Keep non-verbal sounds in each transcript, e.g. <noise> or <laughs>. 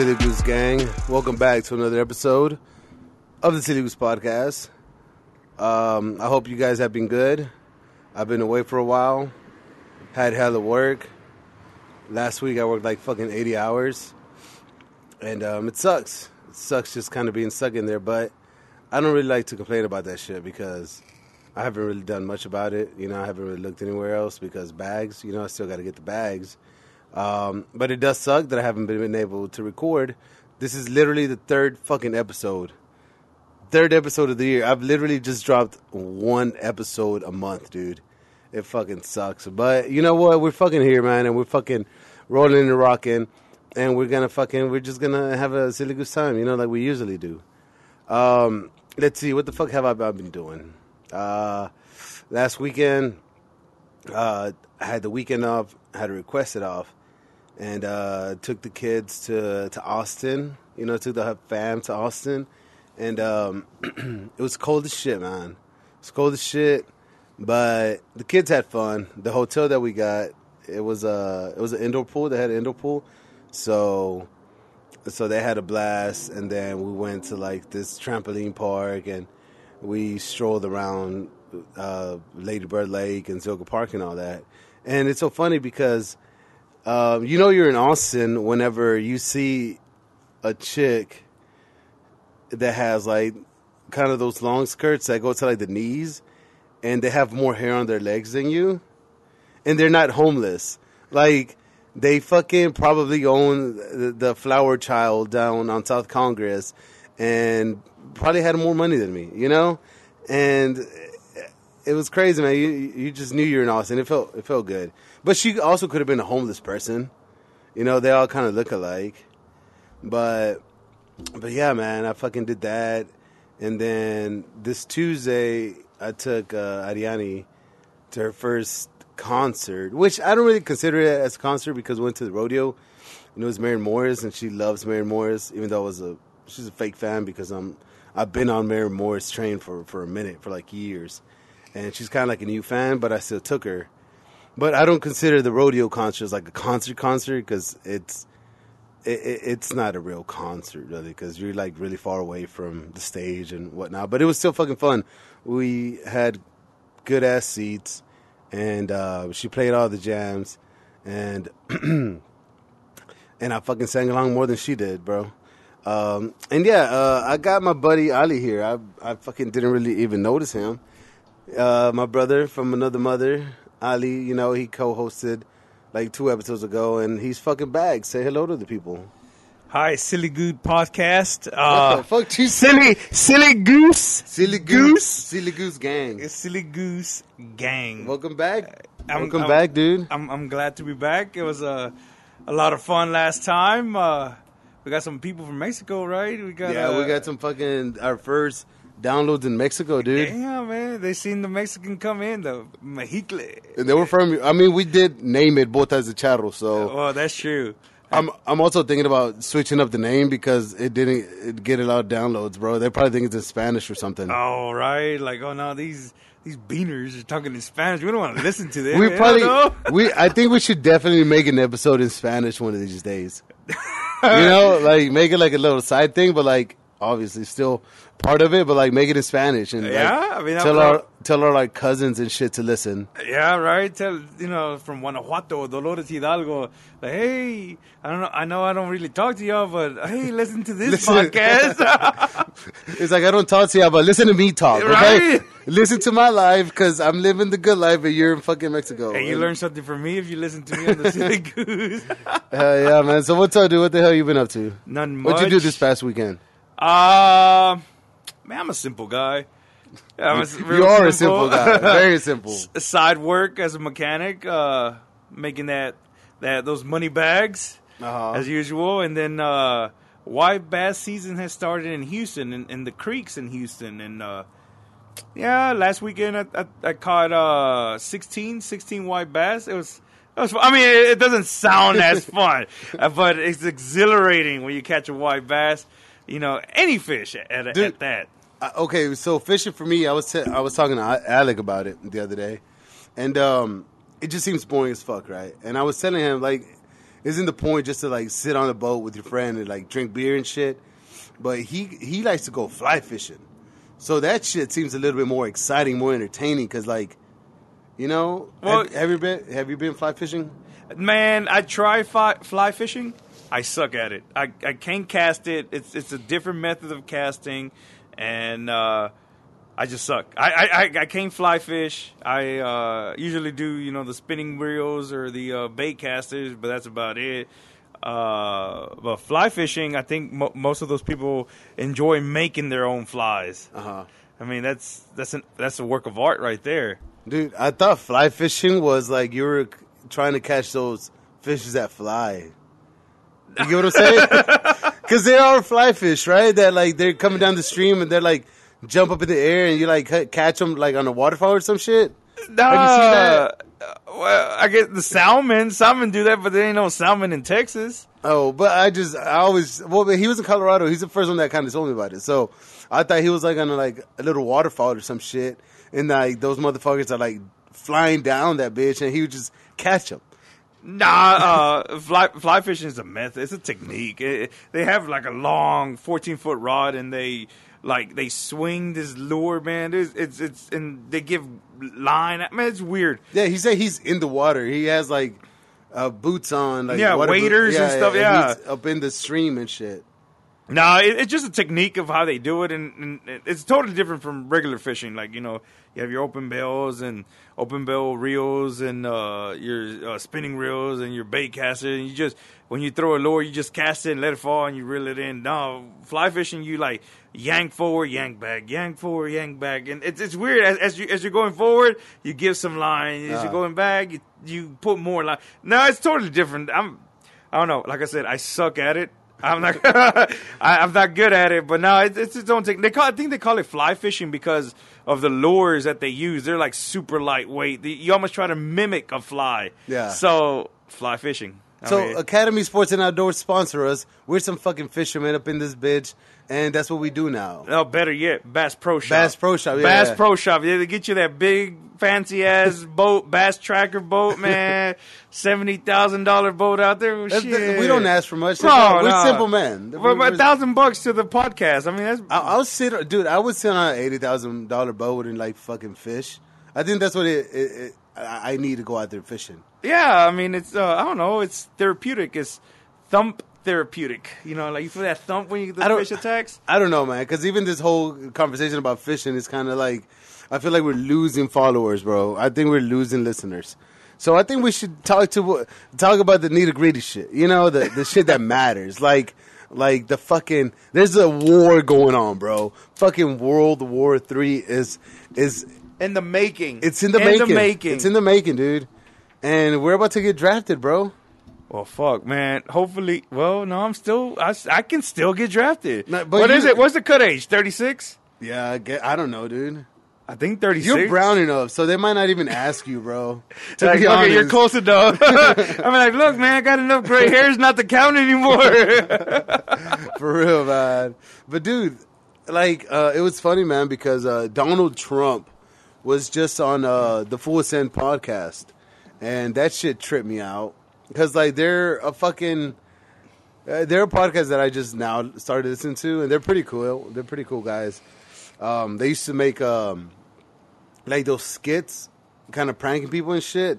Up, Goose Gang? Welcome back to another episode of the Silly Goose Podcast. Um, I hope you guys have been good. I've been away for a while, had hella work. Last week I worked like fucking 80 hours, and um, it sucks. It sucks just kind of being stuck in there, but I don't really like to complain about that shit because I haven't really done much about it. You know, I haven't really looked anywhere else because bags, you know, I still got to get the bags. Um, but it does suck that I haven't been able to record. This is literally the third fucking episode. Third episode of the year. I've literally just dropped one episode a month, dude. It fucking sucks. But you know what? We're fucking here, man, and we're fucking rolling and rocking. And we're gonna fucking, we're just gonna have a silly good time, you know, like we usually do. Um, let's see, what the fuck have I been doing? Uh, last weekend, uh, I had the weekend off, had to request it off and uh, took the kids to to Austin. You know, took the fam to Austin, and um, <clears throat> it was cold as shit, man. It was cold as shit, but the kids had fun. The hotel that we got, it was a it was an indoor pool. They had an indoor pool, so so they had a blast. And then we went to like this trampoline park, and we strolled around uh, Lady Bird Lake and Zilker Park and all that. And it's so funny because um, you know you're in Austin whenever you see a chick that has like kind of those long skirts that go to like the knees, and they have more hair on their legs than you, and they're not homeless. Like they fucking probably own the, the Flower Child down on South Congress, and probably had more money than me, you know, and it was crazy, man. You you just knew you're in Austin. It felt it felt good. But she also could have been a homeless person. You know, they all kind of look alike. But but yeah, man, I fucking did that. And then this Tuesday, I took uh, Ariani to her first concert, which I don't really consider it as a concert because we went to the rodeo. And it was Maren Morris, and she loves Maren Morris, even though I was a she's a fake fan because I'm I've been on Maren Morris train for for a minute for like years, and she's kind of like a new fan, but I still took her. But I don't consider the rodeo concert like a concert concert because it's it, it's not a real concert really because you're like really far away from the stage and whatnot. But it was still fucking fun. We had good ass seats, and uh, she played all the jams, and <clears throat> and I fucking sang along more than she did, bro. Um, and yeah, uh, I got my buddy Ali here. I I fucking didn't really even notice him. Uh, my brother from another mother, Ali. You know, he co-hosted like two episodes ago, and he's fucking back. Say hello to the people. Hi, Silly Goose Podcast. Uh, fuck, you silly, silly goose, silly goose, silly goose gang. It's silly goose gang. Welcome back. I'm- Welcome I'm- back, dude. I'm I'm glad to be back. It was a a lot of fun last time. Uh, we got some people from Mexico, right? We got Yeah, uh, we got some fucking our first downloads in Mexico, dude. Yeah, man, they seen the Mexican come in, the Mexicle. And they were from. I mean, we did name it Botas de Charro, so Oh, that's true. I'm I'm also thinking about switching up the name because it didn't it get a lot of downloads, bro. They probably think it's in Spanish or something. Oh, right. Like, oh no, these these beaners are talking in Spanish. We don't want to listen to them. we probably <laughs> we I think we should definitely make an episode in Spanish one of these days. <laughs> you know, like make it like a little side thing, but like obviously still part of it, but like make it in Spanish and like, Yeah, I mean, tell our tell our like cousins and shit to listen. Yeah, right. Tell you know from Guanajuato, Dolores Hidalgo. Like, hey, I don't know. I know I don't really talk to y'all, but hey, listen to this Listen. podcast. <laughs> It's like I don't talk to y'all, but listen to me talk, okay? Right. Listen to my life because I'm living the good life, and you're in fucking Mexico. hey, you learn something from me if you listen to me on the <laughs> Silly Goose. <laughs> Hell yeah, man. So what's up, dude? What the hell you been up to? None much. What'd you do this past weekend? Uh, man, I'm a simple guy. I'm a You are a simple guy. Very <laughs> simple. S- Side work as a mechanic, uh, making that that those money bags Uh-huh. as usual, and then uh, white bass season has started in Houston, in, in the creeks in Houston, and uh, yeah, last weekend I, I, I caught uh, 16, 16 white bass. It was. It was. I mean, it, doesn't sound as <laughs> fun, uh, but it's exhilarating when you catch a white bass. You know, any fish at, at, Dude. at that. Uh, okay, so fishing for me, I was t- I was talking to Alec about it the other day, and um, it just seems boring as fuck, right? And I was telling him like, isn't the point just to like sit on a boat with your friend and like drink beer and shit? But he he likes to go fly fishing, so that shit seems a little bit more exciting, more entertaining. Cause like, you know, Well- have, have you been have you been fly fishing? Man, I try fi- fly fishing. I suck at it. I, I can't cast it. It's it's a different method of casting, and uh, I just suck. I, I, I, I can't fly fish. I uh, usually do you know the spinning reels or the uh, bait casters, but that's about it. Uh, but fly fishing, I think mo- most of those people enjoy making their own flies. Uh huh. I mean, that's that's an, that's a work of art right there. Dude, I thought fly fishing was like you were trying to catch those fishes that fly. You get what I'm saying? <laughs> Because they are fly fish, right? That like they're coming down the stream and they're like jump up in the air and you like catch them like on a waterfall or some shit. Nah, seen that? uh, well, I get the salmon. Salmon do that, but there ain't no salmon in Texas. Oh, but I just I always well he was in Colorado. He's the first one that kind of told me about it. So I thought he was like on a, like a little waterfall or some shit, and like those motherfuckers are like flying down that bitch, and he would just catch them. Nah, uh, fly fly fishing is a method. It's a technique. It- they have like a long fourteen foot rod, and they like they swing this lure, man. It's it's, it's and they give line. Man, it's weird. Yeah, he said he's in the water. He has like uh, boots on, like Yeah, waders and stuff, yeah. he's up in the stream and shit. No, it, it's just a technique of how they do it, and, and it's totally different from regular fishing. Like you know, you have your open bells and open bell reels, and uh, your uh, spinning reels, and your bait caster. And you just when you throw a lure, you just cast it and let it fall, and you reel it in. No, fly fishing, you like yank forward, yank back, yank forward, yank back, and it's it's weird. As, as you as you're going forward, you give some line. As Uh. you're going back, you you put more line. No, it's totally different. I'm I don't know. Like I said, I suck at it. I'm not. <laughs> I, I'm not good at it, but no, it's, it's its own thing. They call. I think they call it fly fishing because of the lures that they use. They're like super lightweight. The- You almost try to mimic a fly. Yeah. So fly fishing. I So mean, Academy Sports and Outdoors sponsor us. We're some fucking fishermen up in this bitch, and that's what we do now. no, better yet, Bass Pro Shop. Bass Pro Shop, yeah. Bass Pro Shop. Yeah, they get you that big fancy ass <laughs> boat, Bass Tracker boat, man. Seventy thousand dollar boat out there. That's- Shit. we don't ask for much. No, we're no. simple men. We're- a thousand bucks to the podcast. I mean, that's I, I'll sit, dude. I would sit on an eighty thousand dollar boat and like fucking fish. I think that's what it. it, it I I need to go out there fishing. Yeah, I mean it's uh, I don't know, it's therapeutic. It's thump therapeutic. You know, like you feel that thump when you the fish attacks. I don't know, man. Because even this whole conversation about fishing is kind of like, I feel like we're losing followers, bro. I think we're losing listeners. So I think we should talk to talk about the nitty gritty shit. You know, the the shit that matters. <laughs> Like like the fucking. There's a war going on, bro. Fucking World War Three is is In the making. it's in the in making. The making. It's in the making, dude. And we're about to get drafted, bro. Well, fuck, man. Hopefully, well, no, I'm still. I, I can still get drafted. No, but what is you- it? What's the cut age? Thirty six. Yeah, I, get, I don't know, dude. I think thirty six. You're brown enough, so they might not even ask you, bro. <laughs> To Like, be okay, you're honest. close enough. <laughs> <laughs> I'm like, look, man, I got enough gray hairs not to count anymore. For real, man. But dude, like uh, it was funny, man, because uh, Donald Trump was just on uh, the Full Send podcast, and that shit tripped me out because like they're a fucking. Uh, they're a podcast that I just now started listening to, and they're pretty cool. They're pretty cool guys. Um, they used to make um, like those skits, kind of pranking people and shit.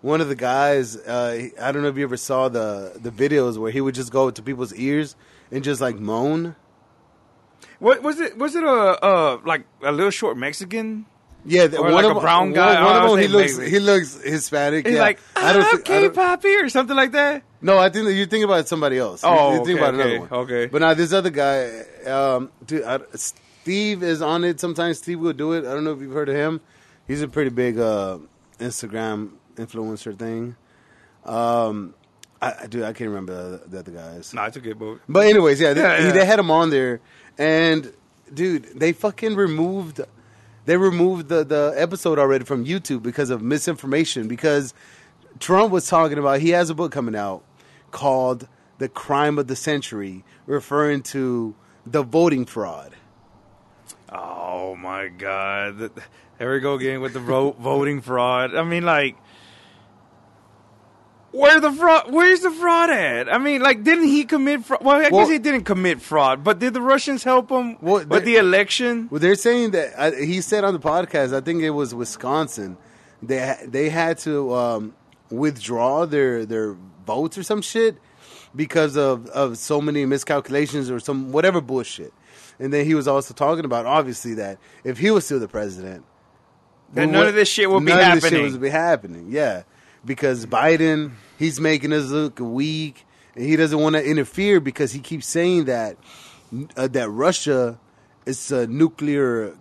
One of the guys, uh, I don't know if you ever saw the the videos where he would just go to people's ears and just like moan. what was it? Was it a uh like a little short Mexican? Yeah, the- Or one like of a brown one- guy? One, Oh, I of them, he looks maybe. he looks Hispanic. He's yeah. like, I don't, thi- I don't, Poppy, or something like that. No, I think that you think about somebody else. Oh, you're thinking okay, about another okay, one. okay. But now this other guy, um, dude, I, Steve is on it. Sometimes Steve will do it. I don't know if you've heard of him. He's a pretty big uh, Instagram influencer thing. Um, I, I do. I can't remember the, the other guys. No, it's okay, but But anyways, yeah, they, Yeah, yeah. they had him on there, and dude, they fucking removed, they removed the the episode already from YouTube because of misinformation. Because Trump was talking about he has a book coming out called "The Crime of the Century," referring to the voting fraud. Oh my god! There we go again with the vo- voting fraud. I mean, like, where the fraud? Where's the fraud at? I mean, like, didn't he commit fraud? Well, I Well- guess he didn't commit fraud, but did the Russians help him Well, with the election? Well, they're saying that uh, he said on the podcast. I think it was Wisconsin. They ha- they had to um, withdraw their their votes or some shit because of of so many miscalculations or some whatever bullshit. And then he was also talking about obviously that if he was still the president, Then none would- of this shit would be none of this shit would be happening. Yeah, because Biden he's making us look weak, and he doesn't want to interfere because he keeps saying that uh, that Russia is a nuclear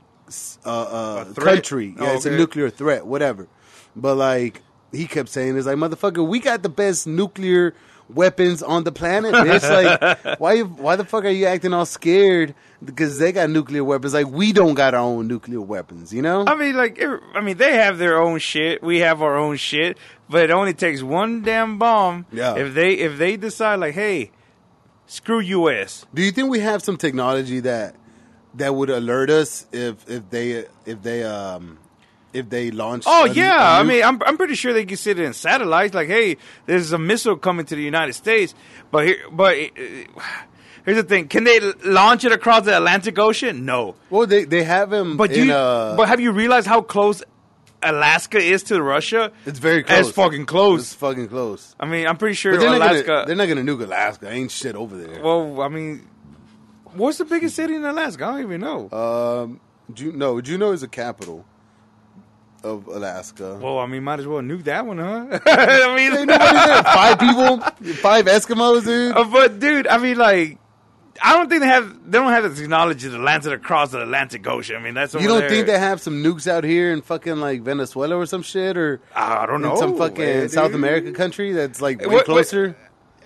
uh, uh, A country. Yeah, Oh, it's a nuclear threat, whatever. But like he kept saying, it's like motherfucker, we got the best nuclear weapons on the planet, bitch. like, <laughs> why? you- Why the fuck are you acting all scared? Because they got nuclear weapons. Like we don't got our own nuclear weapons. You know? I mean, like, it- I mean, they have their own shit. We have our own shit, but it only takes one damn bomb. Yeah. If they if they decide like, hey, screw U.S. Do you think we have some technology that that would alert us if if they if they um if they launch? Oh a- yeah, a I mean, I'm I'm pretty sure they can sit in satellites. Like, hey, there's a missile coming to the United States, but here, but uh, here's the thing: can they launch it across the Atlantic Ocean? No. well, they they have him. But in, you, uh, but have you realized how close Alaska is to Russia? it's very close. It's fucking close. It's fucking close. I mean, I'm pretty sure But they're not Alaska. gonna they're not gonna nuke Alaska. Ain't shit over there. well, I mean, what's the biggest city in Alaska? I don't even know. Um, Ju- no, Juneau is a capital of Alaska. well, I mean, might as well nuke that one, huh? <laughs> I mean, Ain't nobody there. Five people, five Eskimos, dude. Uh, but dude, I mean, like, I don't think they have. They don't have the technology to land it across the Atlantic Ocean. I mean, that's You don't there. think they have some nukes out here in fucking like Venezuela or some shit, or I don't know. in some fucking man, South America country that's like way What- what- closer?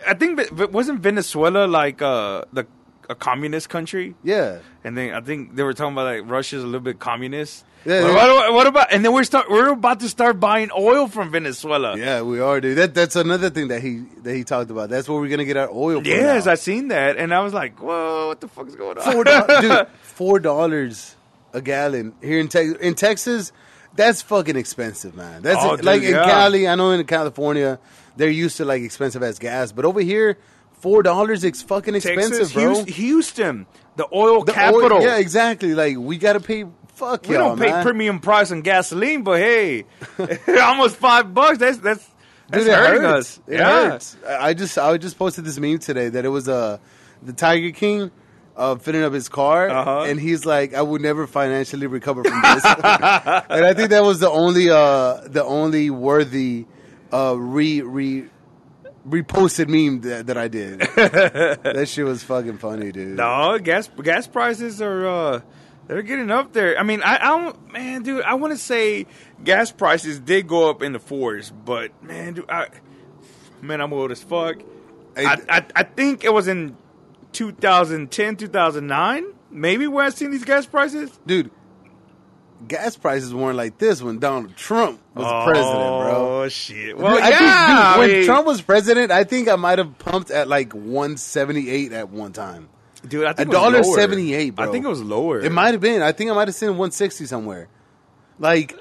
I think, Ve- wasn't Venezuela like uh, the a communist country? Yeah. And then I think they were talking about like Russia's a little bit communist. Yeah, What, what- what about? And then we're start. We're about to start buying oil from Venezuela. Yeah, we are, dude. That that's another thing that he that he talked about. That's where we're gonna get our oil from. Yes, now. I seen that, and I was like, "Whoa, what the fuck is going on?" four dollars, <laughs> dude. Four dollars a gallon here in Texas. In Texas, that's fucking expensive, man. That's Oh, dude, like in yeah. Cali. I know in California they're used to like expensive as gas, but over here, four dollars is fucking expensive, Texas, bro. Houston, the oil The oil- capital. yeah, exactly. Like we gotta pay. Fuck we don't pay man. premium price on gasoline, but hey, <laughs> almost five bucks. That's that's that's Dude, hurting hurts. us. It yeah. hurts. I just I just posted this meme today that it was uh, the Tiger King uh, fitting up his car, Uh-huh. and he's like, "I would never financially recover from this." <laughs> and I think that was the only uh, the only worthy uh, re re reposted meme that, that I did. <laughs> that shit was fucking funny, dude. No, gas gas prices are uh they're getting up there. I mean, I, I don't, man, dude. I want to say gas prices did go up in the fours, but man, dude, I, man, I'm old as fuck. I, I I think it was in 2010, 2009, maybe where I seen these gas prices. dude. Gas prices weren't like this when Donald Trump was president, bro. Oh shit! Well, Dude, I yeah. think, dude, I when mean- Trump was president, I think I might have pumped at like 178 at one time. Dude, I think a it was dollar lower. 78. I think it was lower. It might have been. I think I might have seen 160 somewhere. Like,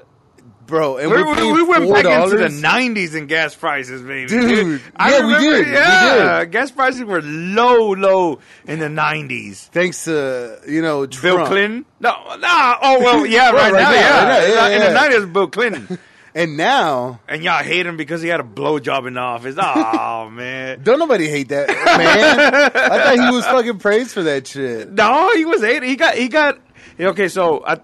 bro, and We, we're we, we went $4? back into the '90s in gas prices, baby. Dude, I yeah, we remember, did, we Yeah, did. gas prices were low, low in the '90s. Thanks to you know Bill Clinton? No, no. Oh well, yeah, <laughs> right, right now, now, yeah. right now, yeah, in the '90s, Bill Clinton, and now and y'all hate him because he had a blowjob in the office. <laughs> Oh man. don't nobody hate that man. I thought he was fucking praised for that shit. No, he was hated. He got he got okay. So I,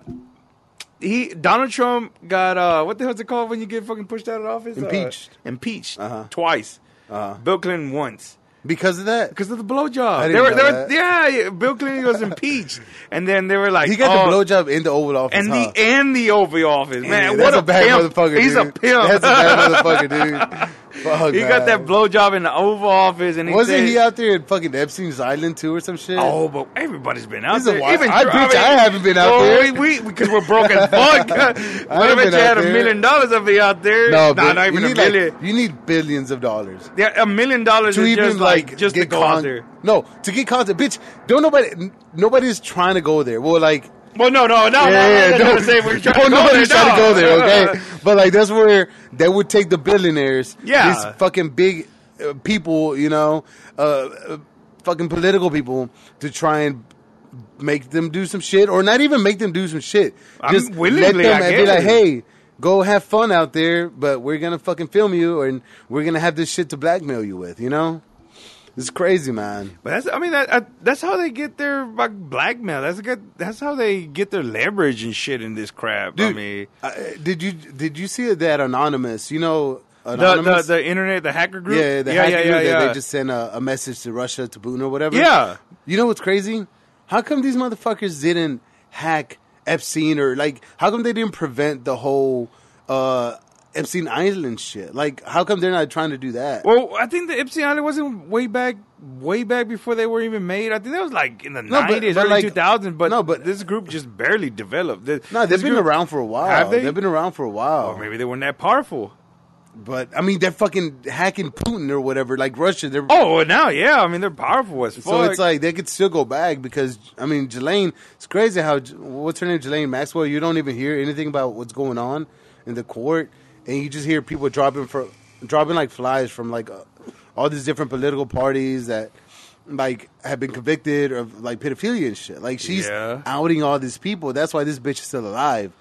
he Donald Trump got uh what the hell's it called when you get fucking pushed out of office? Uh, Impeached. impeached Uh-huh. twice. Uh-huh. Bill Clinton once. Because of that, Because of the blowjob. I They were, they were, yeah, yeah, Bill Clinton was impeached, and then they were like, he got oh, the blowjob in the Oval Office. and huh? the and the Oval Office, man. Yeah, what that's a, bad pimp. motherfucker. He's dude. a pimp. That's a bad <laughs> motherfucker, dude. Fuck, he got that man. blowjob in the Oval Office, and he Wasn't said, he out there at fucking Epstein's Island too, or some shit? Oh, but everybody's been out He's a there. wild- I- I haven't been out there. We, we because we're broke as fuck. <laughs> what haven't <laughs> if had a million dollars of me out there? no, nah, not you even a need million. like you need billions of dollars yeah, a million dollars to is even just like, just to get go con- out there. No, to get content, bitch. Don't nobody, n- nobody's trying to go there. Well, like Well, no, no, no, yeah, no, yeah, no, no, no, say we're trying no, to go nobody's there, trying to go there, okay? <laughs> but like that's where they would take the billionaires, Yeah. these fucking big uh, people, you know, uh, uh, fucking political people, to try and make them do some shit, or not even make them do some shit. I'm Just let them be like, hey. Go have fun out there, but we're gonna fucking film you, and we're gonna have this shit to blackmail you with. You know, it's crazy, man. But that's, I mean, that, uh, that's how they get their like, blackmail. That's good. That's how they get their leverage and shit in this crap. I mean, uh, did you did you see that anonymous? You know, the, anonymous. the the internet, the hacker group. yeah, the yeah, hacker yeah, group yeah, that yeah. they just sent a, a message to Russia to Putin or whatever. Yeah. you know what's crazy? How come these motherfuckers didn't hack Epstein or like? How come they didn't prevent the whole uh, Epstein Island shit? Like, how come they're not trying to do that? Well, I think the Epstein Island wasn't way back, way back before they were even made. I think that was like in the nineties, but early two thousands. But no, but- this group just barely developed. This, no, they've been group- around for a while. Have they? They've been around for a while. Or maybe they weren't that powerful. But I mean, they're fucking hacking Putin or whatever. Like Russia, they're Oh, now, yeah. I mean, they're powerful as fuck. So it's like they could still go back because I mean, Ghislaine. It's crazy how what's her name, Ghislaine Maxwell. You don't even hear anything about what's going on in the court, and you just hear people dropping for dropping like flies from like uh, all these different political parties that like have been convicted of like pedophilia and shit. Like she's Yeah. outing all these people. That's why this bitch is still alive.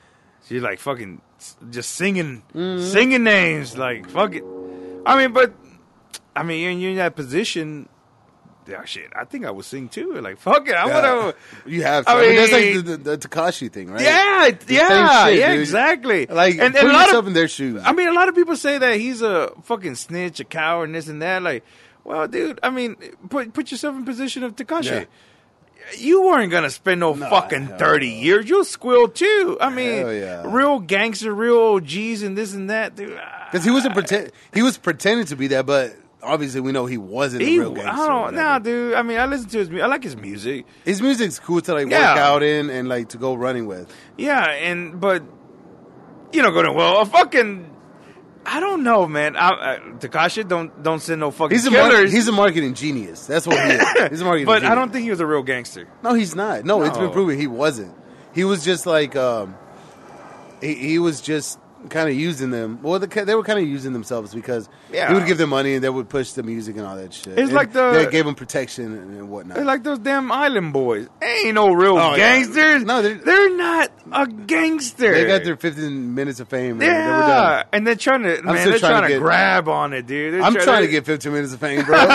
She's like fucking s- just singing, Mm-hmm. singing names. Like fuck it. I mean, but I mean, you're, you're in that position. Yeah, shit. I think I would sing too. Like fuck it. I Yeah. gonna. You have to. I I mean, that's like the, the, the Tekashi thing, right? Yeah, The yeah, shit, yeah, dude. exactly. Like and, put and a lot yourself of, in their shoes. I mean, a lot of people say that he's a fucking snitch, a coward, and this and that. Like, well, dude, I mean, put put yourself in position of Tekashi. Yeah. You weren't gonna spend no, fucking hell thirty years. You'll squill too. I mean, yeah. real gangster, real OGs, and this and that, dude. Because he wasn't pretend. He was pretending to be that, but obviously we know he wasn't He, a real gangster. I don't, nah, dude. I mean, I listen to his. mu- I like his music. His music's cool to like Yeah. work out in and like to go running with. Yeah, and but you know, going well, a fucking. I don't know, man. I, I, Tekashi don't don't send no fucking He's a mar- he's a marketing genius. That's what he is. <laughs> He's a marketing. but genius. I don't think he was a real gangster. No, he's not. No, it's been proven he wasn't. He was just like um, he, he was just kind of using them. Well, the, they were kind of using themselves because Yeah. he would give them money and they would push the music and all that shit. It's And like the- they gave them protection and, and whatnot. They're like those damn island boys. They Ain't no real Oh, yeah. gangsters. No, they're- they're, not a gangster. they got their 15 minutes of fame. And they were yeah, done. and they're trying to man. still They're trying trying, to to, get- grab on it, dude. They're I'm try- trying to get 15 minutes of fame, bro. <laughs>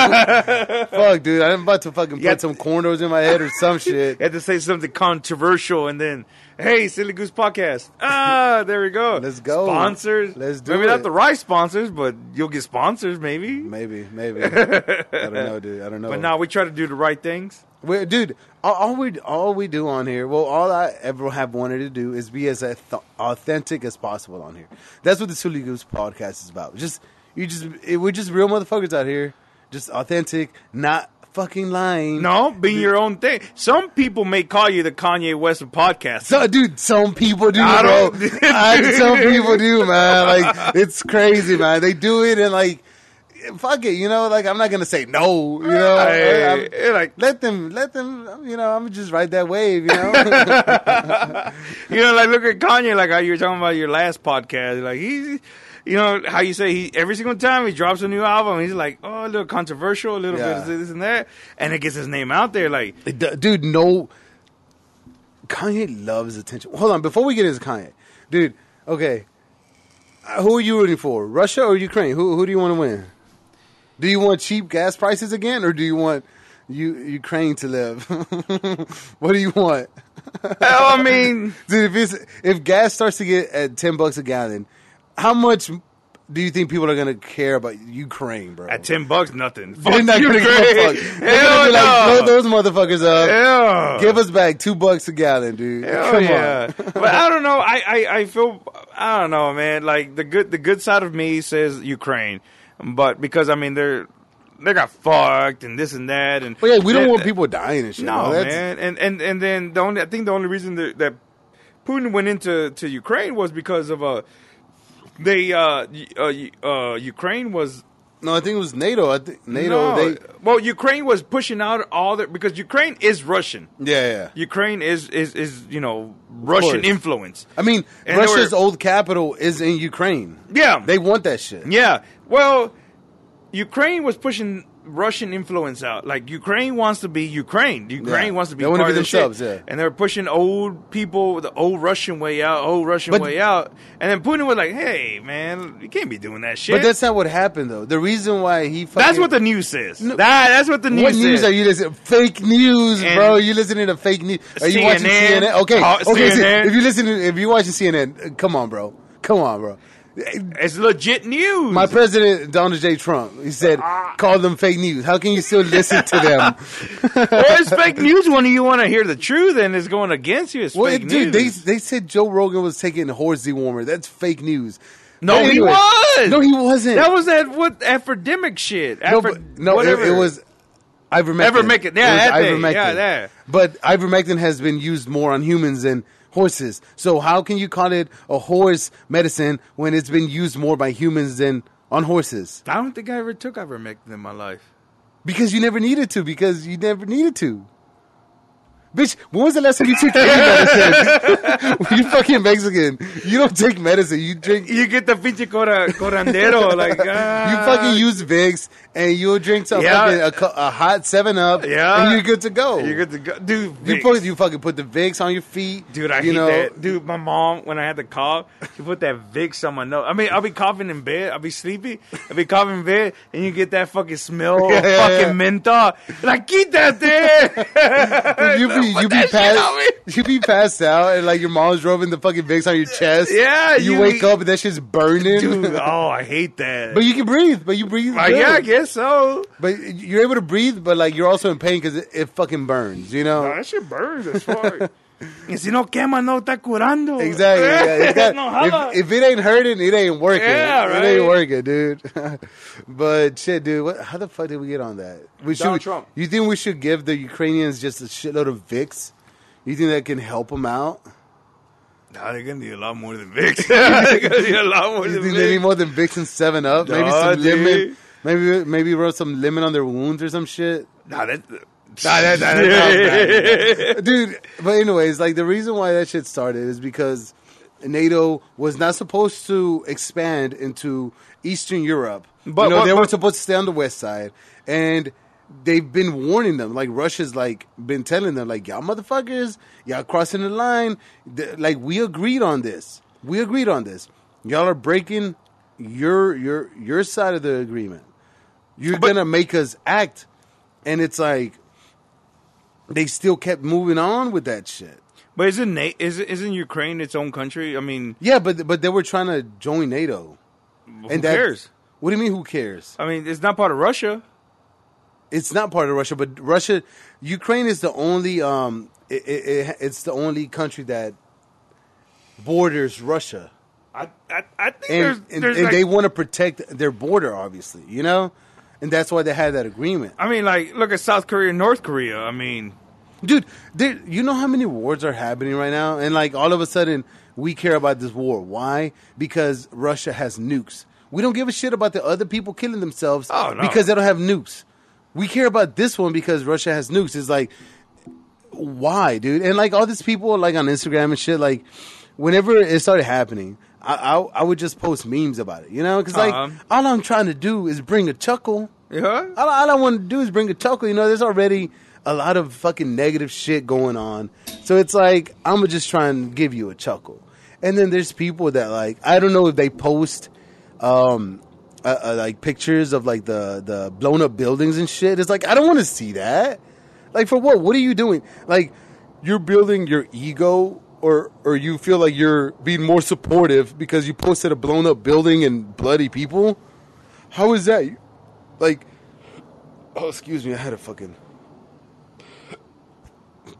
Fuck, dude. I'm about to fucking put Yeah. some cornrows in my head or some <laughs> shit. You had to say something controversial, and then, hey, Silly Goose Podcast. Ah, there we go. Let's go. Sponsors. Let's do maybe it. Maybe not the right sponsors, but you'll get sponsors, maybe. Maybe, maybe. <laughs> I don't know, dude. I don't know. But now we try to do the right things. we dude, all, all we all we do on here, well, all I ever have wanted to do is be as th- authentic as possible on here. That's what the Silly Goose podcast is about. Just you just it, we're just real motherfuckers out here, just authentic, not fucking lying. No, being your own thing. Some people may call you the Kanye West of podcasting. So, dude, some people do, I bro. don't- I, some <laughs> people do, man. Like, it's crazy, man. They do it and like, fuck it, you know. Like, I'm not gonna say no, you know. I'm- eh, like let them, let them. You know, I'm just ride that wave, you know. <laughs> you know, like look at Kanye, like how you were talking about your last podcast. Like he's, you know, how you say he every single time he drops a new album, he's like, oh, a little controversial, a little Yeah. bit of this and that, and it gets his name out there. Like, D- dude, no. Kanye loves attention. Hold on, before we get into Kanye, dude. Okay, Uh, who are you rooting for? Russia or Ukraine? Who who do you want to win? Do you want cheap gas prices again, or do you want you Ukraine to live? <laughs> what do you want? I mean, <laughs> Dude, if it's, if gas starts to get at ten bucks a gallon, how much do you think people are gonna care about Ukraine, bro? at ten bucks, nothing. They're Fuck not you, gonna give a fuck. They're Hell gonna be like, no. blow those motherfuckers up. Yeah. Give us back two bucks a gallon, dude. Hell Come yeah. on. but I don't know. I, I, I feel I don't know, man. Like the good the good side of me says Ukraine, but because I mean they're they got fucked and this and that and Well, yeah, we don't want people dying and shit. No, man. And and and then the only I think the only reason that, that Putin went into to Ukraine was because of uh they uh, uh, uh Ukraine was No, I think it was NATO. I think NATO. No. They, well, Ukraine was pushing out all the because Ukraine is Russian. yeah, yeah. Ukraine is is is you know Russian influence. I mean, And Russia's were- old capital is in Ukraine. Yeah, They want that shit. yeah. Well, Ukraine was pushing Russian influence out. Like Ukraine wants to be Ukraine. Ukraine Yeah. wants to be They part be of the themselves, yeah. And they're pushing old people, the old Russian way out, old Russian But- way out. And then Putin was like, "Hey, man, you can't be doing that shit." But that's not what happened though. The reason why he fucking, That's what the news says. that, that's what the news what news are you listening? Fake news, And- bro. You listening to fake news? Are you watching CNN? CNN? Okay, Oh, okay. so if you listen, to, if you watching CNN, uh, come on, bro. Come on, bro. It's legit news. My president, Donald J. Trump, he said, Ah. call them fake news. How can you still listen to them? <laughs> well, it's fake news when you want to hear the truth and it's going against you. It's well, fake dude, they news. they said Joe Rogan was taking horse warmer. That's fake news. no, But he was. No, he wasn't. That was that what epidemic shit. no, Aphro- but, no, it, whatever. it was ivermectin. Ivermectin. Yeah, It that thing. ivermectin. Yeah, that. But ivermectin has been used more on humans than horses. So how can you call it a horse medicine when it's been used more by humans than on horses? I don't think I ever took ivermectin in my life. Because you never needed to. Because you never needed to. Bitch, when was the last time you took any medicine? <laughs> you fucking Mexican. You don't take medicine. You drink. You get the pinche cora, curandero, like <laughs> ah. You fucking use Vicks and you'll drink some Yeah. fucking a, a hot Seven Up. Yeah. and you're good to go. You're good to go, dude. You put you fucking put the Vicks on your feet, Dude, I you hate know, that. Dude, my mom, when I had to cough, she put that Vicks on my nose. I mean, I'll be coughing in bed. I'll be sleepy. I'll be coughing in bed, and you get that fucking smell <laughs> Yeah, of yeah, fucking yeah. menthol. Like, keep that there. You be you be that shit on passed <laughs> you be passed out and like your mom's rubbing the fucking Vicks on your chest. Yeah, you, you wake be- up and that shit's burning. Dude, <laughs> oh, I hate that. but you can breathe. But you breathe. Uh, yeah, I guess so. But you're able to breathe, but like you're also in pain because it, it fucking burns. You know. Oh, that shit burns as fuck. <laughs> No quema, no está curando. Exactly. Yeah, <laughs> it's got- no if, if it ain't hurting, it ain't working. Yeah, right. It ain't working, dude. <laughs> but shit, dude, what, how the fuck did we get on that? We should. Donald Trump. You think we should give the Ukrainians just a shitload of Vicks? You think that can help them out? Nah, they're gonna need a lot more than Vicks. <laughs> they're gonna need a lot more You than think they need Vicks. more than Vicks and Seven Up? Maybe some dude. lemon. Maybe maybe rub some lemon on their wounds or some shit. Nah, that, Nah, that- that- that- that- <laughs> dude. But anyways, like the reason why that shit started is because NATO was not supposed to expand into Eastern Europe. But- you know, but- they were supposed to stay on the west side, and they've been warning them. Like Russia's like been telling them, like y'all motherfuckers, y'all crossing the line. Like we agreed on this. We agreed on this. Y'all are breaking your your your side of the agreement. You're But- gonna make us act, and it's like they still kept moving on with that shit. But isn't Na- is isn't Ukraine its own country? I mean, Yeah, but but they were trying to join NATO. who and that- cares? What do you mean? Who cares? I mean, it's not part of Russia. It's not part of Russia, but Russia, Ukraine is the only um, it, it, it, it's the only country that borders Russia, I I, I think and there's, and, there's and like, they want to protect their border, obviously, you know, and that's why they had that agreement. I mean, like, look at South Korea and North Korea. I mean, dude there, you know how many wars are happening right now? And like all of a sudden we care about this war. Why? Because russia has nukes. We don't give a shit about the other people killing themselves Oh, no. because they don't have nukes. We care about this one because russia has nukes. It's like why dude? And like all these people like on instagram and shit like whenever it started happening i i, I would just post memes about it you know? Because like Uh-huh. all i'm trying to do is bring a chuckle. Yeah. all, all I want to do is bring a chuckle. You know, there's already a lot of fucking negative shit going on. So it's like, I'm just trying to give you a chuckle. And then there's people that, like, I don't know if they post, um, uh, uh, like pictures of like the, the blown up buildings and shit. It's like, I don't want to see that. Like, for what? What are you doing? Like, you're building your ego or, or you feel like you're being more supportive because you posted a blown up building and bloody people? How is that? Like, oh, excuse me, I had a fucking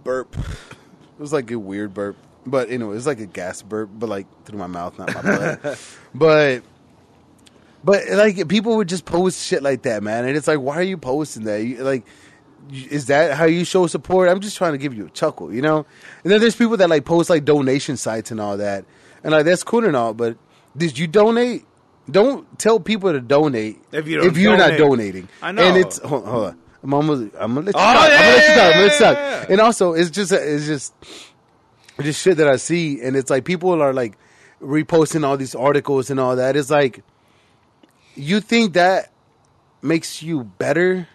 burp. It was like a weird burp, but anyway, it was like a gas burp, but like through my mouth, not my butt. <laughs> but, but like people would just post shit like that, man, and it's like, why are you posting that? You, like, is that how you show support? I'm just trying to give you a chuckle, you know. And then there's people that like post like donation sites and all that, and like that's cool and all, but did you donate? don't tell people to donate If you don't if you're not donating. I know. And it's hold, hold on. I'm almost, I'm gonna let you Oh, talk. I'm gonna let you talk. I'm gonna let you talk. yeah. And also, it's just it's just it's just shit that I see, and it's like people are like reposting all these articles and all that. It's like you think that makes you better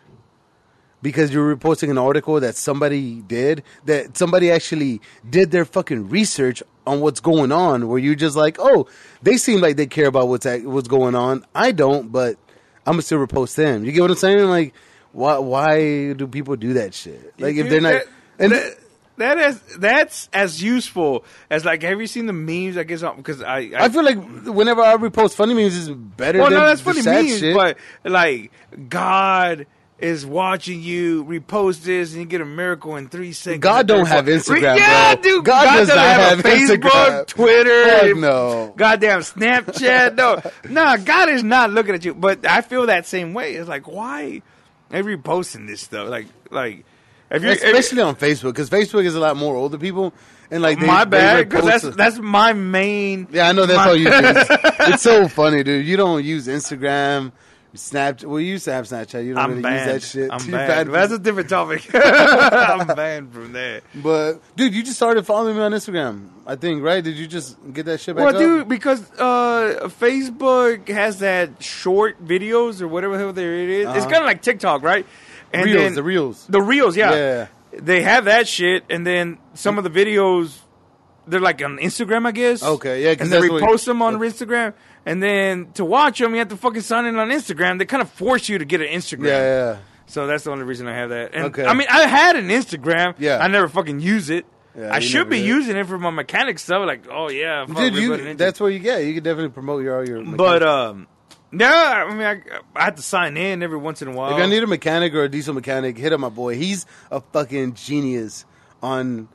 because you're reposting an article that somebody did that somebody actually did their fucking research on what's going on where you're just like oh they seem like they care about what's ac- what's going on i don't but i'm gonna still repost them you get what i'm saying like why why do people do that shit like if they're not and that- that is that's as useful as like. Have you seen the memes? I guess because I, I I feel like whenever I repost funny memes, is better well, than no, that's funny memes, shit. but like God is watching you repost this and you get a miracle in three seconds. God don't have Instagram, yeah, bro. dude. God does doesn't not have Facebook, Instagram. Twitter, Fuck no. goddamn Snapchat. No, nah, God is not looking at you. But I feel that same way. It's like why are you reposting this stuff? Like, like if if- especially on Facebook because Facebook is a lot more older people and like they, my bad because that's that's my main. Yeah, I know that's all you do. <laughs> It's so funny, dude. You don't use Instagram, Snapchat. Well, you used to have Snapchat. You don't I'm really banned. use that shit. I'm You're banned. banned That's a different topic. <laughs> I'm banned from that. But dude, you just started following me on Instagram. I think, right? Did you just get that shit back Well, up? dude, because uh, Facebook has that short videos or whatever the hell there it is. It's Uh-huh. kind of like TikTok, right? And reels, then- the reels. The reels, yeah. Yeah. They have that shit, and then some of the videos, they're like on Instagram, I guess. Okay, yeah, And they repost them on Instagram, and then to watch them, you have to fucking sign in on Instagram. They kind of force you to get an Instagram. Yeah, yeah. So that's the only reason I have that. And Okay. I mean, I had an Instagram. Yeah. I never fucking use it. Yeah, I should be did. using it for my mechanic stuff. Like, oh yeah, Dude, you, put it into- that's where you get. You can definitely promote your all your. But um, yeah, I mean, I, I have to sign in every once in a while. if I need a mechanic or a diesel mechanic, hit up my boy. He's a fucking genius on.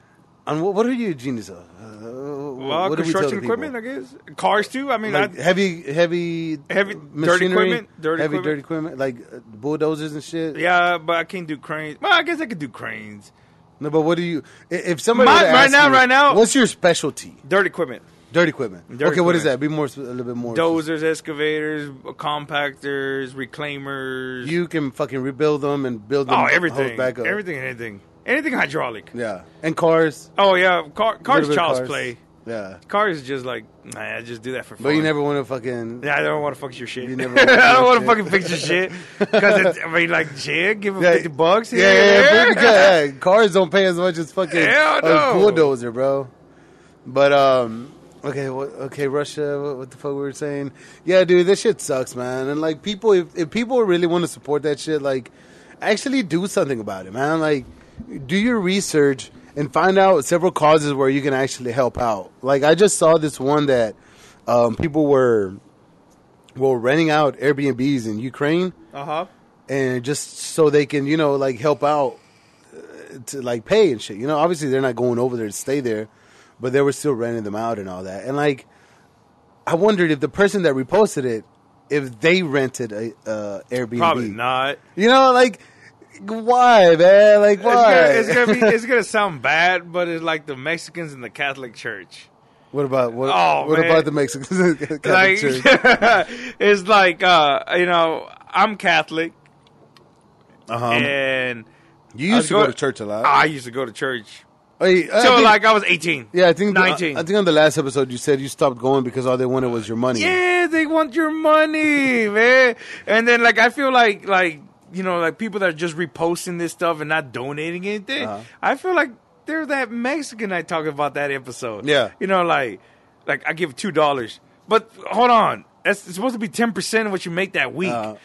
On what, what are you a genius of? Uh, well, what we construction people? equipment, I guess. Cars too. I mean, like I, heavy, heavy, Heavy- dirty equipment, dirty heavy, equipment. dirty equipment, like uh, bulldozers and shit. yeah, but I can't do cranes. Well, I guess I could do cranes. No, but what do you? If somebody My- right now- you, right now- what's your specialty? Dirty equipment. Dirty equipment. Dirty okay, what is that? Be more, a little bit more. Dozers, excavators, compactors, reclaimers. You can fucking rebuild them and build them. oh, everything, back up. everything, anything, anything hydraulic. Yeah, and cars. Oh yeah, car, cars, child's cars. play. Yeah, Cars is just like, nah, I just do that for fun. but you never want to fucking. Yeah, I don't want to fuck your shit. You <laughs> never I don't want to fucking fix your shit because I mean, like, shit, give him Yeah, fifty bucks. Yeah, yeah, yeah, because, yeah, cars don't pay as much as fucking Hell a no. bulldozer, bro. But um, okay, what, okay, Russia. What, what the fuck we were saying? Yeah, dude, this shit sucks, man. And like people, if, if people really want to support that shit, like actually do something about it, man. Like do your research and find out several causes where you can actually help out. Like I just saw this one that um, people were were renting out Airbnbs in Ukraine Uh huh. and just so they can you know like help out uh, to like pay and shit you know obviously they're not going over there to stay there but they were still renting them out and all that and like i wondered if the person that reposted it if they rented a uh, airbnb Probably not. you know like why man like It's why gonna, it's gonna be. <laughs> It's gonna sound bad, but it's like the Mexicans in the Catholic Church. what about what, Oh, what man. about the mexicans Catholic like, Church? <laughs> it's like uh, you know, I'm Catholic, uh-huh. and you used to go- to church a lot I used to go to church. Hey, So think- like I was 18. yeah i think 19. I think on the last episode you said you stopped going because all they wanted was your money Yeah, they want your money, <laughs> man. And then like I feel like like you know like people that are just reposting this stuff and not donating anything. Uh-huh. I feel like they're that Mexican I talk about that episode. Yeah. you know like like I give two dollars, but hold on, that's it's supposed to be ten percent of what you make that week, Uh,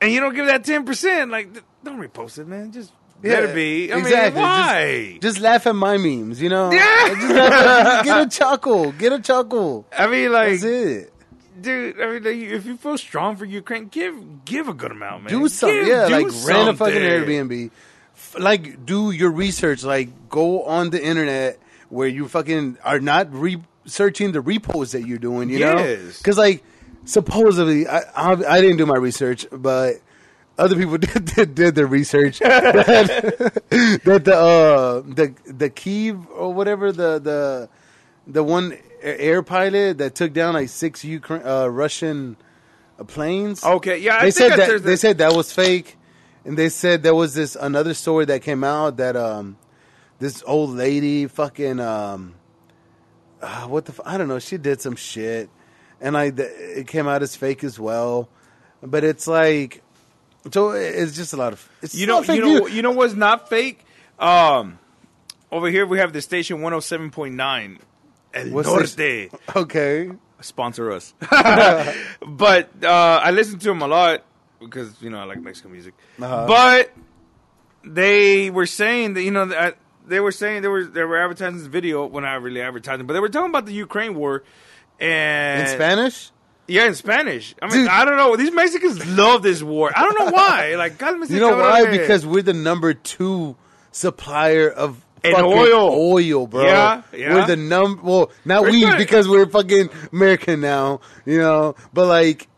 and you don't give that ten percent. Like th- don't repost it, man. Just it be. I exactly. mean, Just- why? Just, laugh at my memes, you know. Yeah. Just laugh at- get a <laughs> chuckle. Get a chuckle. I mean, like, That's it. Dude. I mean, like, if you feel strong for Ukraine, give give a good amount, man. Do something. Give- yeah, do like rent a fucking. Airbnb. F- Like do your research. Like go on the internet where you fucking are not researching the repos that you're doing. You know, because like supposedly I, I I didn't do my research, but. Other people <laughs> did, did, did their research <laughs> that, <laughs> that the uh, the the Kiev or whatever the the the one air pilot that took down like six Ukraine uh, Russian uh, planes. Okay, yeah, I they said that that they said that was fake, and they said there was this another story that came out that um this old lady fucking um uh, what the f- I don't know she did some shit, and like the, it came out as fake as well, but it's like so it's just a lot of it's You know, fake you know, news. you know what's not fake? Um, over here we have the station 107.9 El What's Norte. this? okay Sponsor us. <laughs> <laughs> but uh, I listen to them a lot because you know I like Mexican music. Uh-huh. But they were saying that you know that they were saying they were they were advertising this video. Well, I really advertising, but they were talking about the Ukraine war. And in Spanish. Yeah, in Spanish. I mean, Dude. I don't know. These Mexicans love this war. I don't know why. Like, cálmese, You know why? Because we're the number two supplier of And oil. oil, bro. Yeah, yeah. We're the number. Well, not We're we good. because we're fucking American now, you know. But like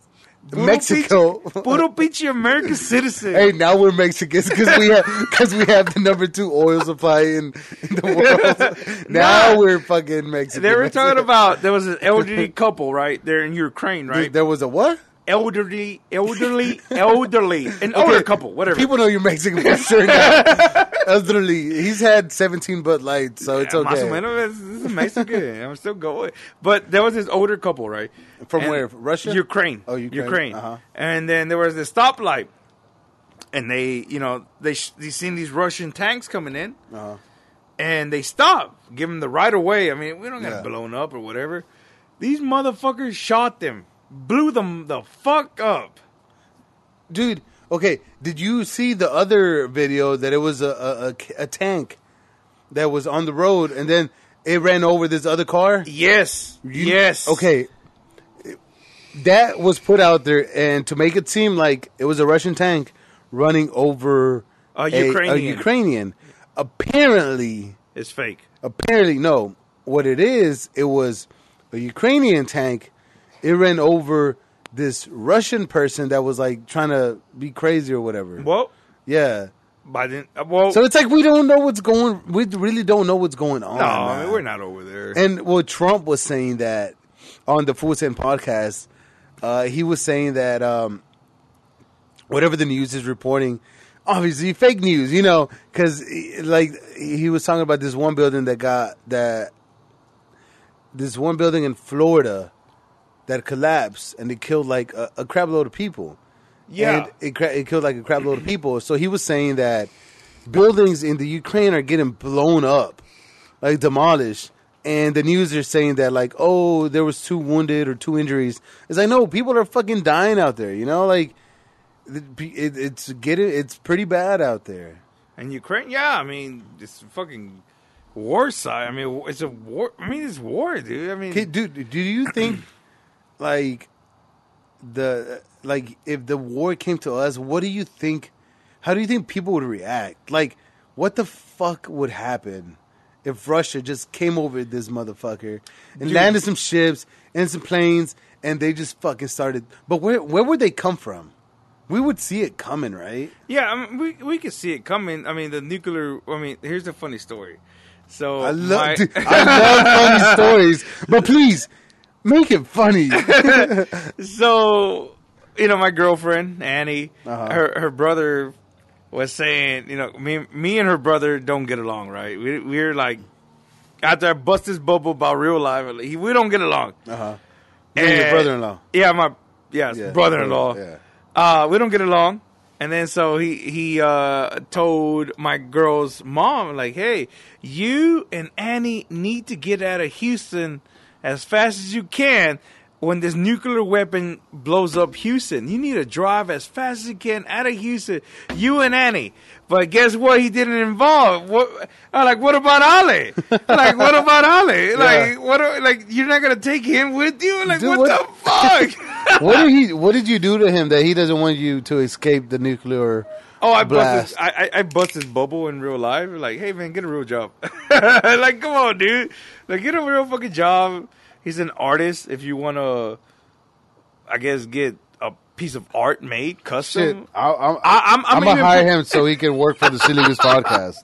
Mexico. puro pinche American citizen. hey, now we're Mexicans because we have <laughs> because we have the number two oil supply in, in the world. <laughs> now Nah. we're fucking Mexican. They were talking <laughs> about there was an elderly couple right there in Ukraine, right? There was a what? Elderly, elderly, elderly, an older couple, whatever. People know you're Mexican for sure. now. Elderly. He's had 17 Bud Lights, so it's Yeah, más o okay. menos, this is Mexican. I'm still going. But there was this older couple, right? From And- where? Russia? Ukraine. Oh, Ukraine. Ukraine. Uh-huh. And then there was this stoplight, and they, you know, they sh- they seen these Russian tanks coming in, Uh-huh. and they stopped, give them the right of way. I mean, we don't got Yeah. blown up or whatever. These motherfuckers shot them, blew them the fuck up. Dude, okay, did you see the other video that it was a, a, a, a tank that was on the road and then it ran over this other car? Yes, You- yes. Okay. That was put out there and to make it seem like it was a Russian tank running over A Ukrainian. Ukrainian. Apparently, it's fake. apparently no. What it is, it was a Ukrainian tank. It ran over this Russian person that was like trying to be crazy or whatever. Well, Yeah. by then, uh, well, So it's like we don't know what's going. We really don't know what's going on. no, I mean, we're not over there. And well, Trump was saying that on the Full Send podcast. Uh, he was saying that um, whatever the news is reporting, obviously fake news. You know, because like he was talking about this one building that got that this one building in Florida that collapsed and it killed like a, a crap load of people. Yeah. and it, cra- it killed like a crap load of people. So he was saying that buildings in the Ukraine are getting blown up, like demolished. And the news are saying that like, oh, there was two wounded or two injuries. It's like, no, people are fucking dying out there. You know, like it, it, it's getting it's pretty bad out there. And Ukraine, yeah, I mean, it's fucking war side. I mean, it's a war. I mean, it's war, dude. I mean, dude, do you think <clears throat> like the like if the war came to us, what do you think? How do you think people would react? Like, what the fuck would happen if Russia just came over this motherfucker and Dude. landed some ships and some planes and they just fucking started? But where where would they come from? We would see it coming, right? yeah, I mean, we we could see it coming. I mean, the nuclear. I mean, here's a funny story. So I love my- dude, I love funny <laughs> stories, but please make it funny. <laughs> so you know my girlfriend Annie, Uh-huh. her her brother was saying, you know, me me and her brother don't get along, right? We we're like after I bust this bubble about real life, like, we don't get along. Uh huh. You and your brother-in-law. Yeah, my yes, Yeah, brother-in-law. yeah. Uh, we don't get along. And then so he he uh, told my girl's mom like, "Hey, you and Annie need to get out of Houston as fast as you can. When this nuclear weapon blows up Houston, you need to drive as fast as you can out of Houston. You and Annie. But guess what? He didn't involve. What? I'm like, what about Ali? like, what about Ali? <laughs> Like, what? are- Like, you're not gonna take him with you? Like, Dude, what, what- the fuck? <laughs> what did he? What did you do to him that he doesn't want you to escape the nuclear? Oh, I blast? bust his, I, I I bust his bubble in real life. Like, hey man, get a real job. <laughs> like, come on, dude. Like, get a real fucking job. He's an artist. If you want to, I guess, get a piece of art made Shit, custom. I, I'm, I- I'm- I'm I'm gonna hire him so he can work for the Silly Goose podcast.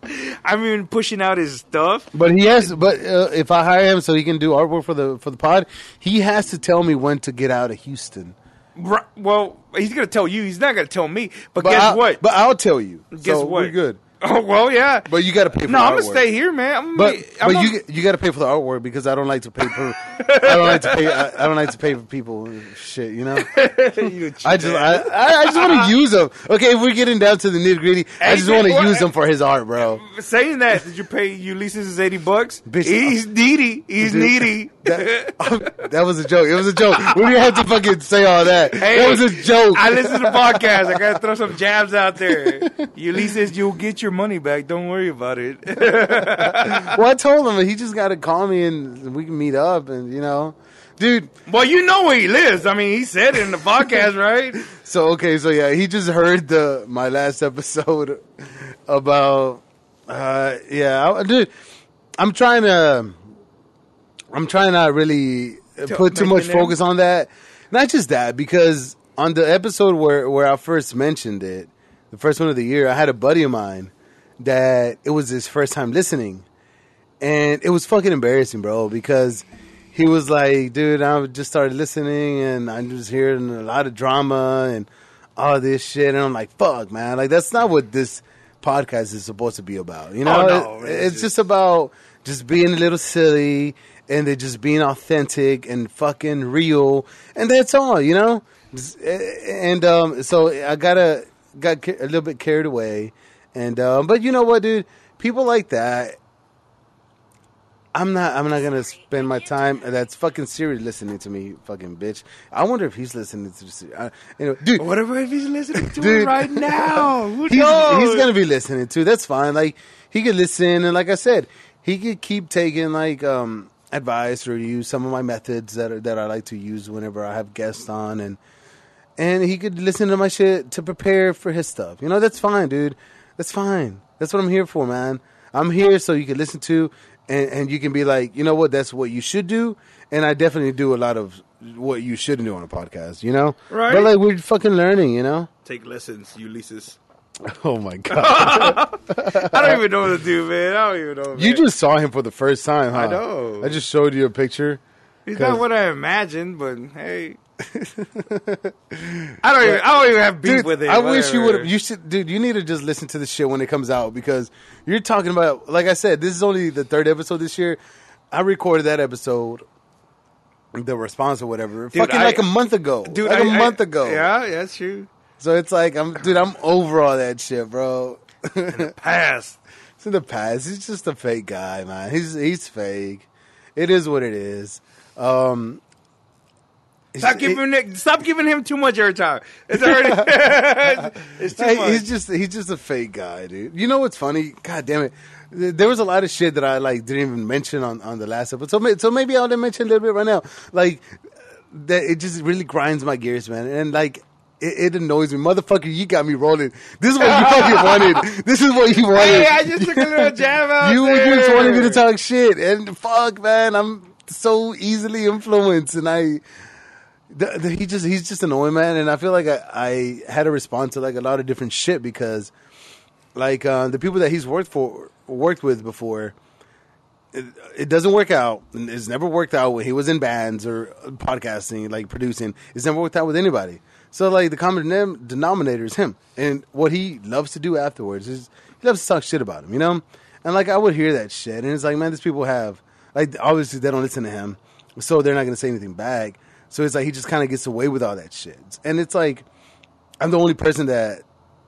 <laughs> I'm even pushing out his stuff. But he has. But uh, if I hire him so he can do artwork for the for the pod, he has to tell me when to get out of Houston Well, he's gonna tell you. He's not gonna tell me. But, But guess I, what? But I'll tell you. guess so what? We're good. <laughs> oh well, yeah. But you got to pay for no, the I'm gonna artwork. stay here, man. I'm But but you you got to pay for the artwork because I don't like to pay for <laughs> I don't like to pay I, I don't like to pay for people shit you know <laughs> You I just I, I I just want to use them okay if we're getting down to the nitty gritty I Hey, just want to use them for his art bro saying that, did you pay Ulysses eighty bucks? Bitch, he's uh, needy. He's Dude, needy. that, um, that was a joke it was a joke we didn't have to fucking say all that Hey, that was a joke I listen to the podcast. I gotta throw some jabs out there. Ulysses, you'll get your money back. Don't worry about it. <laughs> <laughs> well I told him he just got to call me and we can meet up and you know dude well, you know where he lives. I mean, he said it in the podcast, <laughs> right? So okay, so yeah, he just heard the my last episode about uh yeah, I, dude, I'm trying to I'm trying not really put too much focus on that. Not just that because on the episode where where I first mentioned it, the first one of the year, I had a buddy of mine that it was his first time listening. And it was fucking embarrassing, bro, because he was like, dude, I just started listening and I'm just hearing a lot of drama and all this shit. And I'm like, fuck, man. Like, that's not what this podcast is supposed to be about. You know, Oh, no, It- it's it's just about just being a little silly and then just being authentic and fucking real. And that's all, you know? And um, so I gotta, got a little bit carried away. And, um, but you know what, dude? People like that, I'm not. I'm not gonna spend my time. That's fucking Siri listening to me, fucking bitch. I wonder if he's listening to. Siri. I, anyway, dude, Whatever if he's listening to Dude. right <laughs> now? Who he's, knows? he's gonna be listening too. That's fine. Like he could listen, and like I said, he could keep taking like um advice or use some of my methods that are, that I like to use whenever I have guests on, and and he could listen to my shit to prepare for his stuff. You know, that's fine, dude. That's fine. That's what I'm here for, man. I'm here so you can listen to, and, and you can be like, you know what, that's what you should do. And I definitely do a lot of what you shouldn't do on a podcast, you know? Right. But like, we're fucking learning, you know? Take lessons, Ulysses. <laughs> Oh my God. <laughs> I don't even know what to do, man. I don't even know. you just saw him for the first time, huh? I know. I just showed you a picture. He's not what I imagined, but hey. I don't even. I don't even have beef Dude, with it. I wish you would have. You should, dude. You need to just listen to the shit when it comes out because you're talking about. Like I said, this is only the third episode this year. I recorded that episode, the response or whatever, Dude, fucking I- like a month ago, Dude, like a I- I- month ago. Yeah, yeah, that's true. So it's like I'm, dude. I'm over all that shit, bro. In the <laughs> past. It's in the past. He's just a fake guy, man. He's he's fake. It is what it is. Um, Stop giving it, Stop giving him too much airtime. It's <laughs> already. <laughs> it's too Hey, much. he's just he's just a fake guy, dude. You know what's funny? God damn it. There was a lot of shit that I like didn't even mention on, on the last episode. So, so maybe I'll mention a little bit right now. Like that, it just really grinds my gears, man. And like it, it annoys me, motherfucker. You got me rolling. This is what you fucking <laughs> wanted. This is what you wanted. hey, I just took a little jab out you there. just wanted me to talk shit, and fuck, man, I'm so easily influenced, and I. The, the, he just he's just annoying man. And i feel like I, I had to respond to like a lot of different shit because like uh, the people that he's worked for worked with before it, doesn't work out. It's never worked out when he was in bands or podcasting like producing. It's never worked out with anybody. So like the common denom- denominator is him. And what he loves to do afterwards is he loves to talk shit about him you know? And like i would hear that shit. And it's like man these people have like obviously they don't listen to him. So they're not going to say anything back so it's like he just kind of gets away with all that shit and it's like i'm the only person that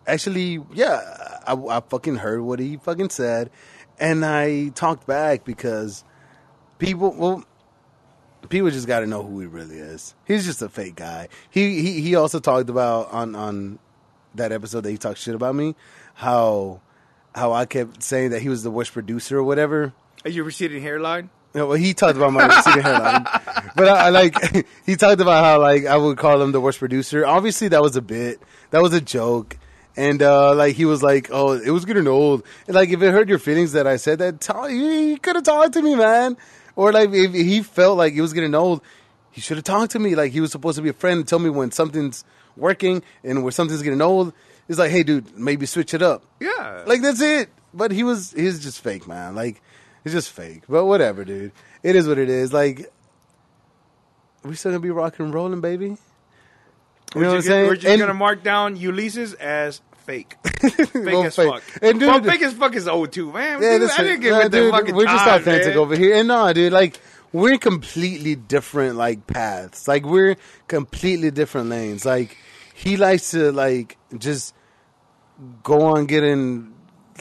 actually, yeah, I, I fucking heard what he fucking said, and I talked back because people, well, people just got to know who he really is. He's just a fake guy. He he he also talked about on on that episode that he talked shit about me, how how I kept saying that he was the worst producer or whatever. Are you receding hairline? No, well, he talked about my <laughs> receding hairline, but I, I like <laughs> he talked about how like I would call him the worst producer. Obviously, that was a bit, that was a joke, and uh, like he was like, "Oh, it was getting old." And like if it hurt your feelings that I said that, tell, you, could have talked to me, man. Or like if he felt like it was getting old, he should have talked to me. Like he was supposed to be a friend and tell me when something's working and when something's getting old. It's like, hey, dude, maybe switch it up. Yeah. Like that's it. But he was he's just fake, man. Like it's just fake. But whatever, dude. It is what it is. Like we still gonna be rocking and rolling, baby. You know what I'm We're just, saying? we're just And- gonna mark down Ulysses as fake. <laughs> fake Well, as fake. fuck. And dude- well, fake as fuck is old too, man. Yeah, Dude, I didn't get nah, with dude, fucking We're just authentic man. over here, and no, dude, like we're in completely different like paths. Like we're completely different lanes. Like he likes to like just go on getting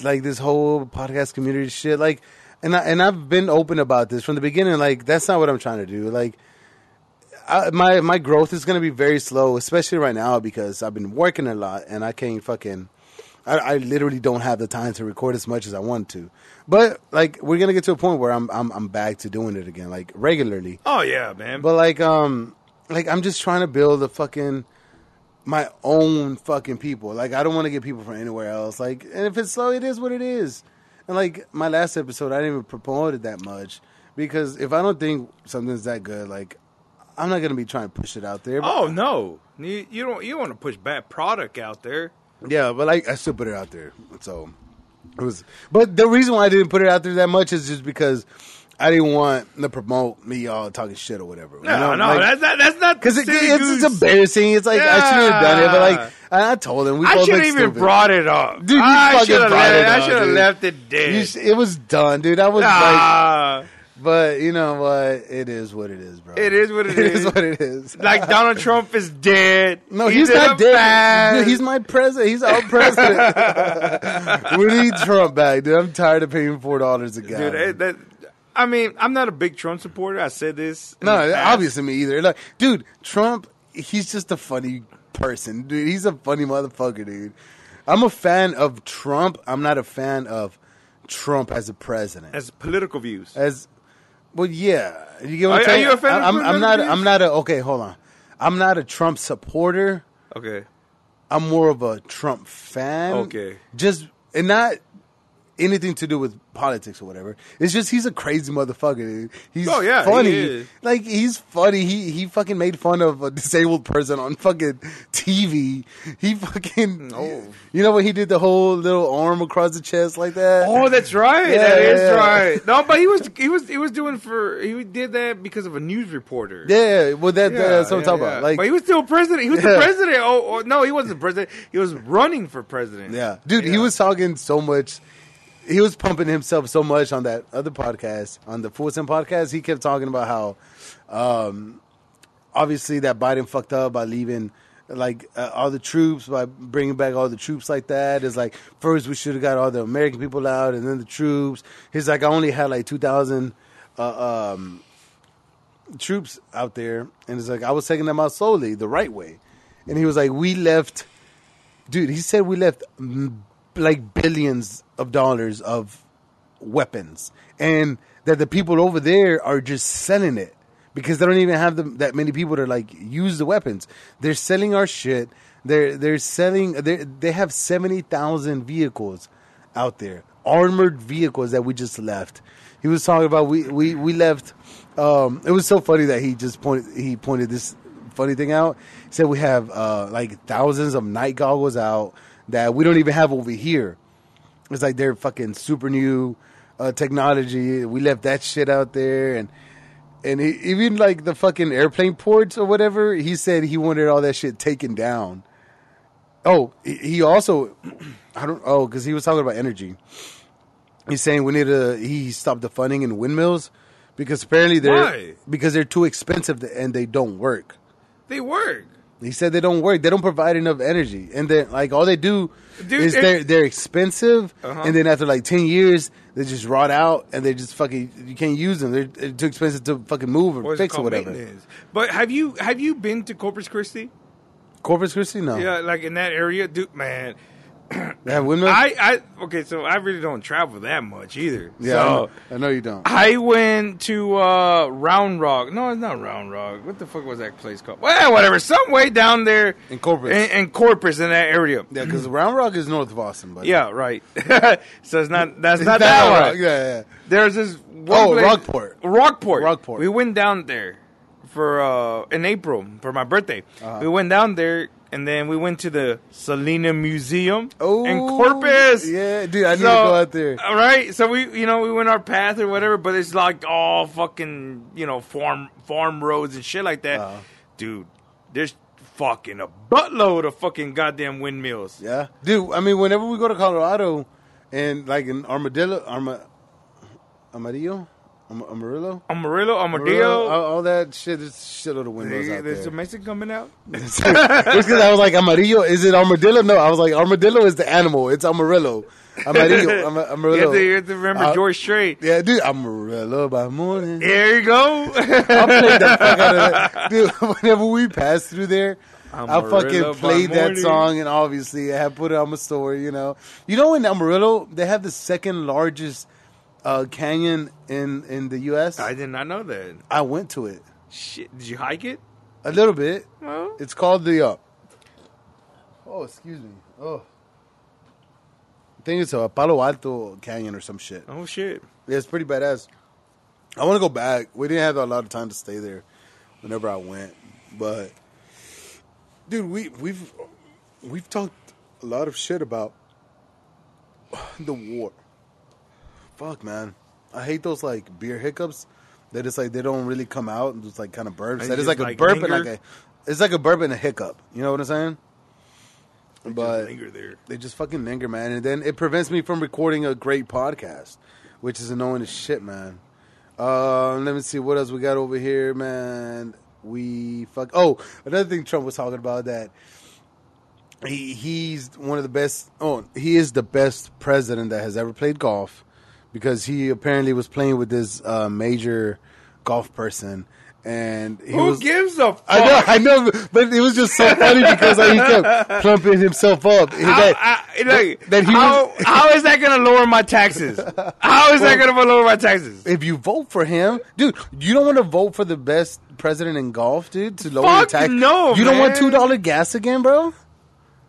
like this whole podcast community shit. Like, and I, and I've been open about this from the beginning. Like that's not what I'm trying to do. Like. I, my my growth is gonna be very slow, especially right now because I've been working a lot and I can't fucking I, I literally don't have the time to record as much as I want to. But like we're gonna get to a point where I'm I'm I'm back to doing it again, like regularly. Oh yeah, man. But like um like I'm just trying to build a fucking my own fucking people. Like I don't want to get people from anywhere else. Like and if it's slow, it is what it is. And like my last episode, I didn't even promote it that much because if I don't think something's that good, like I'm not gonna be trying to push it out there. oh no, you, you don't you want to push bad product out there. Yeah, but like I still put it out there. So it was but the reason why I didn't put it out there that much is just because I didn't want to promote me all talking shit or whatever. No, no, that's not that's not because it, it's, it's embarrassing. It's like I shouldn't have done it, but like I, told him we I should have even stupid. brought it up. Dude, you I fucking should have brought left, it I should have left it dead. You sh- it was done, dude. I was like, Ah, but you know what? It is what it is, bro. It is what <laughs> it it is is. what it is. like Donald Trump is dead. No, He he's not dead. bad- he's my president. He's our president. <laughs> <laughs> we need Trump back, dude. I'm tired of paying four dollars a gallon. dude. That, I mean, I'm not a big Trump supporter. I said this. no, obviously me either. Like, dude, Trump, he's just a funny person, dude. He's a funny motherfucker, dude. I'm a fan of Trump. I'm not a fan of Trump as a president. as political views. As well, yeah. You get what I'm are you a fan of I'm, I'm not. views? I'm not a. Okay, hold on. I'm not a Trump supporter. Okay. I'm more of a Trump fan. Okay. Just and not anything to do with politics or whatever. It's just he's a crazy motherfucker. He's Oh, yeah, funny. he is. Like he's funny. He he fucking made fun of a disabled person on fucking TV. He fucking Oh. You know when he did the whole little arm across the chest like that? Oh, that's right. Yeah, that is yeah. right. No, but he was he was he was doing for he did that because of a news reporter. Yeah, well that Yeah, that's what I'm talking yeah. about. Like but he was still president. He was <laughs> Yeah. the president. Oh, oh, no, he wasn't president. He was running for president. Yeah, dude, he was talking so much. He was pumping himself so much on that other podcast, on the Full Send podcast. He kept talking about how, um, obviously that Biden fucked up by leaving like uh, all the troops by bringing back all the troops like that. It's like first we should have got all the American people out and then the troops. He's like I only had like two thousand. Uh, um, troops out there and it's like I was taking them out slowly the right way and he was like we left dude he said we left like billions of dollars of weapons. And that the people over there are just selling it. Because they don't even have the, that many people to like use the weapons. They're selling our shit. They're they're selling they they have 70,000 vehicles out there. Armored vehicles that we just left. He was talking about we we we left um it was so funny that he just pointed he pointed this funny thing out. He said we have uh like thousands of night goggles out that we don't even have over here it's like they're fucking super new uh, technology. We left that shit out there, and and he, even like the fucking airplane ports or whatever. He said he wanted all that shit taken down. Oh, he- also, <clears throat> I don't. Oh, because he was talking about energy. He's saying we need to. He stopped the funding in windmills because apparently they're Why? because they're too expensive and they don't work. They work. He said they don't work. They don't provide enough energy, and then like all they do Dude, is they're they're expensive, Uh-huh. and then after like ten years, they just rot out, and they just fucking you can't use them. They're, they're too expensive to fucking move or What fix or whatever. But have you have you been to Corpus Christi? Corpus Christi, no, Yeah, like in that area, dude. Man, <clears throat> they have windmills. I I okay. So I really don't travel that much either. yeah, So, I, know, I know you don't. I went to uh, Round Rock. No, it's not Round Rock. What the fuck was that place called? Well, whatever. Some way down there In Corpus. in, in Corpus, in that area. yeah, because Round Rock is north of Austin, but Yeah, right. <laughs> so it's not. That's not that one. Rock, Yeah, yeah. There's this. One Oh, place- Rockport. Rockport. Rockport. We went down there for uh, in April for my birthday. Uh-huh. We went down there. And then we went to the Selena Museum Oh, in Corpus. Yeah, dude, I need to go out there. All right, so we, you know, we went our path or whatever, but it's like all fucking, you know, farm farm roads and shit like that. Uh-huh. Dude, there's fucking a buttload of fucking goddamn windmills. Yeah, dude. I mean, whenever we go to Colorado, and like in Armadillo, Arma, Amarillo, Am- Amarillo, Amarillo, all, all that shit. There's a shitload of windows Hey, out there's there. a Mexican coming out. <laughs> It's because I was like Amarillo. Is it Armadillo? No, I was like Armadillo is the animal. It's Amarillo. Amarillo. <laughs> Am- You Amarillo. have, to, you have to remember Uh, George Strait. Yeah, dude. Amarillo by morning. There you go. <laughs> I played the fuck out of that, dude. Whenever we pass through there, I Amarillo fucking by played that morning. song, and obviously I have put it on my story. You know, you know in Amarillo they have the second largest uh, canyon in in the U.S. I did not know that. I went to it Shit, did you hike it? a little bit. Well, It's called the. Uh, oh, excuse me. Oh, I think it's a Palo Alto Canyon or some shit. oh shit. Yeah, it's pretty badass. I want to go back. We didn't have a lot of time to stay there whenever I went, but dude, we we've we've talked a lot of shit about the war. Fuck, man, I hate those like beer hiccups. That it's like they don't really come out and just like kind of burps. They That is just, like a like, burp and like a it's like a burp and a hiccup. You know what I'm saying? Just But linger there. they just fucking linger, man. And then it prevents me from recording a great podcast, which is annoying as shit, man. Uh, let me see what else we got over here, man. We fuck. Oh, another thing Trump was talking about that he he's one of the best. Oh, he is the best president that has ever played golf because he apparently was playing with this uh, major golf person, and he Who was. gives a fuck? I know, <laughs> I know, but it was just so funny because like, he kept plumping himself up. How, That- I, like, that he how, was- <laughs> how is that going to lower my taxes? How is that going to lower my taxes? if you vote for him, dude, you don't want to vote for the best president in golf, dude, to lower Fuck your tax. no, you don't want two dollar gas again, bro.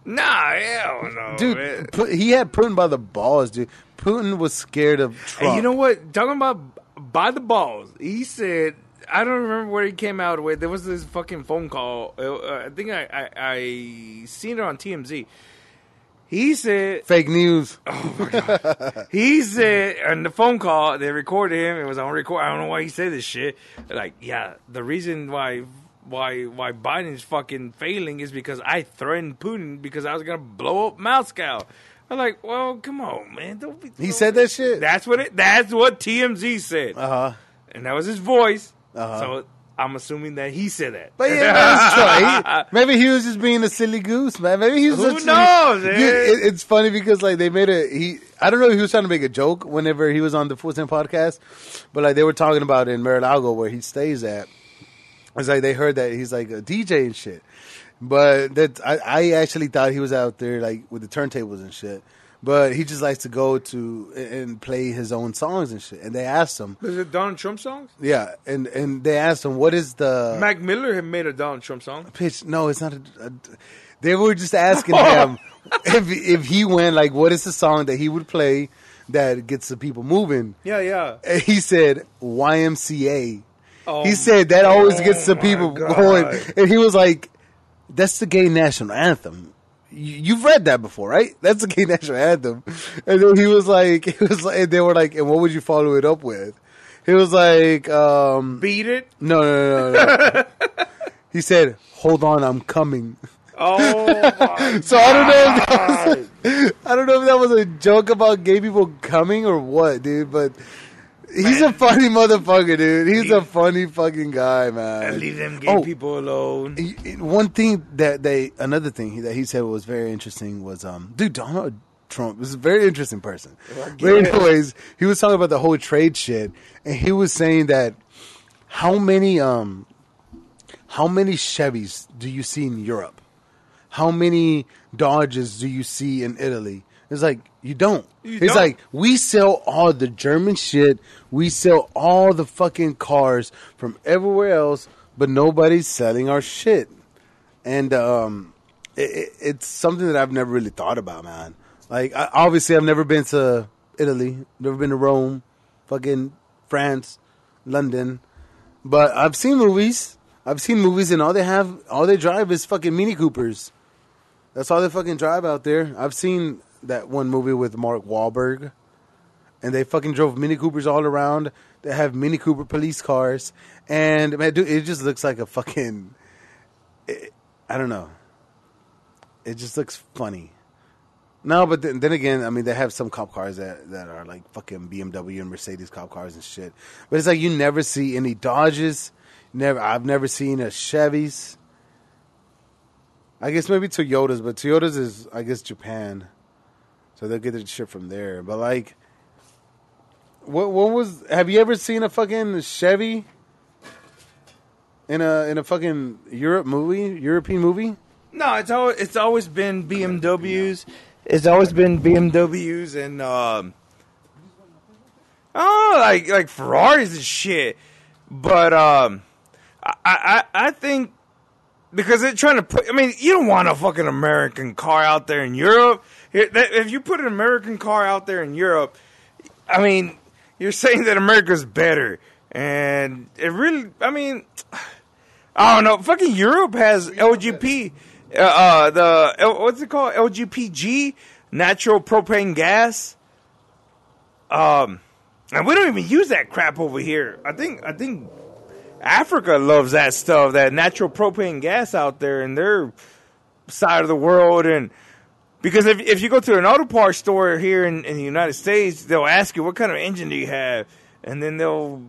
Nah, hell no, Dude, man. Pu- he had Putin by the balls, dude. Putin was scared of Trump. And you know what? Talking about by the balls, he said. I don't remember where he came out with. There was this fucking phone call. Uh, I think I, I I seen it on TMZ. He said fake news. <laughs> he said on the phone call they recorded him. It was on record. I don't know why he said this shit. Like, yeah, the reason why why why Biden's fucking failing is because I threatened Putin because I was gonna blow up Moscow. I'm like, well, come on, man. Don't be. He said that shit. That's what it. That's what TMZ said, Uh huh. and that was his voice. Uh-huh. So I'm assuming that he said that. But yeah, <laughs> that's true. He- maybe he was just being a silly goose, man. Maybe he was. Who just- knows, man? it- it's funny because like they made a he. I don't know if he was trying to make a joke whenever he was on the Full Time podcast, but like they were talking about in Mar-a-Lago where he stays at. It's like they heard that he's like a DJ and shit, but that I, I actually thought he was out there like with the turntables and shit. But he just likes to go to and play his own songs and shit. And they asked him, Is it Donald Trump songs? yeah, and and they asked him, what is the Mac Miller had made a Donald Trump song. pitch. No, it's not. A, a, they were just asking <laughs> him if if he went like, what is the song that he would play that gets the people moving? Yeah, yeah. And he said YMCA. Oh, he said that always gets the people God. going, and he was like, "That's the gay national anthem." You- You've read that before, right? That's the gay <laughs> national anthem. And then he was like, <laughs> he was like, and they were like, and what would you follow it up with? He was like, um, Beat it. no, no, no, no. no. <laughs> he said, "Hold on, I'm coming." Oh, So I don't know. If that was, I don't know if that was a joke about gay people coming or what, dude. But he's a funny motherfucker, dude. He's a funny fucking guy, man. leave them gay Oh. people alone. One thing that they, another thing that he said was very interesting was, um, dude, Donald Trump is a very interesting person. But anyways, he was talking about the whole trade shit, and he was saying that how many, um, how many Chevys do you see in Europe? How many Dodges do you see in Italy? It's like you don't. You it's don't. like we sell all the German shit. We sell all the fucking cars from everywhere else, but nobody's selling our shit. And um, it, it, it's something that I've never really thought about, man. Like, I, obviously, I've never been to Italy, never been to Rome, fucking France, London, but I've seen movies. I've seen movies, and all they have, all they drive is fucking Mini Coopers. That's all they fucking drive out there. I've seen that one movie with Mark Wahlberg, and they fucking drove Mini Coopers all around. They have Mini Cooper police cars, and man, dude, it just looks like a fucking. It, I don't know. It just looks funny. No, but then, then again, I mean, they have some cop cars that, that are like fucking BMW and Mercedes cop cars and shit. But it's like you never see any Dodges. Never, I've never seen a Chevys. I guess maybe Toyotas, but Toyotas is I guess Japan, so they'll get their shit from there. But like, what what was? Have you ever seen a fucking Chevy in a in a fucking Europe movie, European movie? No, it's always it's always been BMWs. It's always been BMWs and um, oh, like like Ferraris and shit. But um, I I I think because they're trying to put. I mean, you don't want a fucking American car out there in Europe. If you put an American car out there in Europe, I mean, you're saying that America's better, and it really. I mean, I don't know. Fucking Europe has LGP. Uh, uh, the what's it called? LGPG, natural propane gas. Um, and we don't even use that crap over here. I think I think Africa loves that stuff, that natural propane gas out there in their side of the world. And because if, if you go to an auto parts store here in, in the United States, they'll ask you, what kind of engine do you have? And then they'll,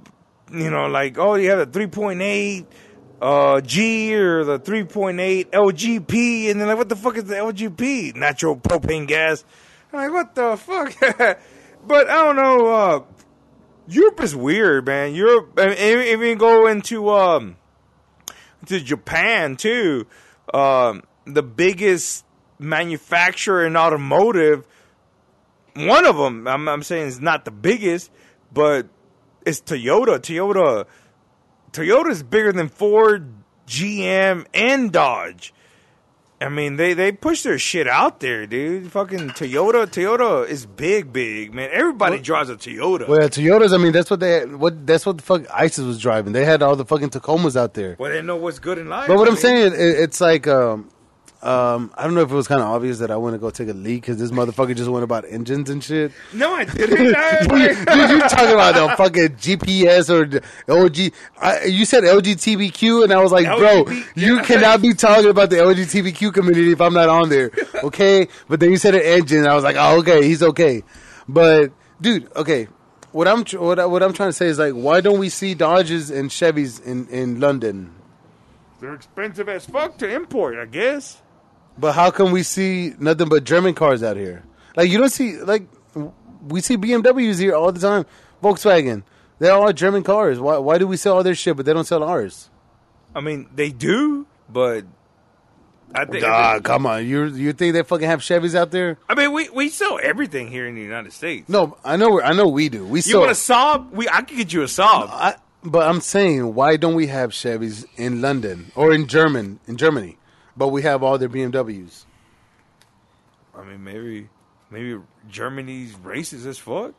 you know, like, oh, you have a 3.8 uh, G or the 3.8 LGP. And they're like, what the fuck is the LGP? Natural propane gas. I'm like, what the fuck? <laughs> but I don't know. Uh, Europe is weird, man. Europe, if you go into um, to Japan too, um, the biggest manufacturer in automotive, one of them, I'm, I'm saying is not the biggest, but it's Toyota. Toyota, Toyota is bigger than Ford, GM, and Dodge. I mean, they they push their shit out there, dude. Fucking Toyota, Toyota is big, big man. Everybody what? drives a Toyota. Well, Toyotas. I mean, that's what they what that's what the fuck ISIS was driving. They had all the fucking Tacomas out there. Well, they know what's good in life. But what I am saying, it, it's like um, um, I don't know if it was kind of obvious that I went to go take a leak because this motherfucker just went about engines and shit. No, I <laughs> didn't. dude, you talking about the fucking GPS or LG? I, you said LGBTQ, and I was like, bro, you cannot be talking about the LGBTQ community if I'm not on there, okay? but then you said an engine, I was like, oh, okay, he's okay. But dude, okay, what I'm what, I, what I'm trying to say is like, why don't we see Dodges and Chevys in in London? They're expensive as fuck to import, I guess. But how come we see nothing but German cars out here? Like you don't see like we see BMWs here all the time. Volkswagen, they're all German cars. Why why do we sell all their shit but they don't sell ours? I mean, they do, but I think. Ah, come on. You you think they fucking have Chevys out there? I mean, we, we sell everything here in the United States. No, I know. I know we do. We you want a Saab? We I can get you a Saab. I, but I'm saying, why don't we have Chevys in London or in German in Germany? But we have all their BMWs. I mean, maybe maybe Germany's racist as fuck.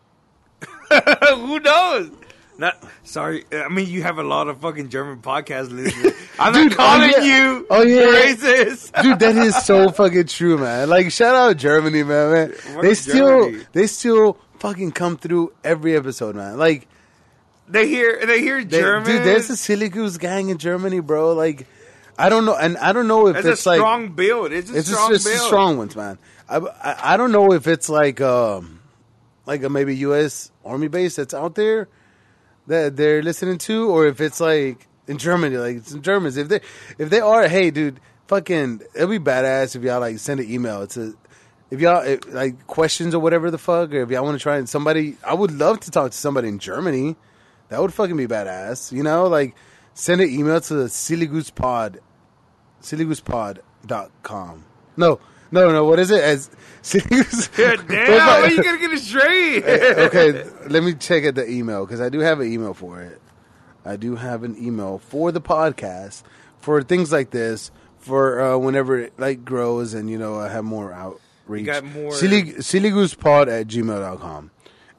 <laughs> Who knows? Not sorry. I mean, you have a lot of fucking German podcast listeners. <laughs> I'm Dude, not calling oh, yeah. you oh, yeah. racist. Dude, that is so fucking true, man. Like, shout out Germany, man. man. What they still, Germany? they still fucking come through every episode, man. Like, they hear, they hear German. Dude, there's a Silly Goose gang in Germany, bro. Like, I don't know, and I don't know if it's, it's like strong build. It's a it's strong just, build. It's strong ones, man. I, I, I don't know if it's like um like a maybe U.S. Army base that's out there that they're listening to, or if it's like in Germany, like it's in Germans. If they if they are, hey, dude, fucking, it'd be badass if y'all like send an email. It's a if y'all if, like questions or whatever the fuck, or if y'all want to try and somebody, I would love to talk to somebody in Germany. That would fucking be badass, you know, like send an email to the Silly Goose Pod sillygoosepod.com. No, no, no. What is it? As sillygoose. <laughs> Yeah, damn, how you gonna get it straight? <laughs> okay, let me check at the email because I do have an email for it. I do have an email for the podcast for things like this for uh, whenever it like grows and you know I have more outreach. You got more Silly, sillygoosepod at gmail.com.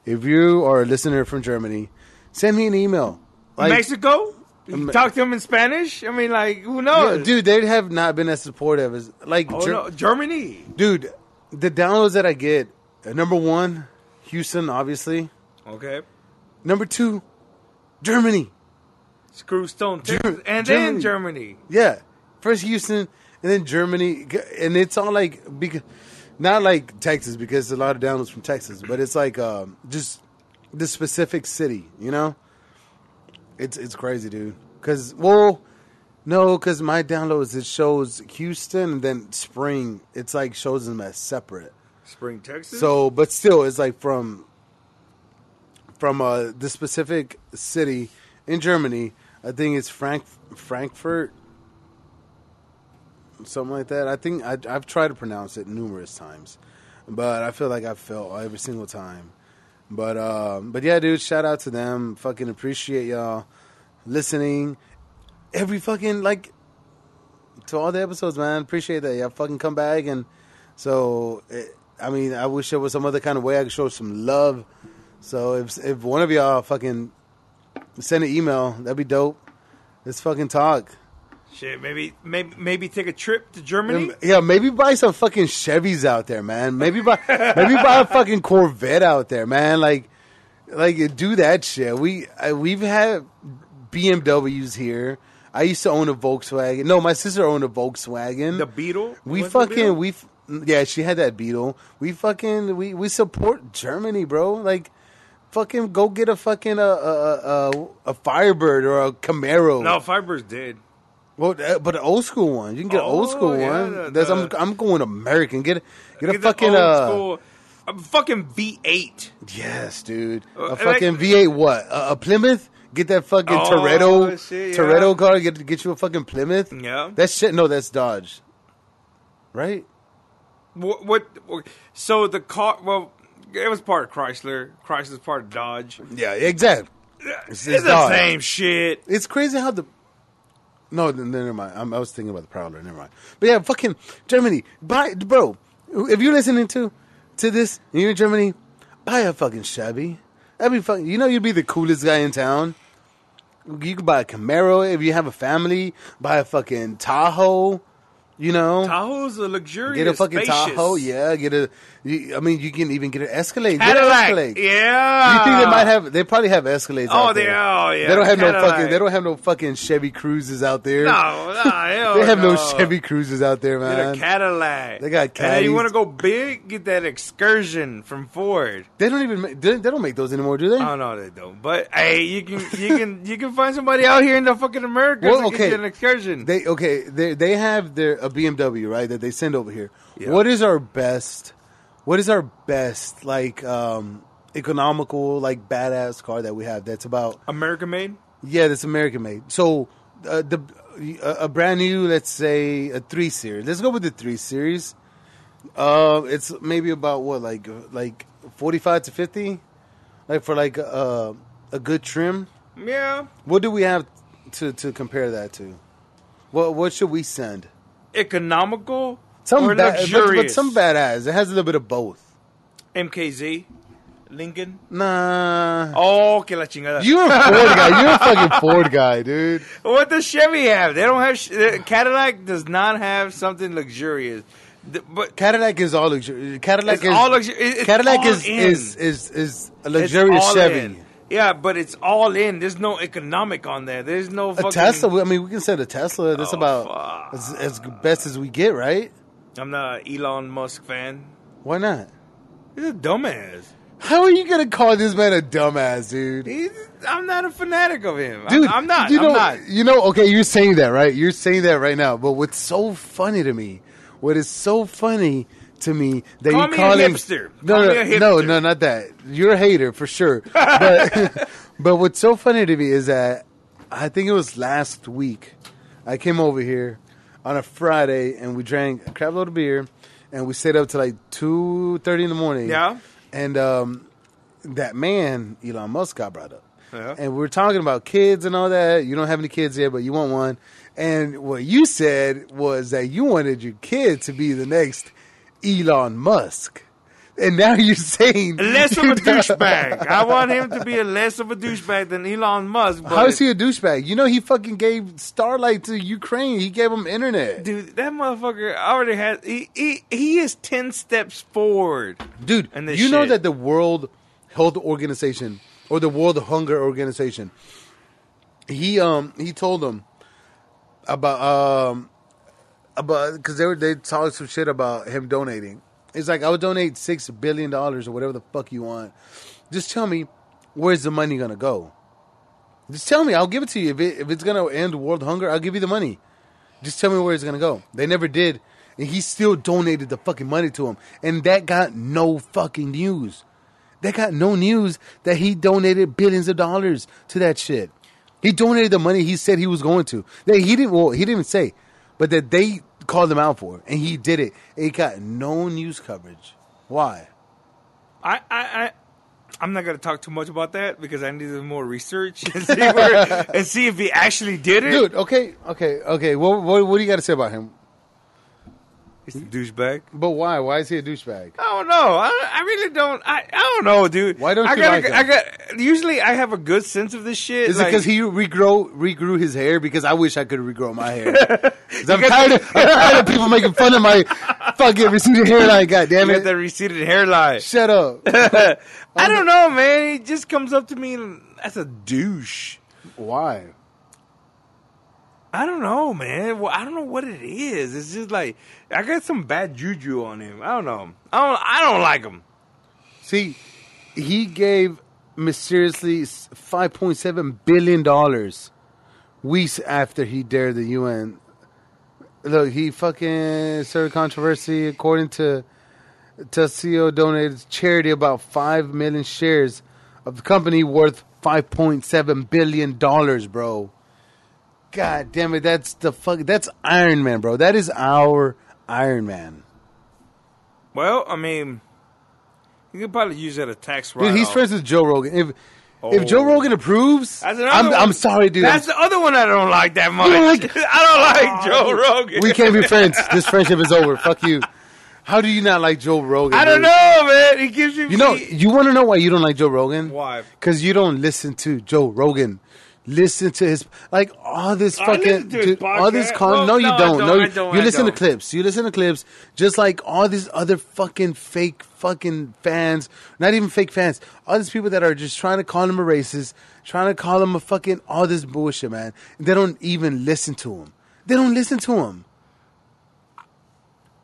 If you are a listener from Germany, send me an email. Like, Mexico? You talk to them in Spanish? I mean, like, who knows? Yeah, dude, they have not been as supportive as like oh, Ger- no. Germany. Dude, the downloads that I get, uh, number one, Houston, obviously. Okay. Number two, Germany. Screw Stone, Ger- and Germany. then Germany. Yeah, first Houston, and then Germany, and it's all like because not like Texas because a lot of downloads from Texas, but it's like um, just the specific city, you know. It's it's crazy, dude. Because well, no, because my downloads it shows Houston and then Spring. It's like shows them as separate. Spring, Texas. So, but still, it's like from from uh, the specific city in Germany. I think it's Frank Frankfurt, something like that. I think I, I've tried to pronounce it numerous times, but I feel like I've failed every single time. But um, but yeah, dude, shout out to them. Fucking appreciate y'all listening every fucking like to all the episodes, man. Appreciate that. Y'all fucking come back and so. It, I mean, I wish there was some other kind of way I could show some love. So if if one of y'all fucking send an email, that'd be dope. Let's fucking talk. Shit, maybe maybe maybe take a trip to Germany. Yeah, maybe buy some fucking Chevys out there, man. Maybe buy <laughs> maybe buy a fucking Corvette out there, man. Like like do that shit. We I, we've had BMWs here. I used to own a Volkswagen. No, my sister owned a Volkswagen. The Beetle. we Was fucking Beetle? we yeah, she had that Beetle. We fucking we we support Germany, bro. Like fucking go get a fucking a a, a, a Firebird or a Camaro. no Firebird's dead. Well, uh, but an old school one. You can get an old Oh, school yeah, one. the- That's, I'm I'm going American. Get a, get a Get fucking old uh school, a fucking V8. yes, dude. Uh, A like- fucking V8 what? A, a Plymouth? Get that fucking Oh, Toretto shit, yeah. Toretto car. Get get you a fucking Plymouth. Yeah. That's shit. No, that's Dodge. Right? What, what? So the car. Well, it was part of Chrysler. Chrysler's part of Dodge. Yeah, exactly. It's, it's the Dodge. same shit. It's crazy how the. No, n- never mind. I'm, I was thinking about the Prowler. Never mind. But yeah, fucking Germany. Buy, bro. If you're listening to to this, and you're in Germany, buy a fucking Chevy. That'd be fucking. You know, you'd be the coolest guy in town. You could buy a Camaro if you have a family. Buy a fucking Tahoe. You know, Tahoe's a luxurious. get a fucking spacious Tahoe. Yeah, get a. you- I mean, you can even get an Escalade. Get an Cadillac. Escalade. Yeah. You think they might have? They probably have Escalades. Oh, out they- are. oh, yeah, They don't have no fucking. They don't have no fucking Chevy Cruises out there. No, <laughs> no, hell they have no. no Chevy Cruises out there, man. Get a Cadillac. They got And then you want to go big? Get that Excursion from Ford. they don't even. Make, they, they don't make those anymore, do they? Oh no, they don't. But hey, you can you can you can find somebody out here in the fucking America Well, okay. an excursion. They okay. They they have their BMW right that they send over here. Yeah. What is our best? What is our best like um economical like badass car that we have? That's about American made. Yeah, that's American made. So uh, the a, a brand new, let's say a three series. Let's go with the three series. Uh, it's maybe about what like like forty five to fifty, like for like a a good trim. Yeah, What do we have to to compare that to? What what should we send? Economical Some or ba- but, luxurious. but some badass. It has a little bit of both. MKZ, Lincoln. Nah. Oh, que la chingada. You're a Ford guy. You're a <laughs> fucking Ford guy, dude. What does Chevy have? They don't have. sh- Cadillac does not have something luxurious. The- But Cadillac is all luxury. Cadillac is all luxu- it- it's Cadillac all is, is is is a luxurious Chevy. in. Yeah, but it's all in. There's no economic on there. There's no A Tesla. I mean, we can send a Tesla. That's Oh, about as, as best as we get, right? I'm not an Elon Musk fan. Why not? He's a dumbass. How are you gonna call this man a dumbass, dude? He's, I'm not a fanatic of him. Dude, I'm, I'm not. You know, I'm not. you know. Okay, you're saying that, right? You're saying that right now. But what's so funny to me? What is so funny to me that Call you me call a him hipster. No, Call no, me a no, hipster. no, not that. You're a hater for sure. <laughs> But, <laughs> but what's so funny to me is that I think it was last week. I came over here on a Friday and we drank a crap load of beer and we stayed up till like two thirty in the morning. Yeah. and um, that man Elon Musk got brought up. Yeah. And we were talking about kids and all that. You don't have any kids yet, but you want one. And what you said was that you wanted your kid to be the next Elon Musk. And now you're saying Less of a <laughs> douchebag. I want him to be a less of a douchebag than Elon Musk. But How is he a douchebag? You know he fucking gave Starlink to Ukraine. He gave him internet. Dude, that motherfucker already has. He, he, he is 10 steps forward. Dude, And you know that the World Health Organization or the World Hunger Organization, he um he told them about um about because they were they talked some shit about him donating. It's like I would donate six billion dollars or whatever the fuck you want. Just tell me where's the money gonna go. Just tell me, I'll give it to you. If it, if it's gonna end world hunger, I'll give you the money. Just tell me where it's gonna go. They never did, and he still donated the fucking money to him, and that got no fucking news. That got no news that he donated billions of dollars to that shit. He donated the money he said he was going to. That he didn't. Well, he didn't say, but that they called him out for, and he did it. It got no news coverage. Why? I, I, I I'm not gonna talk too much about that because I need more research <laughs> and see, where, and see if he actually did it. Dude, okay, okay, okay. What, what, what do you got to say about him? He's a douchebag. But why? Why is he a douchebag? I don't know. I, I really don't. I, I don't know, dude. Why don't I you gotta, like him? I got. Usually, I have a good sense of this shit. Is it like- because he regrow regrew his hair? Because I wish I could regrow my hair. <laughs> 'Cause I'm tired, of, I'm tired of people making fun of my fucking receding hairline. God damn you it! that receded hairline? Shut up. <laughs> I don't know, man. He just comes up to me and that's a douche. Why? I don't know, man. Well, I don't know what it is. It's just like I got some bad juju on him. I don't know. I don't. I don't like him. See, he gave mysteriously five point seven billion dollars weeks after he dared the UN. Look, he fucking started controversy. According to Tessio, donated charity about five million shares of the company worth five point seven billion dollars, bro. God damn it, that's the fuck. That's Iron Man, bro. That is our Iron Man. Well, I mean, you could probably use that as tax Dude, he's friends with Joe Rogan. If if Joe Oh. Rogan approves, I'm. I'm sorry, dude. That's the other one I don't like that much. don't like- <laughs> I don't like oh, Joe Rogan. we can't be <laughs> friends. This friendship is over. Fuck you. How do you not like Joe Rogan? I don't dude? know, man. He gives you. You know, you want to know why you don't like Joe Rogan? Why? Because you don't listen to Joe Rogan. Listen to his like all this fucking listen to his dude, all this con. Well, no, you no, don't. don't, No, I don't, you listen to clips. You listen to clips. Just like all these other fucking fake fucking fans. Not even fake fans. All these people that are just trying to call him a racist, trying to call him a fucking all this bullshit, man. They don't even listen to him. They don't listen to him.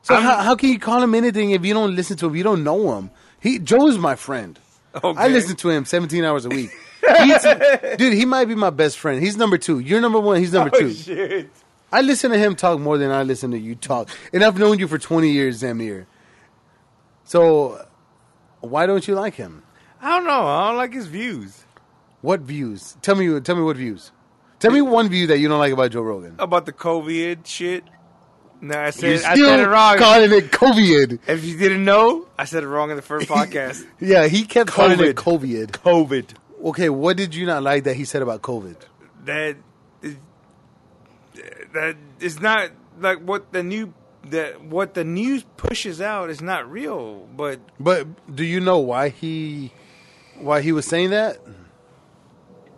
So I'm- how, how can you call him anything if you don't listen to him? If you don't know him. He Joe is my friend. Okay. I listen to him 17 hours a week. He's, <laughs> dude, he might be my best friend. He's number two. You're number one. He's number Oh, two. shit. I listen to him talk more than I listen to you talk. And I've known you for 20 years, Zamir. So why don't you like him? I don't know. I don't like his views What views? Tell me. Tell me what views. Tell me one view that you don't like about Joe Rogan. about the COVID shit. No, I said I said it wrong. calling it COVID. If you didn't know, I said it wrong in the first <laughs> podcast. Yeah, he kept calling it COVID. COVID. Okay, what did you not like that he said about COVID? That is, that is not like what the new that what the news pushes out is not real. But But do you know why he why he was saying that?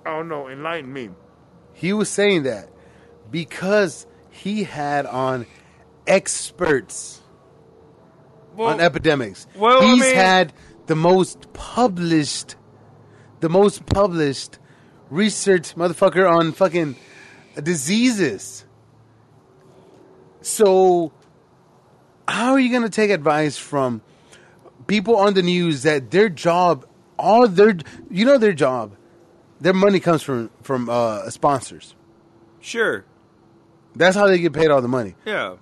I don't know. Enlighten me. He was saying that because he had on experts Well, on epidemics. well, I He's mean- had the most published the most published research motherfucker on fucking diseases. So how are you going to take advice from people on the news that their job all their you know their job their money comes from from uh, sponsors. sure. That's how they get paid all the money. Yeah.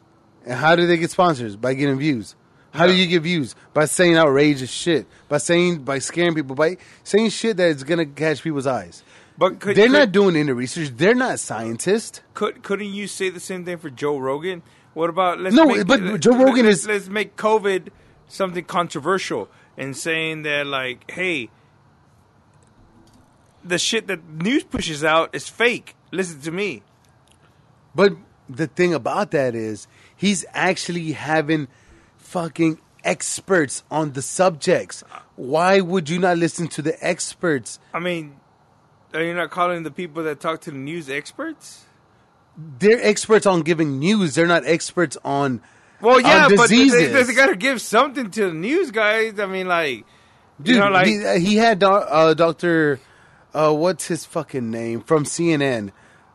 And how do they get sponsors? By getting views. How do you get views? By saying outrageous shit. By saying by scaring people. By saying shit that is gonna catch people's eyes. But could, They're could, not doing any research. They're not scientists. Could couldn't you say the same thing for Joe Rogan? What about let's No, make, but let- Joe Rogan let's- is- let's make COVID something controversial and saying that like, hey, the shit that news pushes out is fake. Listen to me. But the thing about that is he's actually having fucking experts on the subjects. Why would you not listen to the experts? I mean, are you not calling the people that talk to the news experts? They're experts on giving news. They're not experts on Well, yeah, on but they, they, they got to give something to the news guys. I mean, like, Dude, you know, like he, uh, he had doc- uh, Doctor, uh, what's his fucking name from CNN,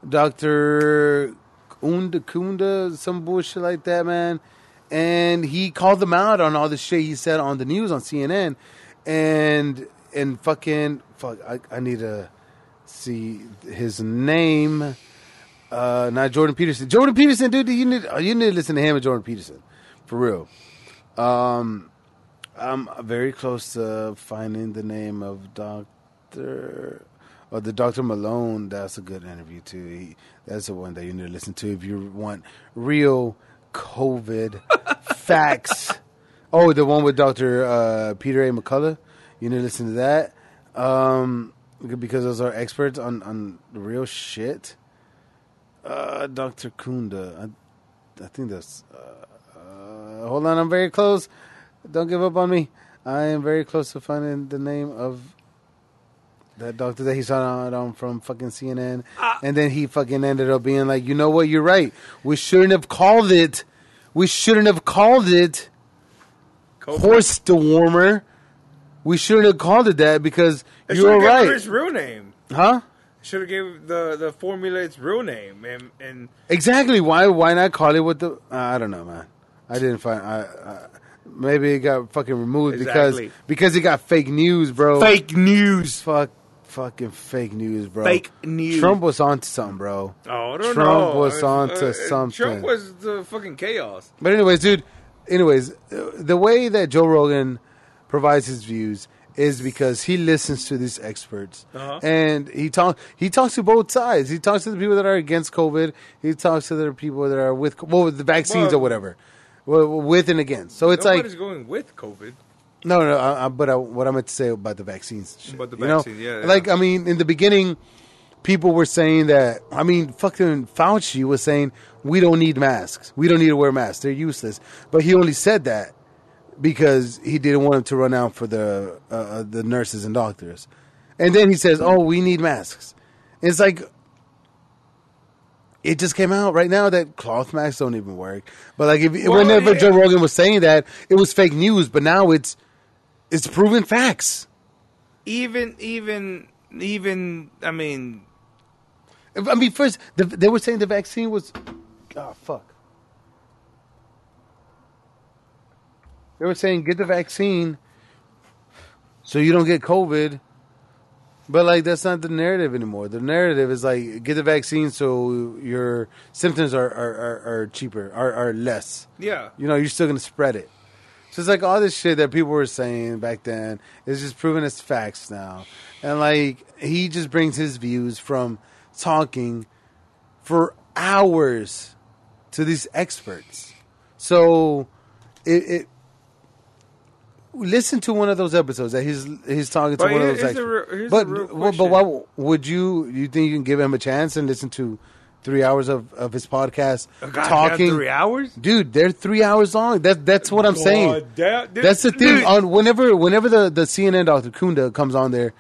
Doctor Unda Kunda, some bullshit like that, man. And he called them out on all the shit he said on the news on CNN, and and fucking fuck, I, I need to see his name. Uh, not Jordan Peterson. Jordan Peterson, dude, you need you need to listen to him and Jordan Peterson, for real. Um, I'm very close to finding the name of Doctor or the Doctor Malone. That's a good interview too. He, that's the one that you need to listen to if you want real COVID <laughs> facts. Oh, the one with Doctor uh, Peter A. McCullough. You need to listen to that um, because those are experts on on real shit. Uh, Doctor Kunda. I, I think that's. Uh, uh, hold on, I'm very close. Don't give up on me. I am very close to finding the name of that doctor that he saw on, on from fucking CNN, and then he fucking ended up being like, you know what, you're right. We shouldn't have called it. We shouldn't have called it COVID. horse dewormer. We shouldn't have called it that because They you were it right, Its real name. huh? Should have gave the the formula its real name, and and Exactly. Why? Why not call it what the? Uh, I don't know, man. I didn't find. I, I maybe it got fucking removed Exactly. because because it got fake news, bro. fake news. Fuck. Fucking fake news, bro. Fake news. Trump was onto something, bro. Oh, I don't Trump know. was onto uh, something. Trump was the fucking chaos. But anyways, dude. Anyways, uh, the way that Joe Rogan provides his views is because he listens to these experts Uh-huh. and he talk he talks to both sides. He talks to the people that are against COVID. He talks to the people that are with well, with the vaccines Well- or whatever, well, with and against. So it's like Nobody's going with COVID. No, no. I, I, but I, what I meant to say about the vaccines, shit, About the vaccine, yeah, yeah. Like I mean, in the beginning, people were saying that. I mean, fucking Fauci was saying we don't need masks. We don't need to wear masks. They're useless. But he only said that because he didn't want them to run out for the uh, uh, the nurses and doctors. And then he says, "Oh, we need masks." It's like it just came out right now that cloth masks don't even work. But like, if, Well, whenever yeah. Joe Rogan was saying that, it was fake news. But now it's it's proven facts. Even, even, even. I mean, I mean, first the, they were saying the vaccine was, oh fuck. They were saying get the vaccine so you don't get COVID. But like that's not the narrative anymore. The narrative is like get the vaccine so your symptoms are are, are, are cheaper, are, are less. yeah. You know, you're still gonna spread it. It's like all this shit that people were saying back then is just proven as facts now. And like he just brings his views from talking for hours to these experts. So it, it listen to one of those episodes that he's he's talking to But one of those experts. real- but the real well, but why would you you think you can give him a chance and listen to three hours of, of his podcast goddamn talking three hours. Dude, they're three hours long. That that's what I'm saying. Goddamn- dude, That's the thing. dude. On whenever whenever the, the CNN Dr. Kunda comes on there,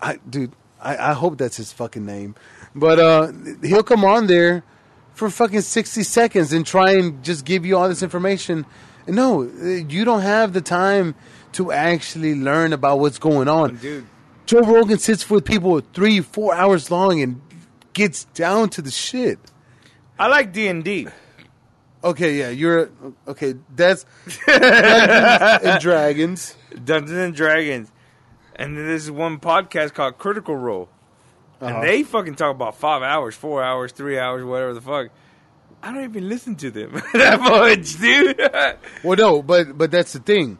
I dude, I, I hope that's his fucking name. But uh he'll come on there for fucking sixty seconds and try and just give you all this information. And no, you don't have the time to actually learn about what's going on. dude. Joe Rogan sits with people three, four hours long and gets down to the shit. I like D and D. Okay, yeah, you're okay. That's Dungeons and Dragons. Dungeons and Dragons, and then there's one podcast called Critical Role, Uh-huh. and they fucking talk about five hours, four hours, three hours, whatever the fuck. I don't even listen to them <laughs> that much, dude. Well, no, but but that's the thing.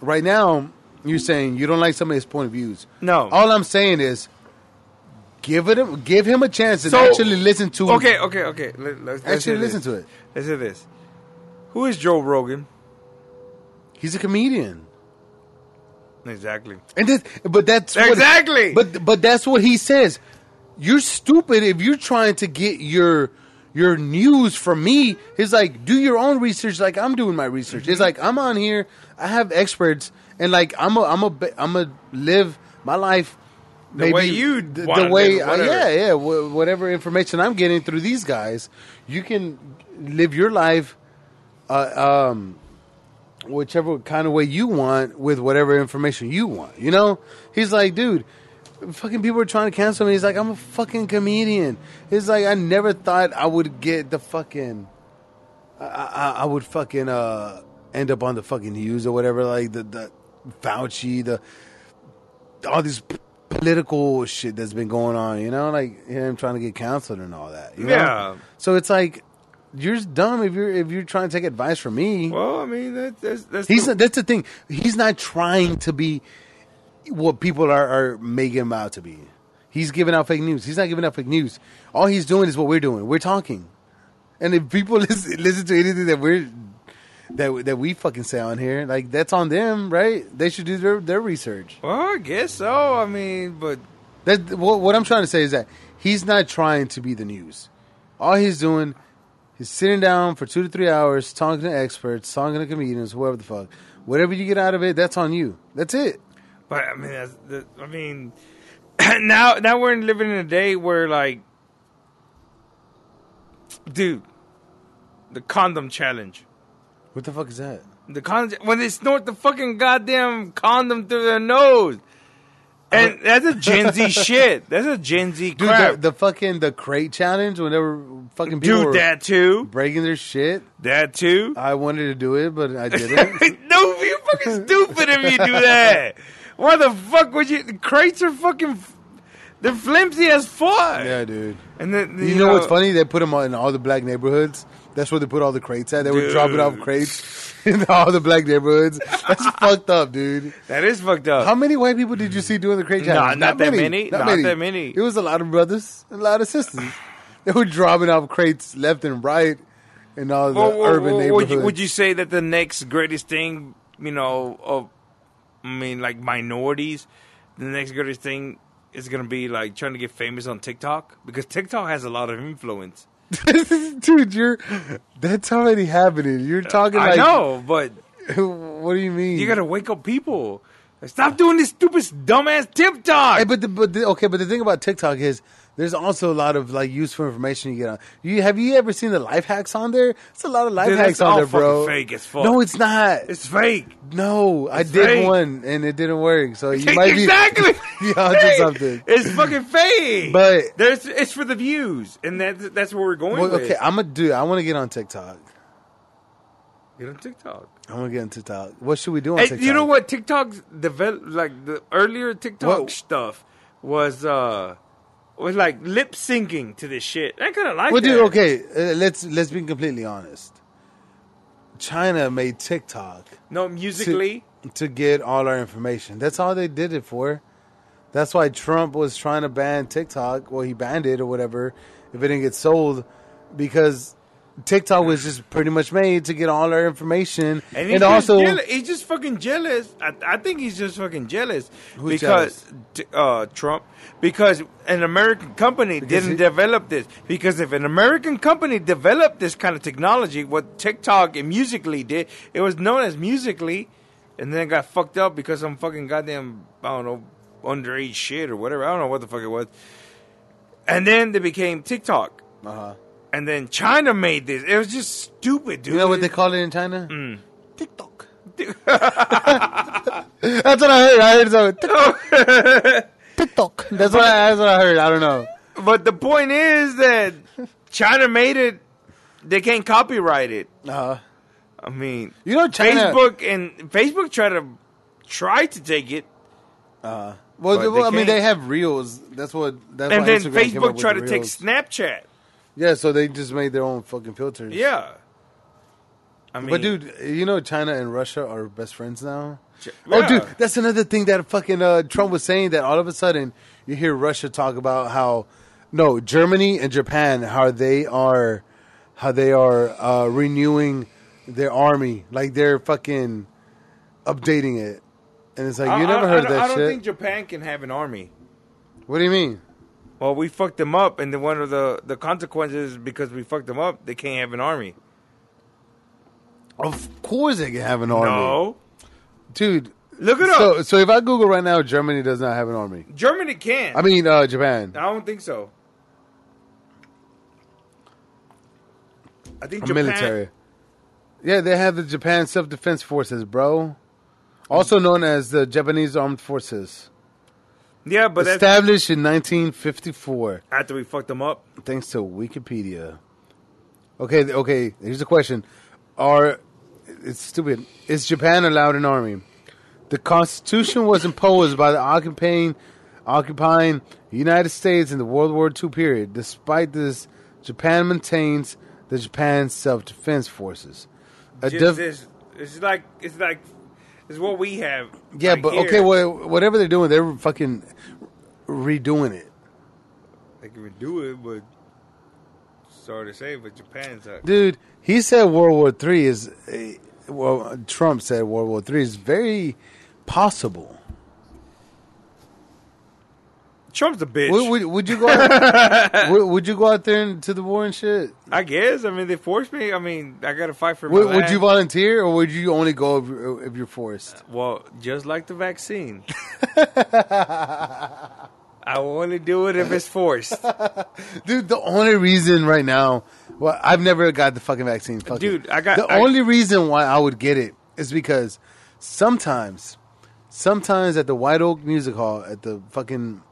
Right now, you're saying you don't like somebody's point of views. no. All I'm saying is, give it, give him a chance and So- actually listen to. It. Okay, okay, okay. Let, let's, let's actually listen this. to it. Let's hear this. Who is Joe Rogan? He's a comedian, Exactly. and that, but that's what- Exactly. but but that's what he says. You're stupid if you're trying to get your your news from me. He's like, do your own research, like I'm doing my research. It's mm-hmm. like I'm on here. I have experts, and like I'm a I'm a I'm a live my life The way you the, the way it, uh, yeah yeah wh- whatever information I'm getting through these guys, you can live your life. Uh, um, whichever kind of way you want with whatever information you want. You know, he's like, dude, fucking people are trying to cancel me. He's like, I'm a fucking comedian. He's like I never thought I would get the fucking. I, I, I would fucking uh end up on the fucking news or whatever. Like the the Fauci, the all these political shit that's been going on. You know, like him trying to get canceled and all that. you know? Yeah. So it's like you're dumb if you're if you're trying to take advice from me. Well, I mean, that, that's that's He's the- not, that's the thing. He's not trying to be what people are, are making him out to be. He's giving out fake news. He's not giving out fake news. All he's doing is what we're doing. We're talking. And if people <laughs> listen, listen to anything that we're that that we fucking say on here, like that's on them, right? They should do their their research. well, I guess so. I mean, but That what, what I'm trying to say is that he's not trying to be the news. All he's doing is sitting down for two to three hours, talking to experts, talking to comedians, whoever the fuck. Whatever you get out of it, that's on you. That's it. But I mean, that's, that, I mean, <clears throat> now now we're living in a day where like, dude, the condom challenge. What the fuck is that? The condom when they snort the fucking goddamn condom through their nose. And uh, that's a Gen Z <laughs> shit. That's a Gen Z Dude, crap. the, the fucking the crate challenge whenever fucking people Dude, that too. breaking their shit. That too. I wanted to do it, but I <laughs> didn't. no, you're fucking stupid if you do that. <laughs> Why the fuck would you? The crates are fucking. They're flimsy as fuck. yeah, dude. And then You, know, what's funny? They put them in all the black neighborhoods. That's where they put all the crates at. They were Dude. dropping off crates <laughs> in all the black neighborhoods. That's <laughs> fucked up, dude. That is fucked up. How many white people did you see doing the crate challenge? not that many. Not that many. It was a lot of brothers, and a lot of sisters. they were dropping off crates left and right in all the Well, well, urban well, neighborhoods. would you, would you say that the next greatest thing, you know, of, I mean, like minorities, the next greatest thing is gonna be like trying to get famous on TikTok because TikTok has a lot of influence. <laughs> dude, you're that's already happening. You're talking I like know, but <laughs> What do you mean? you gotta wake up people. Stop doing this stupid dumbass TikTok. Hey, but the, but the, okay, but the thing about TikTok is there's also a lot of like useful information you get on. You have you ever seen the life hacks on there? It's a lot of life Dude, hacks on there, bro. fake as fuck. No, it's not. it's fake. no, I did fake. one and it didn't work. So you might be exactly. <laughs> you onto something. It's fucking fake. But- there's it's for the views, and that's that's where we're going. Well, with. okay, I'm gonna do. I want to get on TikTok. Get on TikTok. I want to get on TikTok. What should we do on Hey, TikTok? you know what? TikTok's develop like the earlier TikTok What? stuff was uh was like lip syncing to this shit. I kind of like Well, that. dude, okay, uh, let's let's be completely honest. China made TikTok No, musically. to, to get all our information. That's all they did it for. That's why Trump was trying to ban TikTok. Well, he banned it or whatever if it didn't get sold because TikTok was just pretty much made to get all our information And and, also jealous. he's just fucking jealous. I, I think he's just fucking jealous because t- uh, Trump, because an American company Because didn't he- develop this. Because if an American company developed this kind of technology, what TikTok and Musically did, it was known as Musically, and then it got fucked up because some fucking goddamn I don't know underage shit or whatever. I don't know what the fuck it was. And then they became TikTok. uh-huh. And then China made this. It was just stupid, dude. you know what they call it in China? Mm. TikTok. <laughs> That's what I heard. I heard so TikTok. <laughs> TikTok. That's what I, that's what I heard. I don't know. But the point is that China made it. They can't copyright it. Uh, I mean, you know China. Facebook and Facebook try to try to take it, Uh, well, well I mean, they have reels. That's what. That's and then Instagram Facebook tried the to take Snapchat. Yeah, so they just made their own fucking filters. Yeah, I mean, but dude, you know China and Russia are best friends now. Ch- Oh, dude, that's another thing that fucking uh, Trump was saying. That all of a sudden you hear Russia talk about how no Germany and Japan how they are how they are uh, renewing their army, like they're fucking updating it. And it's like you never I- heard I, that I don't shit. think Japan can have an army. what do you mean? Well, we fucked them up, and then one of the the consequences because we fucked them up, they can't have an army. Of course they can have an army, No, dude. look it up. So, so if I Google right now, Germany does not have an army. Germany can. I mean, uh, Japan. I don't think so. I think Japan, military. Yeah, they have the Japan Self Defense Forces, bro. Also known as the Japanese Armed Forces. Yeah, but Established in 1954, after we fucked them up. thanks to Wikipedia. Okay, okay. Here's a question: Are it's stupid? Is Japan allowed an army? The Constitution was imposed by the occupying occupying United States in the World War II period. Despite this, Japan maintains the Japan Self Defense Forces. A div- this, it's like it's like it's what we have. yeah, like but here. okay, well, whatever they're doing, they're fucking redoing it. They can redo it, but sorry to say, but Japan's a, Dude, he said World War Three is, eh, well, Trump said World War Three is very possible. Trump's a bitch. Would, would, would you go? Out, <laughs> would, would you go out there into the war and shit? I guess. I mean, they forced me. I mean, I got to fight for my Would, would you volunteer, or would you only go if, you're- if you're forced? Uh, well, just like the vaccine. <laughs> I will only do it if it's forced. <laughs> Dude, the only reason right now, well, I've never got the fucking vaccine. Fuck Dude, it. I got- the I- only reason why I would get it is because sometimes, sometimes at the White Oak Music Hall at the fucking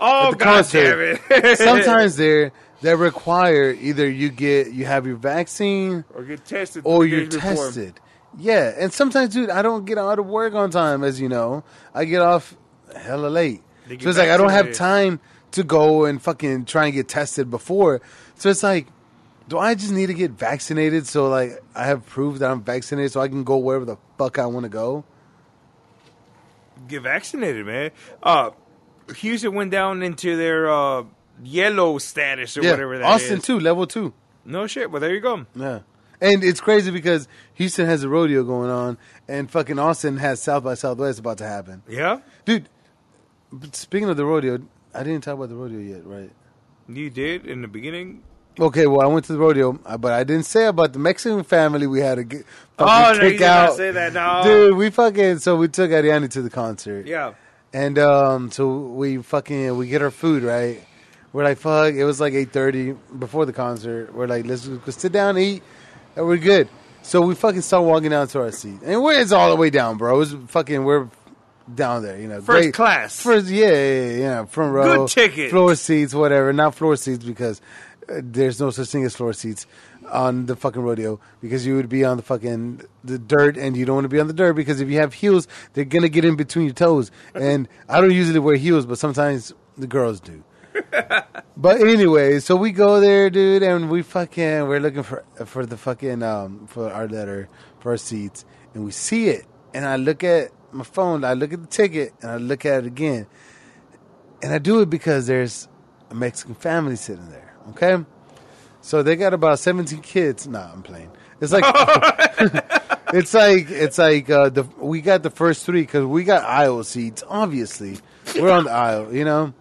Oh, God concert. damn it. <laughs> sometimes there they require either you get you have your vaccine or get tested. or you're before. tested. Yeah, and sometimes, dude, I don't get out of work on time, as you know. I get off hella late, so it's like I don't have time to go and fucking try and get tested before. So it's like, do I just need to get vaccinated so like I have proof that I'm vaccinated so I can go wherever the fuck I want to go? Get vaccinated, man. Uh, Houston went down into their uh, yellow status or yeah, whatever that Austin is. too, level two. No shit. Well, there you go. Yeah. And it's crazy because Houston has a rodeo going on, and fucking Austin has South by Southwest about to happen. Yeah, Dude, but speaking of the rodeo, I didn't talk about the rodeo yet, right? you did in the beginning. Okay, well, I went to the rodeo, uh, but I didn't say about the Mexican family we had to get Oh, fucking no, you kick out. say that. No. Dude, we fucking so we took Ariane to the concert. Yeah. And um, so we fucking we get our food right. We're like fuck. It was like eight thirty before the concert. We're like let's go sit down eat, and we're good. So we fucking start walking down to our seat, and we're it's all the way down, bro. It's fucking we're down there, you know, First great- class. First, yeah, yeah, yeah, yeah, front row, Good ticket. floor seats, whatever. Not floor seats because uh, there's no such thing as floor seats on the fucking rodeo because you would be on the fucking the dirt and you don't want to be on the dirt because if you have heels, they're gonna get in between your toes. <laughs> And I don't usually wear heels, but sometimes the girls do. <laughs> but anyway, so we go there, dude, and we fucking we're looking for for the fucking um for our letter for our seats, and we see it, and I look at my phone, I look at the ticket, and I look at it again, and I do it because there's a Mexican family sitting there. Okay, so they got about seventeen kids. Nah, I'm playing. It's like <laughs> it's like it's like uh, the we got the first three because we got aisle seats. Obviously, we're on the aisle. You know,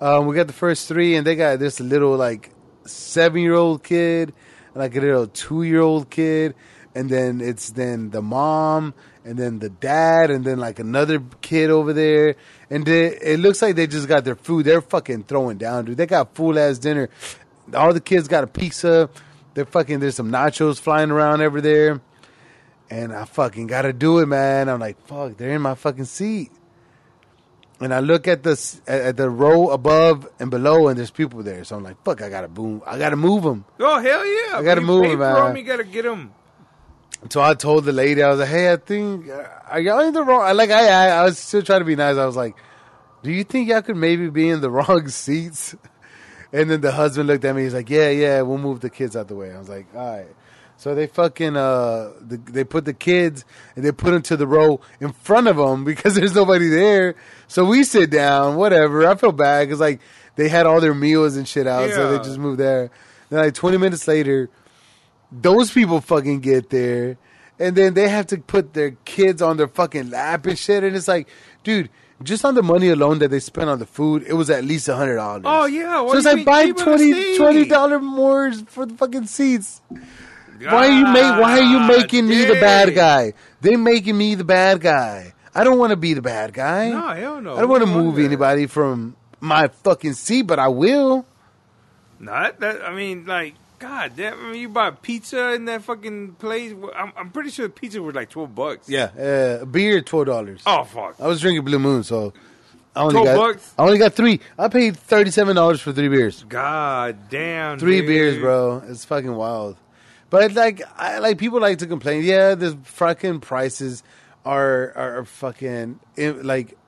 um, we got the first three, and they got this little like seven year old kid, and like a little two year old kid, and then it's then the mom, and then the dad, and then like another kid over there, and they, it looks like they just got their food. They're fucking throwing down, dude. They got full ass dinner. All the kids got a pizza. They're fucking. There's some nachos flying around over there, and I fucking gotta do it, man. I'm like, fuck, they're in my fucking seat. And I look at the at the row above and below, and there's people there. So I'm like, "Fuck! I gotta boom! I gotta move them." Oh hell yeah! I gotta You move them, for You gotta get them. So I told the lady, I was like, "Hey, I think uh, are y'all in the wrong?" I Like I, I, I was still trying to be nice. I was like, "Do you think y'all could maybe be in the <laughs> wrong seats?" And then the husband looked at me. He's like, "Yeah, yeah, we'll move the kids out the way." I was like, "All right." So they fucking uh, the, they put the kids and they put them to the row in front of them because <laughs> there's nobody there. So we sit down, whatever. I feel bad because like they had all their meals and shit out, so they just moved there. Then like 20 minutes later, those people fucking get there and then they have to put their kids on their fucking lap and shit and it's like dude just on the money alone that they spent on the food it was at least a hundred dollars. Oh, yeah, what so it's like buy keep it a 20 seat? 20 dollar more for the fucking seats. Why are you make why are you God making me the bad guy? They're making me the bad guy. I don't want to be the bad guy. No, hell no. i don't want to move anybody from my fucking seat but i will. Not that. I mean, like, God damn. I mean, you buy pizza in that fucking place. I'm, I'm pretty sure the pizza was like twelve bucks. yeah uh, beer $12 Oh fuck. i was drinking blue moon so I only 12 got bucks? I only got three. I paid thirty seven dollars for three beers. God damn. Three dude. beers, bro. It's fucking wild. But like, I like people like to complain. Yeah, the fucking prices are are fucking like,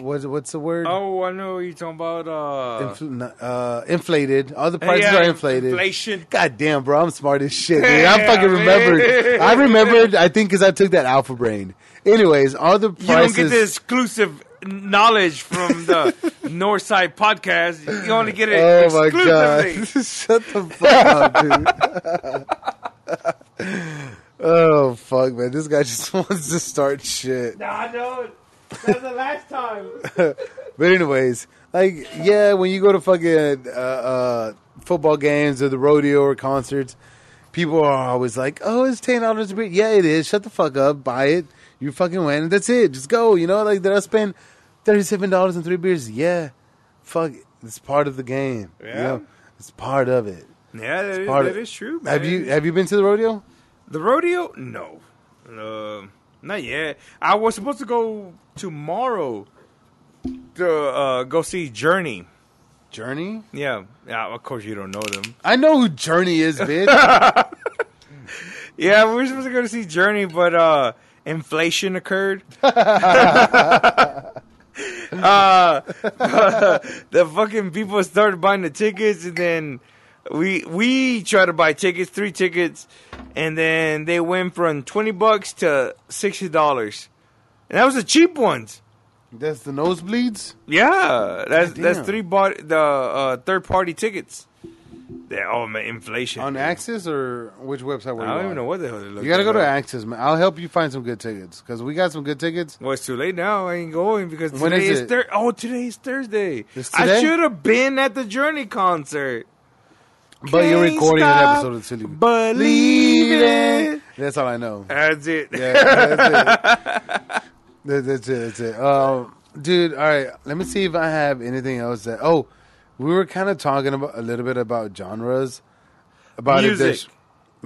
what's what's the word? Oh, I know what you're talking about. Uh, Infl- uh, inflated. All the prices yeah, are inflated. Inflation. God damn, bro, I'm smart as shit. Dude. I Yeah, fucking man. remembered. I <laughs> remembered. I think because I took that alpha brain. Anyways, all the prices. You don't get the exclusive knowledge from the <laughs> Northside podcast. You only get it Oh my god! <laughs> Shut the fuck up, dude. oh fuck, man! This guy just wants to start shit. Nah, I know. That's the last time. <laughs> But anyways, like yeah, when you go to fucking uh, uh, football games or the rodeo or concerts, people are always like, "Oh, it's ten dollars a beer." Yeah, it is. Shut the fuck up. Buy it. You fucking win. That's it. Just go. You know, like did I spend thirty seven dollars on three beers? Yeah. Fuck. It. It's part of the game. you Yeah. know? It's part of it. Yeah, that, is, that of- is true. Man. Have you have you been to the rodeo? the rodeo? No, uh, not yet. I was supposed to go tomorrow to uh, go see Journey. Journey? Yeah, yeah. Of course, you don't know them. I know who Journey is, <laughs> bitch. Yeah, we were supposed to go to see Journey, but uh, inflation occurred. <laughs> uh, <laughs> the fucking people started buying the tickets, and then we we tried to buy tickets, three tickets, and then they went from twenty bucks to sixty dollars, and that was the cheap ones. That's the nosebleeds. Yeah, that's God that's three bought the uh, third party tickets. Yeah, oh man, inflation On AXS or which website were I you don't on? even know what the hell they look. You gotta go to. AXS, man. I'll help you find some good tickets because we got some good tickets. Well, it's too late now. I ain't going because When today is is, it? Thur- Oh, today is Thursday. It's I should have been at the Journey concert. But you're Can't recording an episode of Silly. believing. That's all I know. That's it. Yeah, that's it. That- that's it. That's it. Um, dude, all right. Let me see if I have anything else that. Oh, we were kind of talking about a little bit about genres. About Music.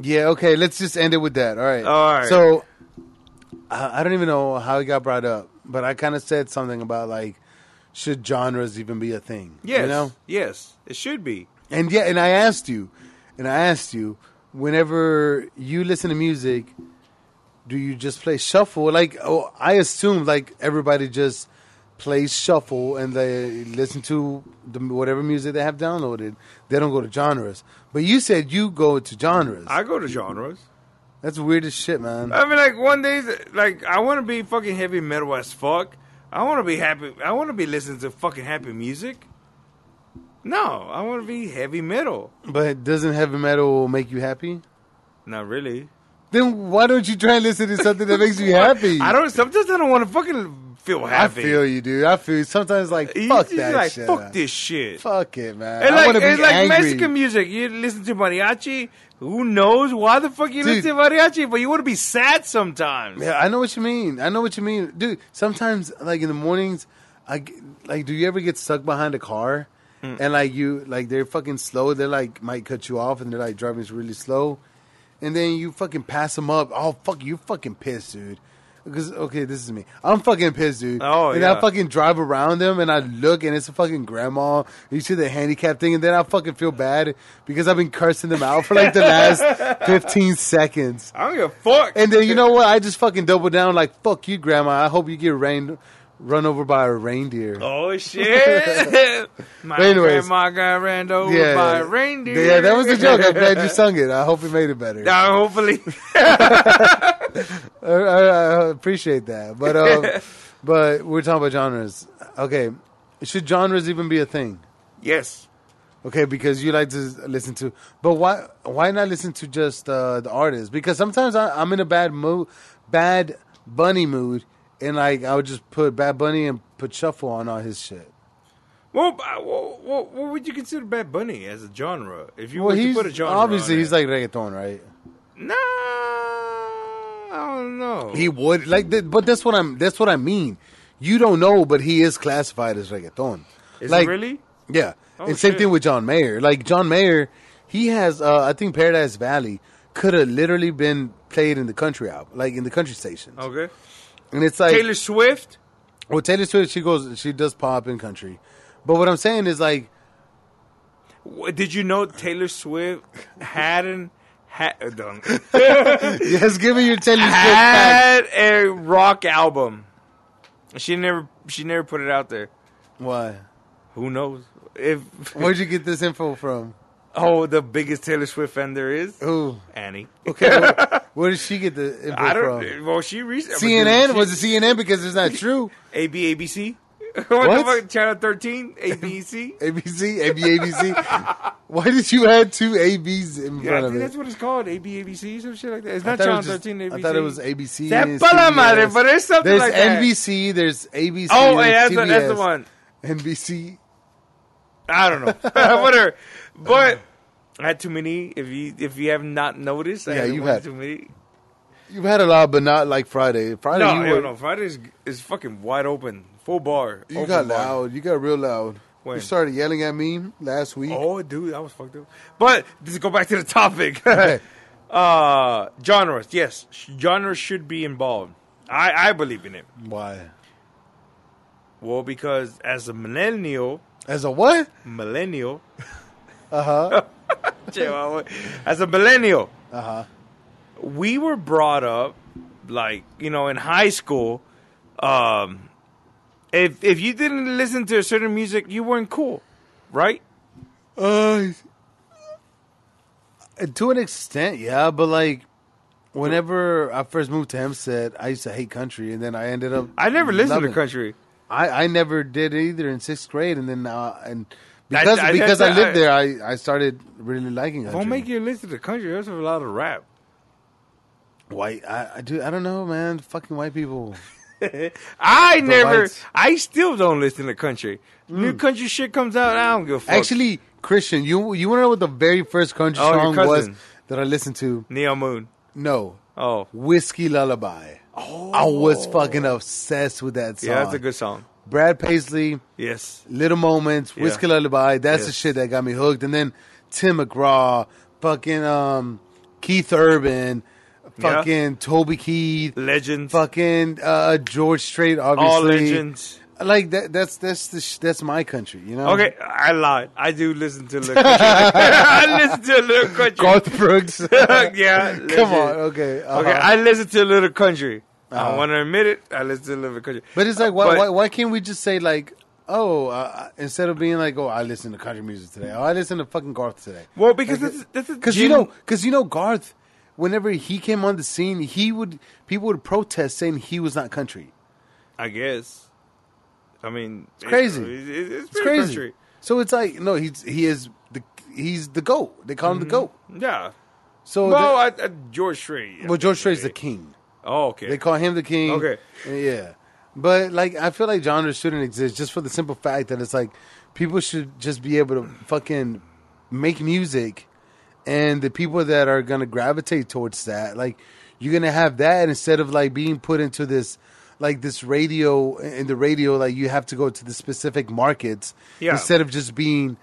Yeah. Okay. Let's just end it with that. All right. All right. So, I I don't even know how it got brought up, but I kind of said something about like, should genres even be a thing? Yes. You know. Yes. It should be. And yeah, and I asked you, and I asked you, whenever you listen to music, do you just play shuffle? Like, oh, I assume like everybody just plays shuffle and they listen to the, whatever music they have downloaded. They don't go to genres. But you said you go to genres. I go to genres. That's weird as shit, man. I mean, like one day, like I want to be fucking heavy metal as fuck. I want to be happy. I want to be listening to fucking happy music. No, I want to be heavy metal. But doesn't heavy metal make you happy? Not really. Then why don't you try and listen to something that makes you <laughs> happy? I don't. Sometimes I don't want to fucking feel happy. I feel you, dude. I feel you. Sometimes like You fuck just that like, shit. Fuck this shit. Fuck it, man. It's I like, want to be it's like angry. Mexican music. You listen to mariachi. Who knows why the fuck you Dude. listen to mariachi? But you want to be sad sometimes. Yeah, I know what you mean. I know what you mean, dude. Sometimes, like in the mornings, I g- like. Do you ever get stuck behind a car Hmm. and like you like they're fucking slow? They're like might cut you off and they're like driving really slow, and then you fucking pass them up. Oh fuck, you fucking pissed, dude. Because okay, this is me. I'm fucking pissed, dude. Oh, and yeah. I fucking drive around them and I look and it's a fucking grandma. You see the handicap thing, and then I fucking feel bad because I've been cursing them out for like the last <laughs> 15 seconds. I don't give a fuck. And then you know what? I just fucking double down like fuck you, grandma. I hope you get rain, run over by a reindeer. oh shit! <laughs> My But anyways. grandma got ran over by a reindeer. Yeah, that was the joke. I'm glad you <laughs> sung it. I hope it made it better. Now, hopefully, <laughs> I, I, I appreciate that. But um, but we're talking about genres. Okay, should genres even be a thing? yes. Okay, because you like to listen to, but why why not listen to just uh, the artist? Because sometimes I, I'm in a bad mood, bad bunny mood, and like I would just put Bad Bunny and put shuffle on all his shit. Well, uh, what, what, what would you consider Bad Bunny as a genre? If you Well, were to put a genre, obviously he's like reggaeton, right? nah. I don't know. He would like, but that's what I'm. That's what I mean. You don't know, but he is classified as reggaeton. Is like, it really? Yeah, Oh, and same shit. thing with John Mayer. Like John Mayer, he has. Uh, I think Paradise Valley could have literally been played in the country album, like in the country stations. Okay. And it's like Taylor Swift. Well, Taylor Swift, she goes, she does pop and country, but what I'm saying is like, What- Did you know Taylor Swift hadn't had uh, <laughs> yes, give me your Taylor Swift. had a rock album? She never she never put it out there. Why? Who knows? If Where'd you get this info from? Oh, the biggest Taylor Swift fan there is, Who? Annie. Okay, where, <laughs> where did she get the info I don't. from? Well, she reached CNN? Was it CNN because it's not <laughs> true? AB ABC? what, <laughs> What? the fuck? Channel thirteen? ABC? ABC, AB, Why did you add two ABs in Yeah, I front of think it? that's what it's called. AB ABC, some shit like that. It's I not thought it Channel was just- thirteen. ABC. I thought it was ABC. Sepa and la CBS. madre, but it's something There's like that. NBC. There's ABC. Oh, there's yeah, that's, the, that's the CBS. one. NBC. I don't know. Whatever. But I had too many. If you if you have not noticed, I Yeah, had you've one had- too many. You've had a lot, but not like Friday. Friday, No, you, hell were, no. Friday is, is fucking wide open, full bar. you open got bar. loud. You got real loud. When? You started yelling at me last week. Oh, dude, I was fucked up. But let's go back to the topic. <laughs> Okay. uh, genres, yes, genres should be involved. I I believe in it. Why? Well, because as a millennial, As a what? millennial, <laughs> Uh huh. as a millennial, Uh huh. we were brought up like you know in high school um if if you didn't listen to a certain music you weren't cool right Uh, to an extent, yeah, but like, whenever I first moved to Hempstead, I used to hate country, and then I ended up. i never listened loving to country I, I never did either in sixth grade, and then uh, and I- because I- because I- I, lived there, I, I started really liking country. don't make you listen to the country there's a lot of rap white. I, I do. I don't know, man. Fucking white people. <laughs> i never whites. i still don't listen to country new mm. country shit comes out i don't give a fuck Actually, Christian, you you want to know what the very first country Oh, song was that I listened to? Neon Moon No, oh Whiskey Lullaby. Oh. I was oh. fucking obsessed with that song. yeah that's a good song Brad Paisley, yes Little Moments, Yeah. Whiskey Lullaby. That's the shit that got me hooked. And then Tim McGraw, fucking um, Keith Urban, fucking Toby Keith, legends fucking uh, George Strait. Obviously, all legends Like that. That's that's the sh- that's my country. You know. Okay, I lied. I do listen to little <laughs> country. I listen to little country. Garth Brooks. <laughs> yeah, Come on. Okay. uh-huh. Okay, I listen to little country. I Uh-huh. want to admit it. I listen to a little country. But it's like, why, But- why, why can't we just say like, oh, uh, instead of being like, oh, I listen to country music today, oh, I listen to fucking Garth today. Well, because this, is- this is Because you know, because you know, Garth, whenever he came on the scene, he would people would protest saying he was not country. I guess. I mean, it's crazy. It's, it's, It's pretty crazy. Country. So it's like, no, he's he is the he's the goat. They call him the goat. Yeah. So Mm-hmm. well, the- I, I, George Strait. I well, George Strait's the right? king. Oh, okay. They call him the king. Okay. Yeah. But like I feel like genres shouldn't exist just for the simple fact that it's like people should just be able to fucking make music and the people that are gonna gravitate towards that, like you're gonna have that instead of like being put into this like this radio in the radio like you have to go to the specific markets Yeah. instead of just being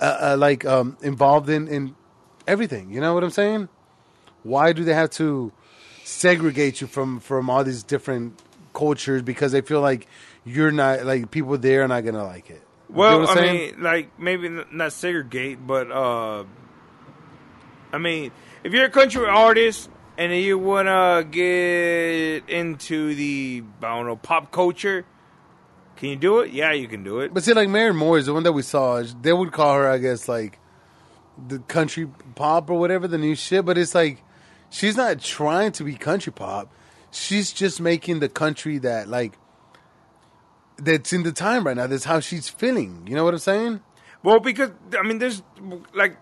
uh, uh, like um involved in in everything you know what i'm saying why do they have to segregate you from from all these different cultures because they feel like you're not like people there are not gonna like it. Well, You know I saying? mean, like maybe not segregate, but uh, I mean, if you're a country artist and you wanna get into the I don't know pop culture, can you do it? Yeah, you can do it. but see, like Maren Morris is the one that we saw. They would call her, I guess, like the country pop or whatever the new shit. But it's like she's not trying to be country pop. She's just making the country that like that's in the time right now. That's how she's feeling. You know what I'm saying? Well, because I mean, there's like,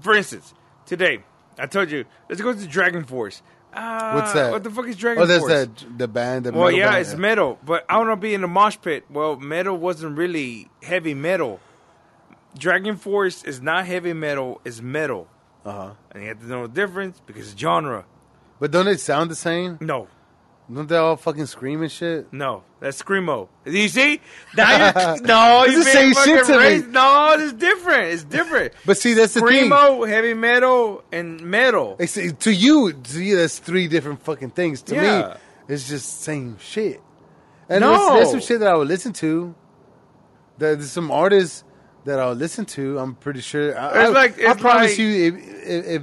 for instance, today I told you let's go to Dragon Force. Uh, What's that? What the fuck is Dragon Oh, that's Force? that the band. The Well, yeah, band. it's metal, but I want to be in the mosh pit. Well, metal wasn't really heavy metal. Dragon Force is not heavy metal; it's metal, Uh-huh. and you have to know the difference because it's genre. But don't they sound the same? No, Don't they all fucking scream and shit? no, that's screamo. You see? <laughs> Now you <laughs> no, It's you the same shit to me. No, it's different. It's different. <laughs> But see, that's the thing. screamo, heavy metal, and metal. It's, to you, to you, that's three different fucking things. To Yeah. me, it's just same shit. And No. there's, there's some shit that I would listen to. There's some artists that I'll listen to. I'm pretty sure. I, It's I- like- I promise like- you, if, if, if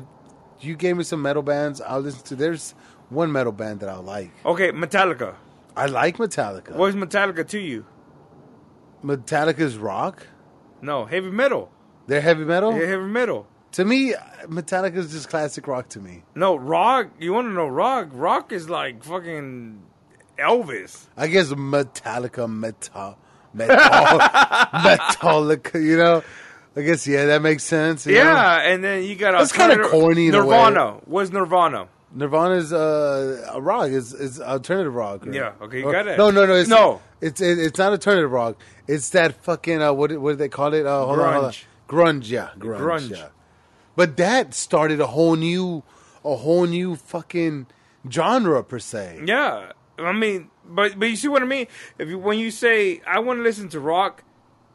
you gave me some metal bands, I'll listen to. There's one metal band that I like. Okay, Metallica. I like Metallica. What's Metallica to you? Metallica's rock. No, heavy metal. They're heavy metal. Yeah, heavy metal. To me, Metallica's just classic rock to me. No, rock. You want to know rock? Rock is like fucking Elvis. I guess Metallica, metal, metal, <laughs> Metallica. You know, I guess yeah, that makes sense. you know? Yeah, and then you got That's kinda alternative- corny in a way. Nirvana. What's Nirvana? Nirvana's uh, a rock. It's, it's alternative rock. right? Yeah, okay, you Or- got it. No, no, no. It's, No. it's it, it's not alternative rock. It's that fucking uh, what what do they call it? Uh, hold on, hold on. Grunge. Grunge, yeah, grunge, Grunge. yeah. But that started a whole new, a whole new fucking genre per se. Yeah, I mean, but but you see what I mean? If you, when you say I want to listen to rock,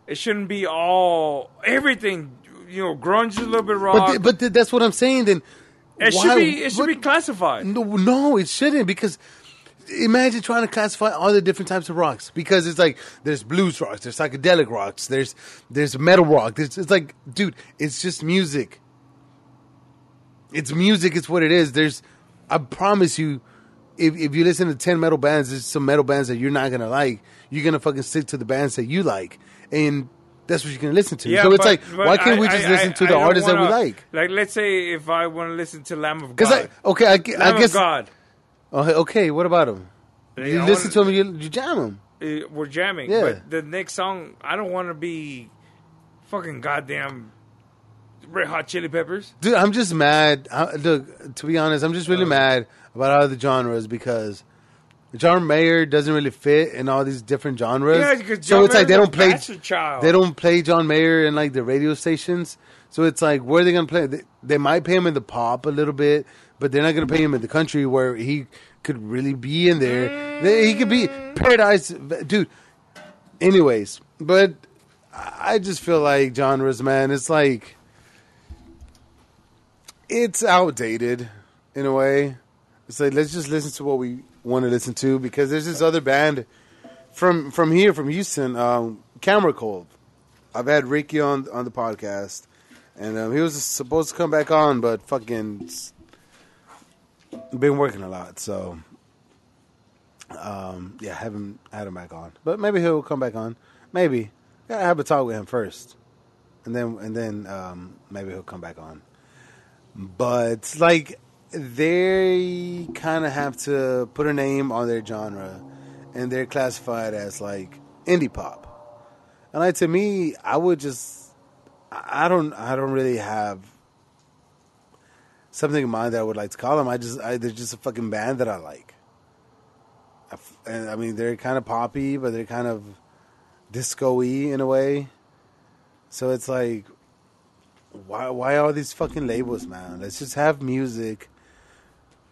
it shouldn't be all everything. You know, grunge is a little bit rock. But th- but th- that's what I'm saying. Then it why- should be it should what- be classified. No, no, it shouldn't because imagine trying to classify all the different types of rocks because it's like there's blues rocks, there's psychedelic rocks, there's there's metal rock. There's, it's like, dude, it's just music. It's music. It's what it is. There's, I promise you, if if you listen to ten metal bands, there's some metal bands that you're not gonna like. You're gonna fucking stick to the bands that you like, and that's what you're gonna listen to. Yeah, so it's but- like, but why can't we just I- listen I- to I the artists that we like? Like, let's say if I want to listen to Lamb of God, I okay, I, I guess of God, Oh, okay, what about them? Yeah, You I listen wanna- to them, you, you jam them. uh, we're jamming. Yeah. But the next song, I don't want to be fucking goddamn Red Hot Chili Peppers. Dude, I'm just mad. I, look, to be honest, I'm just Uh. really mad about all the genres because John Mayer doesn't really fit in all these different genres. Yeah, because so John it's like they don't play. child. They don't play John Mayer in like the radio stations. So it's like where are they gonna play? They, they might pay him in the pop a little bit, but they're not gonna pay him in the country where he could really be in there. They- He could be Paradise, dude. Anyways, but I just feel like genres, man. It's like it's outdated in a way. It's like let's just listen to what we want to listen to because there's this other band from from here from Houston, um, Camera Cold. I've had Ricky on on the podcast, and um, he was supposed to come back on, but fucking been working a lot, so um, yeah, haven't had him back on. But maybe he'll come back on. Maybe gotta have a talk with him first, and then and then um, maybe he'll come back on. But like they kind of have to put a name on their genre, and they're classified as like indie pop. And like to me, I would just I don't I don't really have something in mind that I would like to call them. I just I, they're just a fucking band that I like. And I mean they're kind of poppy, but they're kind of disco-y in a way. So it's like why why all these fucking labels, man? Let's just have music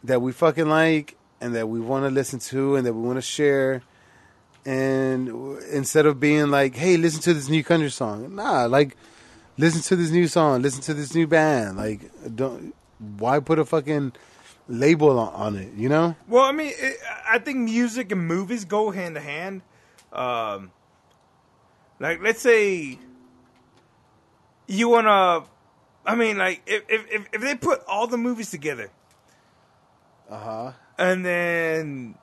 that we fucking like and that we want to listen to and that we want to share. And instead of being like, "Hey, listen to this new country song," nah, like, listen to this new song, listen to this new band. Like, don't why put a fucking label on, on it? You know? Well, I mean, it, I think music and movies go hand to hand. Um, like, let's say you wanna. I mean, like, if if, if they put all the movies together, Uh huh. and then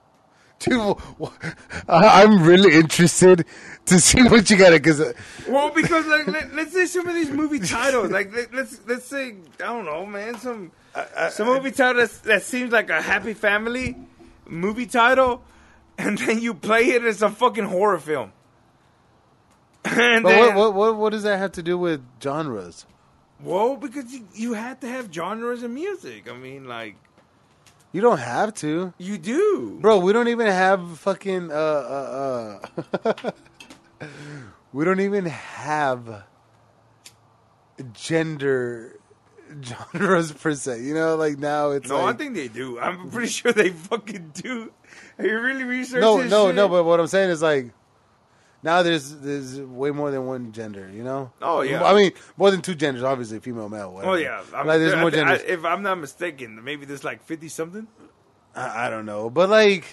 Dude, wh- I- I'm really interested to see what you got it because well, because like let, <laughs> let's say some of these movie titles, like let, let's let's say I don't know, man, some some movie title that's, that seems like a happy family movie title, and then you play it as a fucking horror film. And But then, what, what what what does that have to do with genres? Well, because you, you have to have genres of music. I mean, like You don't have to, you do. bro. We don't even have fucking uh uh. uh <laughs> we don't even have gender <laughs> genres per se. You know, like now it's No, like, I think they do. I'm pretty <laughs> sure they fucking do. Are you really researching? no, this no, shit? no. But what I'm saying is like. Now there's there's way more than one gender, you know. Oh, yeah. I mean more than two genders, obviously female, male. Whatever. Oh yeah, I'm, like there's I- more I- genders. if I'm not mistaken, maybe there's like fifty something. I, I don't know, but like,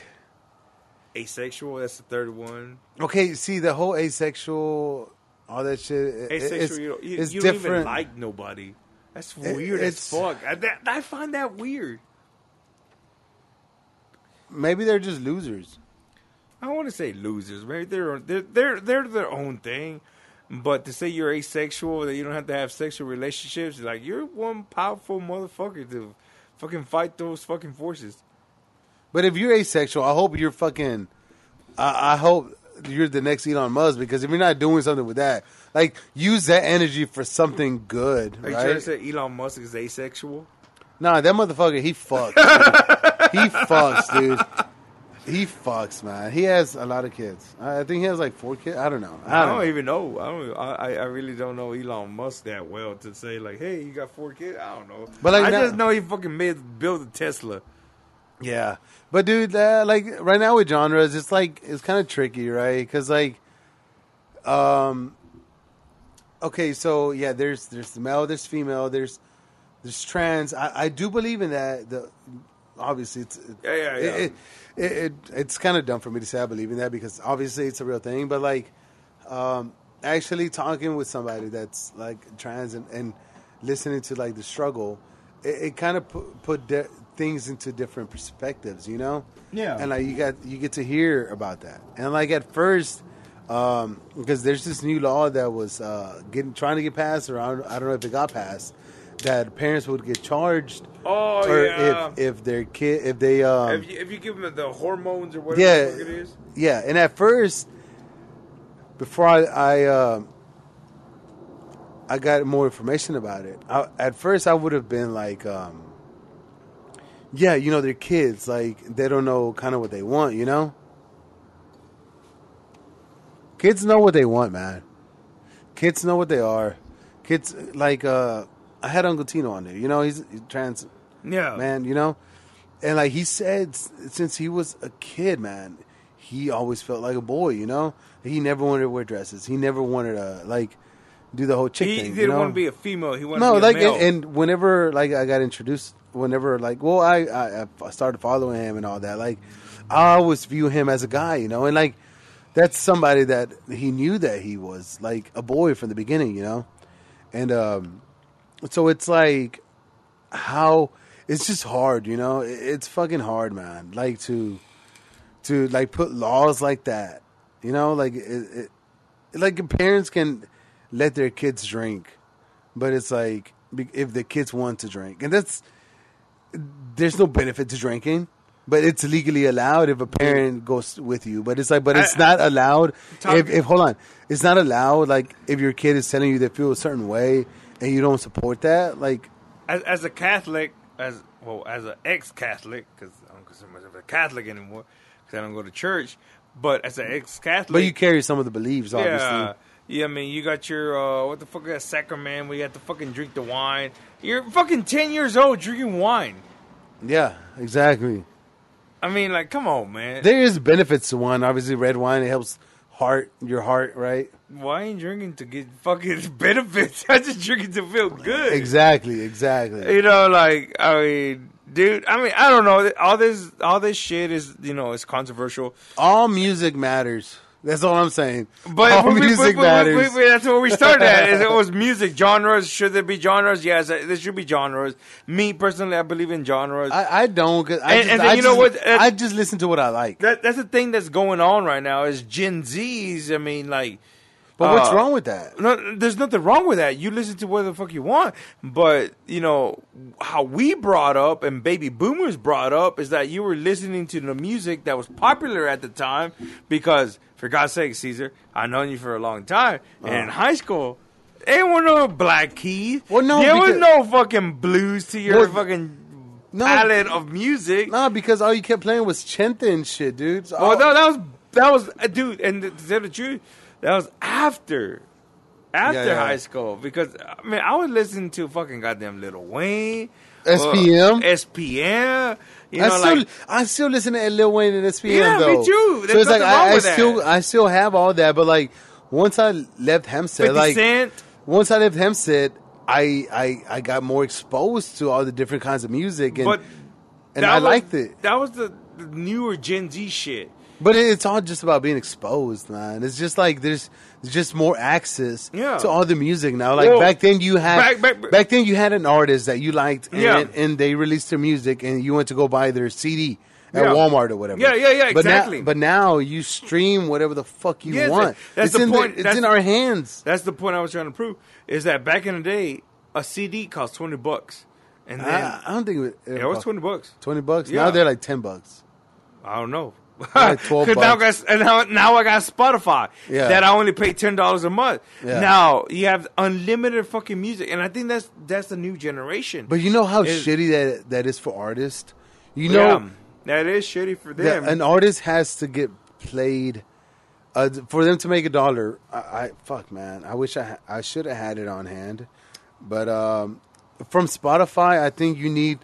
asexual. That's the third one. Okay, see the whole asexual, all that shit. Asexual, it's, you, don't, you, it's you don't different. even like nobody. That's It- weird as fuck. I, that, I find that weird. Maybe they're just losers. I don't want to say losers. Maybe they're they're they're they're their own thing. But to say you're asexual, that you don't have to have sexual relationships, like you're one powerful motherfucker to fucking fight those fucking forces. But if you're asexual, I hope you're fucking. I, I hope you're the next Elon Musk because if you're not doing something with that, like use that energy for something good, Are you trying to say Elon Musk is asexual? Nah, that motherfucker, he fucks. <laughs> he fucks, dude. He fucks, man. He has a lot of kids. I I think he has like four kids. I don't know. I I don't, don't, know. even know. I don't. I, I really don't know Elon Musk that well to say like, hey, you got four kids. I don't know. But, like, I now- just know he fucking made built a Tesla. Yeah, but dude, uh, like right now with genres, it's like it's kind of tricky, right? Because like, um, okay, so yeah, there's there's the male, there's female, there's there's trans. I, I do believe in that. The obviously it's Yeah, yeah, yeah. It, it, it, it it's kind of dumb for me to say I believe in that because obviously it's a real thing, but like, um, actually talking with somebody that's like trans and, and listening to like the struggle, it, it kind of put, put de- things into different perspectives, you know? Yeah. And like you got you get to hear about that, and like at first, um, because there's this new law that was uh, getting trying to get passed, or I don't, I don't know if it got passed, that parents would get charged, Oh or yeah. if if their kid if they um, if, you, if you give them the hormones or whatever yeah, it is. yeah. And at first, before I I, uh, I got more information about it, I, at first I would have been like, um, yeah, you know, they're kids, like they don't know kind of what they want, you know. Kids know what they want, man. Kids know what they are. Kids like uh, I had Uncle Tino on there. You know, he's, he's trans Yeah, man, you know? And like he said, since he was a kid, man, he always felt like a boy, you know? He never wanted to wear dresses. He never wanted to, like, do the whole chick He thing. didn't you know? want to be a female. He wanted no, to be like, a male. and, and whenever, like, I got introduced, whenever, like, well, I, I, I started following him and all that, like, I always view him as a guy, you know? And, like, that's somebody that he knew that he was, like, a boy from the beginning, you know? And, um, so it's like, how it's just hard, you know. It's fucking hard, man. Like to to like put laws like that, you know. Like it, it like parents can let their kids drink, but it's like if the kids want to drink, and that's there's no benefit to drinking. But it's legally allowed if a parent goes with you. But it's like, but it's I- not allowed if, if hold on, it's not allowed. Like if your kid is telling you they feel a certain way and you don't support that, like as, as a Catholic, as well as an ex-Catholic, because I don't consider myself a Catholic anymore, because I don't go to church. But as an ex-Catholic, But you carry some of the beliefs, obviously. yeah, yeah. I mean, you got your uh, what the fuck is that sacrament? you have to fucking drink the wine. You're fucking ten years old drinking wine. Yeah, exactly. I mean, like, come on, man. There is benefits to wine. Obviously, red wine it helps heart your heart, right? Why ain't drinking to get fucking <laughs> benefits? <laughs> I just drinking to feel good. Exactly, exactly. You know, like I mean, dude. I mean, I don't know. All this, all this shit is, you know, it's controversial. All music matters. That's all I'm saying. But all we- music we- we- matters. that's where we started at. Is it was <laughs> music genres? Should there be genres? Yes, uh, there should be genres. Me personally, I believe in genres. I, I don't. 'cause I And- just, and then I you know just- what, uh, I just listen to what I like. that that's the thing that's going on right now. Is Gen Zs? I mean, like. But what's uh, wrong with that? No, there's nothing wrong with that. You listen to whatever the fuck you want. But, you know, how we brought up and baby boomers brought up is that you were listening to the music that was popular at the time because, for God's sake, Caesar, I've known you for a long time. And in high school, there was no Black Keys. Well, no, There was no fucking blues to your Well, fucking no. palette of music. No, because all you kept playing was Chenta and shit, dude. So Well, all- no, that was that was uh, dude, and to tell the truth, that was after after Yeah, yeah. high school because I mean I was listening to fucking goddamn Lil Wayne, SPM? uh, SPM. You I know, still, like I still listen to Lil Wayne and SPM Yeah, me though. too. so There's it's like I, I still, I still have all that. But like once I left Hempstead, like Cent. once I left Hempstead, I, I, I got more exposed to all the different kinds of music, and But and I was- liked it. That was the, the newer Gen Z shit. But it's all just about being exposed, man. It's just like there's, just more access Yeah. to all the music now. Like Well, back then, you had back- back, back- then you had an artist that you liked, and, Yeah. and they released their music, and you went to go buy their CD at Yeah. Walmart or whatever. Yeah, yeah, yeah, But now- exactly. But now, you stream whatever the fuck you Yes, want. that's it's the in point. it's That's- in our hands. That's the point I was trying to prove. Is that back in the day, a CD cost twenty bucks, and then I, I don't think it, yeah, it was twenty bucks. Twenty bucks. Yeah. Now they're like ten bucks. I don't know. 12 'Cause now, I got, and now, now I got Spotify Yeah. that I only pay ten dollars a month. Yeah. Now you have unlimited fucking music, and I think that's that's the new generation. But you know how It- shitty that that is for artists. You know, yeah, that is shitty for them. an artist has to get played uh, for them to make a dollar. I, I fuck man, I wish I ha- I should have had it on hand, but um, from Spotify, I think you need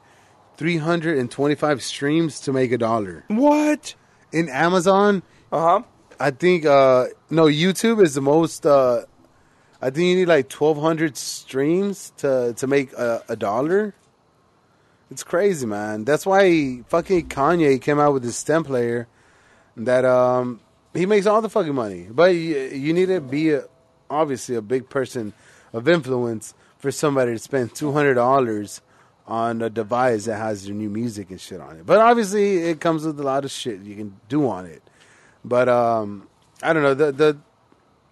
325 streams to make a dollar. what? In Amazon, Uh huh. I think uh, no YouTube is the most. Uh, I think you need like 1,200 streams to to make a, a dollar. It's crazy, man. That's why fucking Kanye came out with this stem player that um he makes all the fucking money. But you, you need to be a, obviously a big person of influence for somebody to spend two hundred dollars on a device that has your new music and shit on it. But obviously, it comes with a lot of shit you can do on it. But um I don't know the the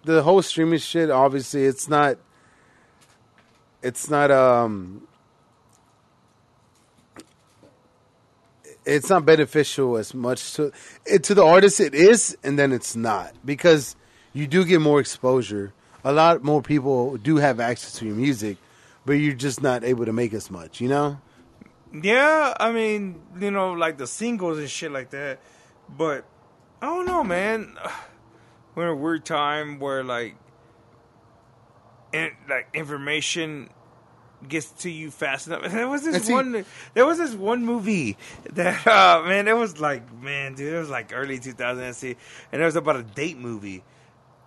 the whole streaming shit. Obviously, it's not. It's not um it's not beneficial as much to it, to the artist it is and then it's not because you do get more exposure a lot more people do have access to your music but you're just not able to make as much you know Yeah, I mean, you know, like the singles and shit like that. But I don't know, man. <sighs> We're in a weird time where like, in, like information gets to you fast enough. <laughs> There was this see- one. There was this one movie that <laughs> uh, man. It was like man, dude. It was like early 2000 and see, and it was about a date movie.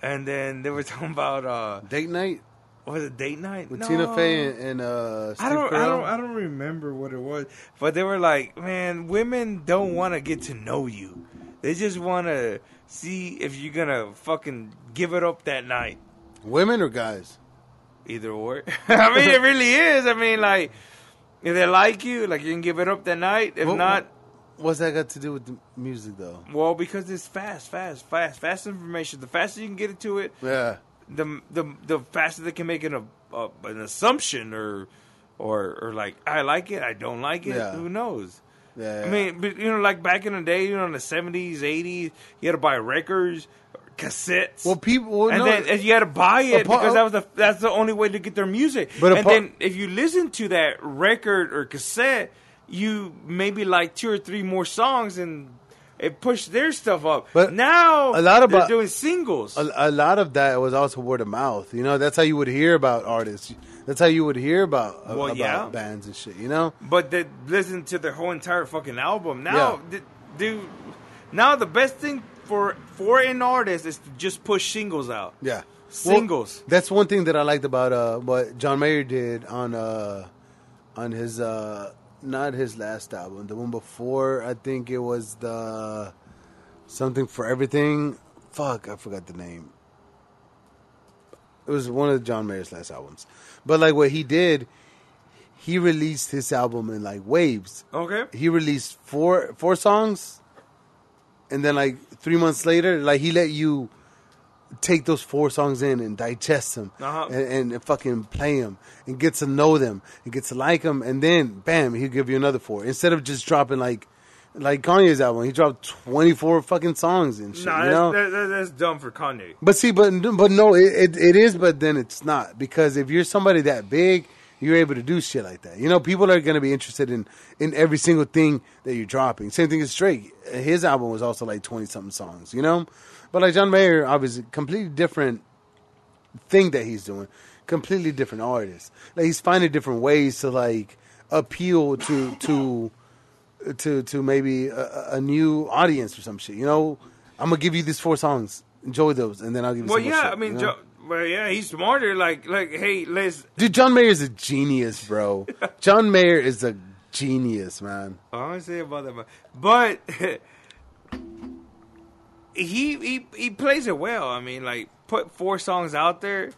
And then they were <laughs> talking about uh, date night was it date night with No. tina fey and, and uh I don't, I don't, I don't remember what it was, but they were like, man, women don't want to get to know you. They just want to see if you're gonna fucking give it up that night. women or guys Either or. <laughs> I mean, it really is. I mean, like, if they like you, like you can give it up that night. If What- not, what's that got to do with the music though well, because it's fast, fast, fast, fast information. The faster you can get into it, yeah the the the faster they can make an a, an assumption or or or like I like it, I don't like it. Yeah. Who knows? yeah I mean, but, you know, like back in the day, you know, in the seventies, eighties, you had to buy records, cassettes. well people well, and no, then and you had to buy it because that was the that's the only way to get their music. But and then if you listen to that record or cassette, you maybe like two or three more songs and it pushed their stuff up. But now a lot of they're doing singles. a, a lot of that was also word of mouth. You know, that's how you would hear about artists. That's how you would hear about Well, about yeah. bands and shit. You know, But they listen to their whole entire fucking album. Now, Yeah. dude, now the best thing for for an artist is to just push singles out. yeah, Singles. Well, that's one thing that I liked about uh, what John Mayer did on uh, on his uh, not his last album, the one before. I think it was the something for everything. Fuck, I forgot the name. It was one of John Mayer's last albums, but like what he did, he released his album in like waves. Okay. he released four four songs, and then like three months later, like he let you take those four songs in and digest them Uh-huh. and, and fucking play them and get to know them and get to like them, and then bam, he'll give you another four instead of just dropping like like Kanye's album. He dropped twenty four fucking songs and shit. Nah, you that's, know. that, that, that's dumb for Kanye. But see, but but no, it, it it is, but then it's not because if you're somebody that big, you're able to do shit like that. You know, people are going to be interested in in every single thing that you're dropping. Same thing as Drake. His album was also like twenty something songs. You know, but like John Mayer, obviously, completely different thing that he's doing. Completely different artist. Like he's finding different ways to like appeal to to to to maybe a, a new audience or some shit. You know, I'm gonna give you these four songs. Enjoy those, and then I'll give you. Well, some yeah, shit, I mean, you know? Jo- well, yeah, he's smarter. Like, like, hey, let's. dude, John Mayer is a genius, bro. <laughs> John Mayer is a genius, man. Oh, I don't say about that, but- but <laughs> he he he plays it well. I mean, like put four songs out there,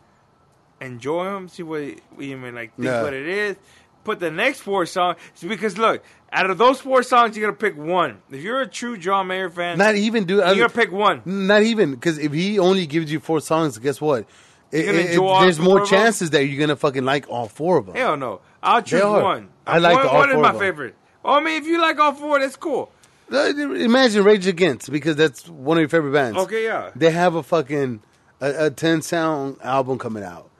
enjoy them, see what you mean, like think Yeah. what it is. Put the next four songs because look, out of those four songs, you're gonna pick one. If you're a true John Mayer fan, Not even, do you're gonna pick one. Not even because if he only gives you four songs, guess what? It- gonna it- there's more chances that you're gonna fucking like all four of them. Hell no, I'll choose one. I like one, all one is my favorite. Oh, I mean, if you like all four, that's cool. Imagine Rage Against because that's one of your favorite bands. Okay, yeah. They have a fucking a, a ten sound album coming out,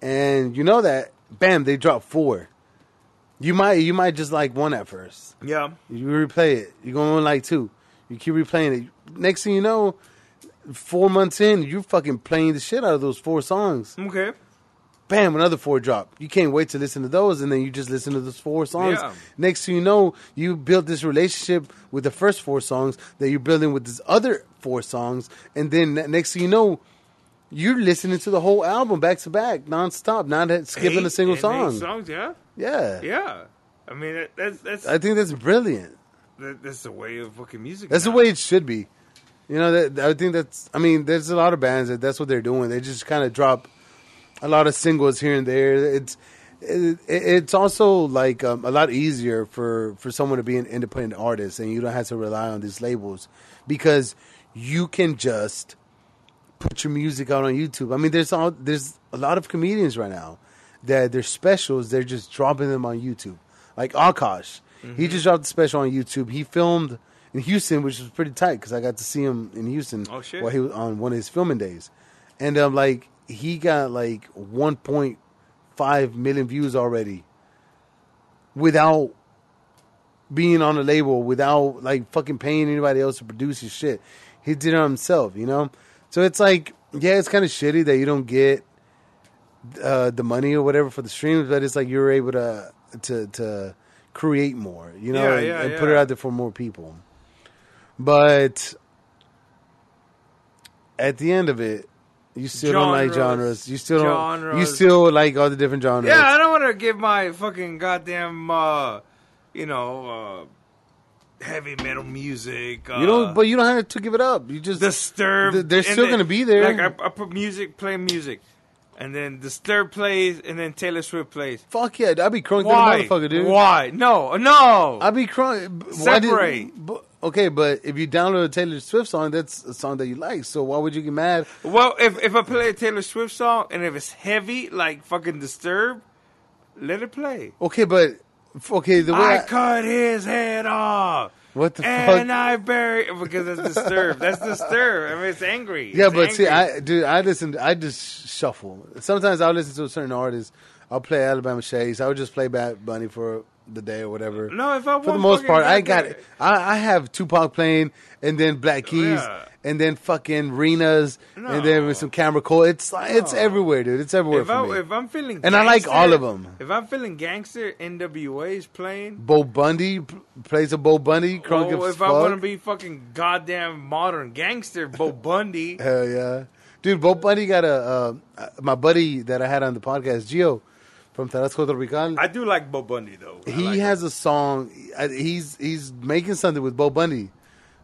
and you know that. Bam, they drop four. You might you might just like one at first. Yeah, You replay it. You're going to like two. You keep replaying it. Next thing you know, four months in, you're fucking playing the shit out of those four songs. okay. Bam, another four drop. You can't wait to listen to those, and then you just listen to those four songs. Yeah. Next thing you know, you built this relationship with the first four songs that you're building with this other four songs, and then next thing you know, you're listening to the whole album back to back, nonstop, not skipping Eight a single song. songs, yeah, Yeah. yeah. I mean, that's that's I think that's brilliant. that, that's the way of fucking music. That's now. the way it should be. You know, that I think that's. I mean, there's a lot of bands that that's what they're doing. They just kind of drop a lot of singles here and there. It's it, it's also like um, a lot easier for for someone to be an independent artist, and you don't have to rely on these labels because you can just put your music out on YouTube. I mean, there's all there's a lot of comedians right now that their specials they're just dropping them on YouTube. Like Akaash, Mm-hmm. he just dropped the special on YouTube. He filmed in Houston, which was pretty tight because I got to see him in Houston Oh, shit. while he was on one of his filming days, and um, like he got like 1.5 million views already without being on a label without like fucking paying anybody else to produce his shit. He did it himself, you know. So it's like, yeah, it's kind of shitty that you don't get uh, the money or whatever for the streams, but it's like you're able to to to create more, you know, Yeah, and, yeah, and put it out there for more people. But at the end of it, you still don't like Genres. genres. You still don't. You still like all the different genres. Yeah, I don't want to give my fucking goddamn, uh, you know, uh, heavy metal music. Uh, you don't. But you don't have to give it up. You just Disturb. Th- they're still then- gonna be there. Like I, I put music, play music, and then Disturb plays, and then Taylor Swift plays. Fuck yeah, I'd be crunk Why? a motherfucker, dude. Why? No, no. I'd be crunk. Separate. Okay, but if you download a Taylor Swift song, that's a song that you like. So why would you get mad? well, if if I play a Taylor Swift song and if it's heavy, like fucking Disturb, let it play. Okay, but okay, the way I, I, cut his head off. what the And fuck? And I bury because it's disturbed. That's disturbed. I mean, it's angry. yeah, It's but see. I dude, I listen. I just shuffle. Sometimes I'll listen to a certain artist. I'll play Alabama Shakes. I would just play Bad Bunny for the day or whatever. no. If I for the most part, I got it. I, I have Tupac playing, and then Black Keys, Yeah. and then fucking Rena's, and then with some Camera Cole. It's it's No. everywhere, dude. It's everywhere If, for I, me. if I'm feeling And I like all of them. If I'm feeling gangster, NWA is playing. Bo Bundy plays a Bo Bundy, crunk Oh, if I want to be fucking goddamn modern gangster, Bo <laughs> Bundy. Hell yeah, dude. Bo Bundy got a uh, uh, my buddy that I had on the podcast, Gio from Tarasco Tropical. I do like Bo Bundy though. I he like has a song. He's he's making something with Bo Bundy,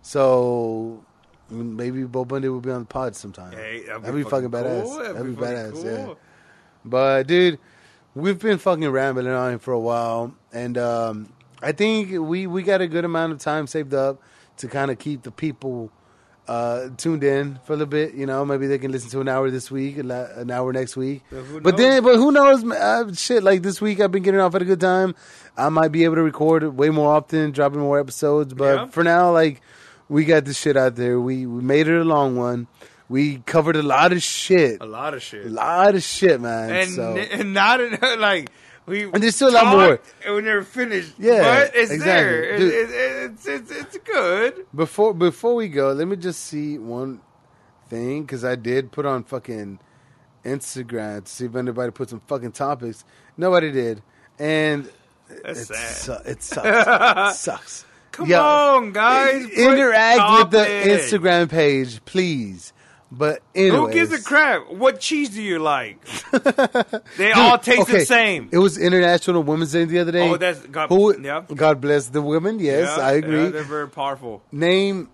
so maybe Bo Bundy will be on the pod sometime. him. Hey, that'd that'd be fucking badass. cool. That'd be fucking badass. cool. Yeah. But dude, we've been fucking rambling on him for a while, and um, I think we we got a good amount of time saved up to kind of keep the people uh, tuned in for a little bit. You know, maybe they can listen to an hour this week, an hour next week. Who But then, but who knows? Uh, shit, like this week, I've been getting off at a good time. I might be able to record way more often, dropping more episodes. But Yeah. for now, like we got this shit out there. We we made it a long one. We covered a lot of shit. A lot of shit. A lot of shit, man. and, so and not in, <laughs> like we And there's still a lot more. and we never finished Yeah, but it's exactly. there it, it, it's, it's it's good before before we go, let me just see one thing because I did put on fucking Instagram to see if anybody put some fucking topics. Nobody did, and That's it, sad. su- it sucks. it <laughs> sucks. come Yeah. on guys Interact with the. Instagram page, please. But anyways, who gives a crap what cheese do you like <laughs> they all taste okay, the same It was International Women's Day the other day. Oh, that's- God- Who, yeah. God bless the women. Yes, Yeah, I agree. yeah, they're very powerful Name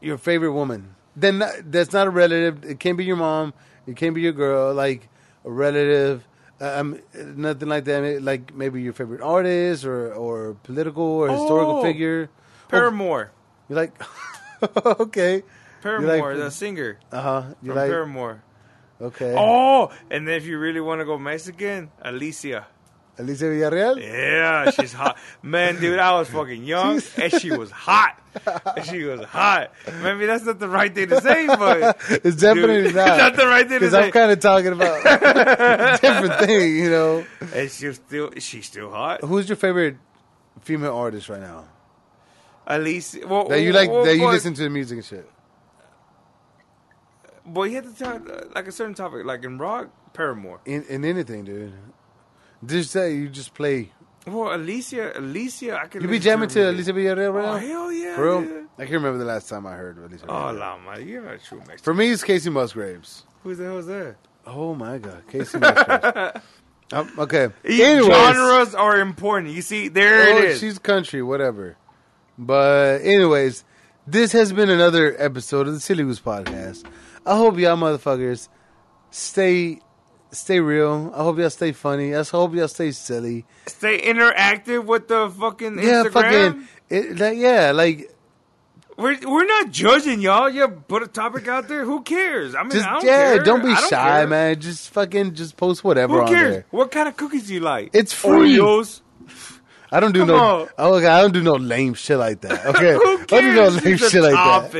your favorite woman. then that- that's not a relative. It can't be your mom. It can't be your girl. Like a relative. Uh, um, nothing like that. Like maybe your favorite artist or or political or historical Oh. figure. Paramore. You're like, <laughs> okay, Paramore, like- the singer uh huh. You from like Paramore. okay. Oh, and then if you really want to go Mexican, Alicia. Alicia Villarreal. Yeah, she's <laughs> hot. Man, dude, I was fucking young and she was hot. And she was hot. Maybe that's not the right thing to say, <laughs> but It's definitely Dude, not. it's not the right thing to Because say. I'm kind of talking about a <laughs> different thing, you know. and she's still she's still hot. Who's your favorite female artist right now? Alicia, well, That you like? well, that you well, listen to the music and shit. Boy, you have to talk uh, like a certain topic, like in rock, Paramore. In, in anything, dude. Just say you just play. Well, Alicia, Alicia, I can. You be jamming to her Alicia Villarreal right Oh now? hell yeah! For real? dude. I can't remember the last time I heard Alicia. Oh. Lama, you're not a true Mexican. For me, it's Kacey Musgraves. Who the hell is that? Oh my god, Kacey Musgraves. <laughs> um, okay. Anyways, Genres are important. You see, there oh, it is. she's country, whatever. But anyways, this has been another episode of the Silly Goose Podcast. I hope y'all motherfuckers stay stay real. I hope y'all stay funny. I hope y'all stay silly. Stay interactive with the fucking Yeah, Instagram. fucking it, like, yeah, like We're we're not judging y'all. You put a topic out there. Who cares? I mean, just I don't yeah, care. don't be don't shy, care. man. Just fucking just post whatever Who on cares? What kind of cookies do you like? It's free. Oreos. I don't do Come no. on. Oh, okay, I don't do no lame shit like that. <laughs> Okay, Who I don't do no cares? lame shit like that.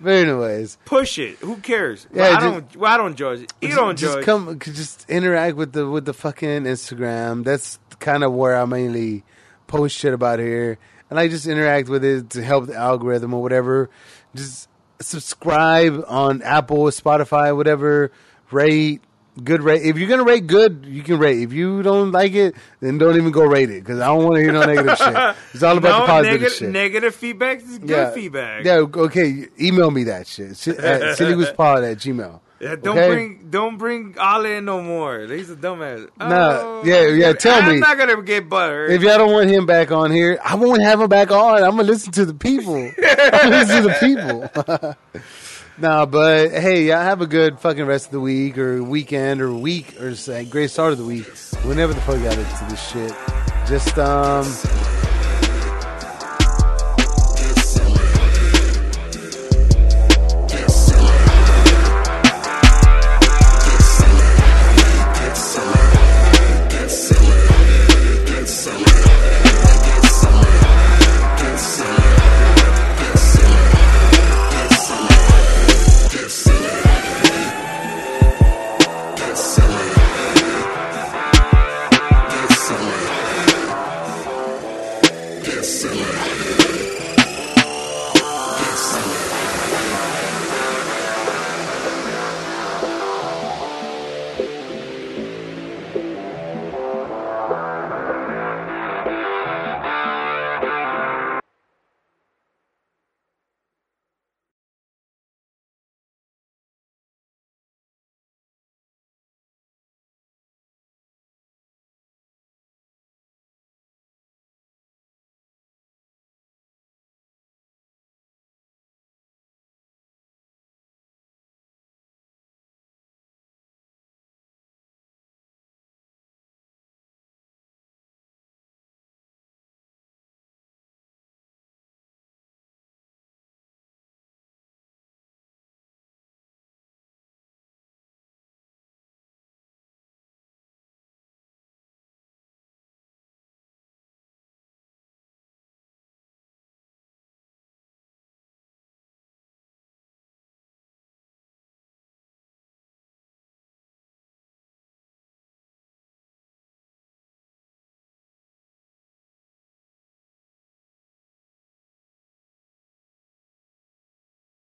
But anyways, Push it. Who cares? Yeah, Well, I just- don't. Well, I don't judge. You don't just come, just interact with the with the fucking Instagram. That's kind of where I mainly post shit about here, and I just interact with it to help the algorithm or whatever. Just subscribe on Apple, Spotify, whatever. Rate good rate. If you're gonna rate good, you can rate. If you don't like it, then don't even go rate it because I don't want to hear no negative <laughs> shit. It's all about no, the positive negative, shit. negative feedback is good yeah, feedback. Yeah, okay. Email me that shit. Si- at sillygoosepod at gmail. Yeah, don't Okay? bring don't bring Ale in no more. He's a dumbass. Nah, Oh, yeah, yeah, tell me. I'm not gonna get butter. If y'all don't want him back on here, I won't have him back on. I'm gonna listen to the people. <laughs> I'm gonna listen to the people. <laughs> nah, but hey, y'all have a good fucking rest of the week or weekend or week or say great start of the week. Whenever the fuck y'all listen to this shit, just um,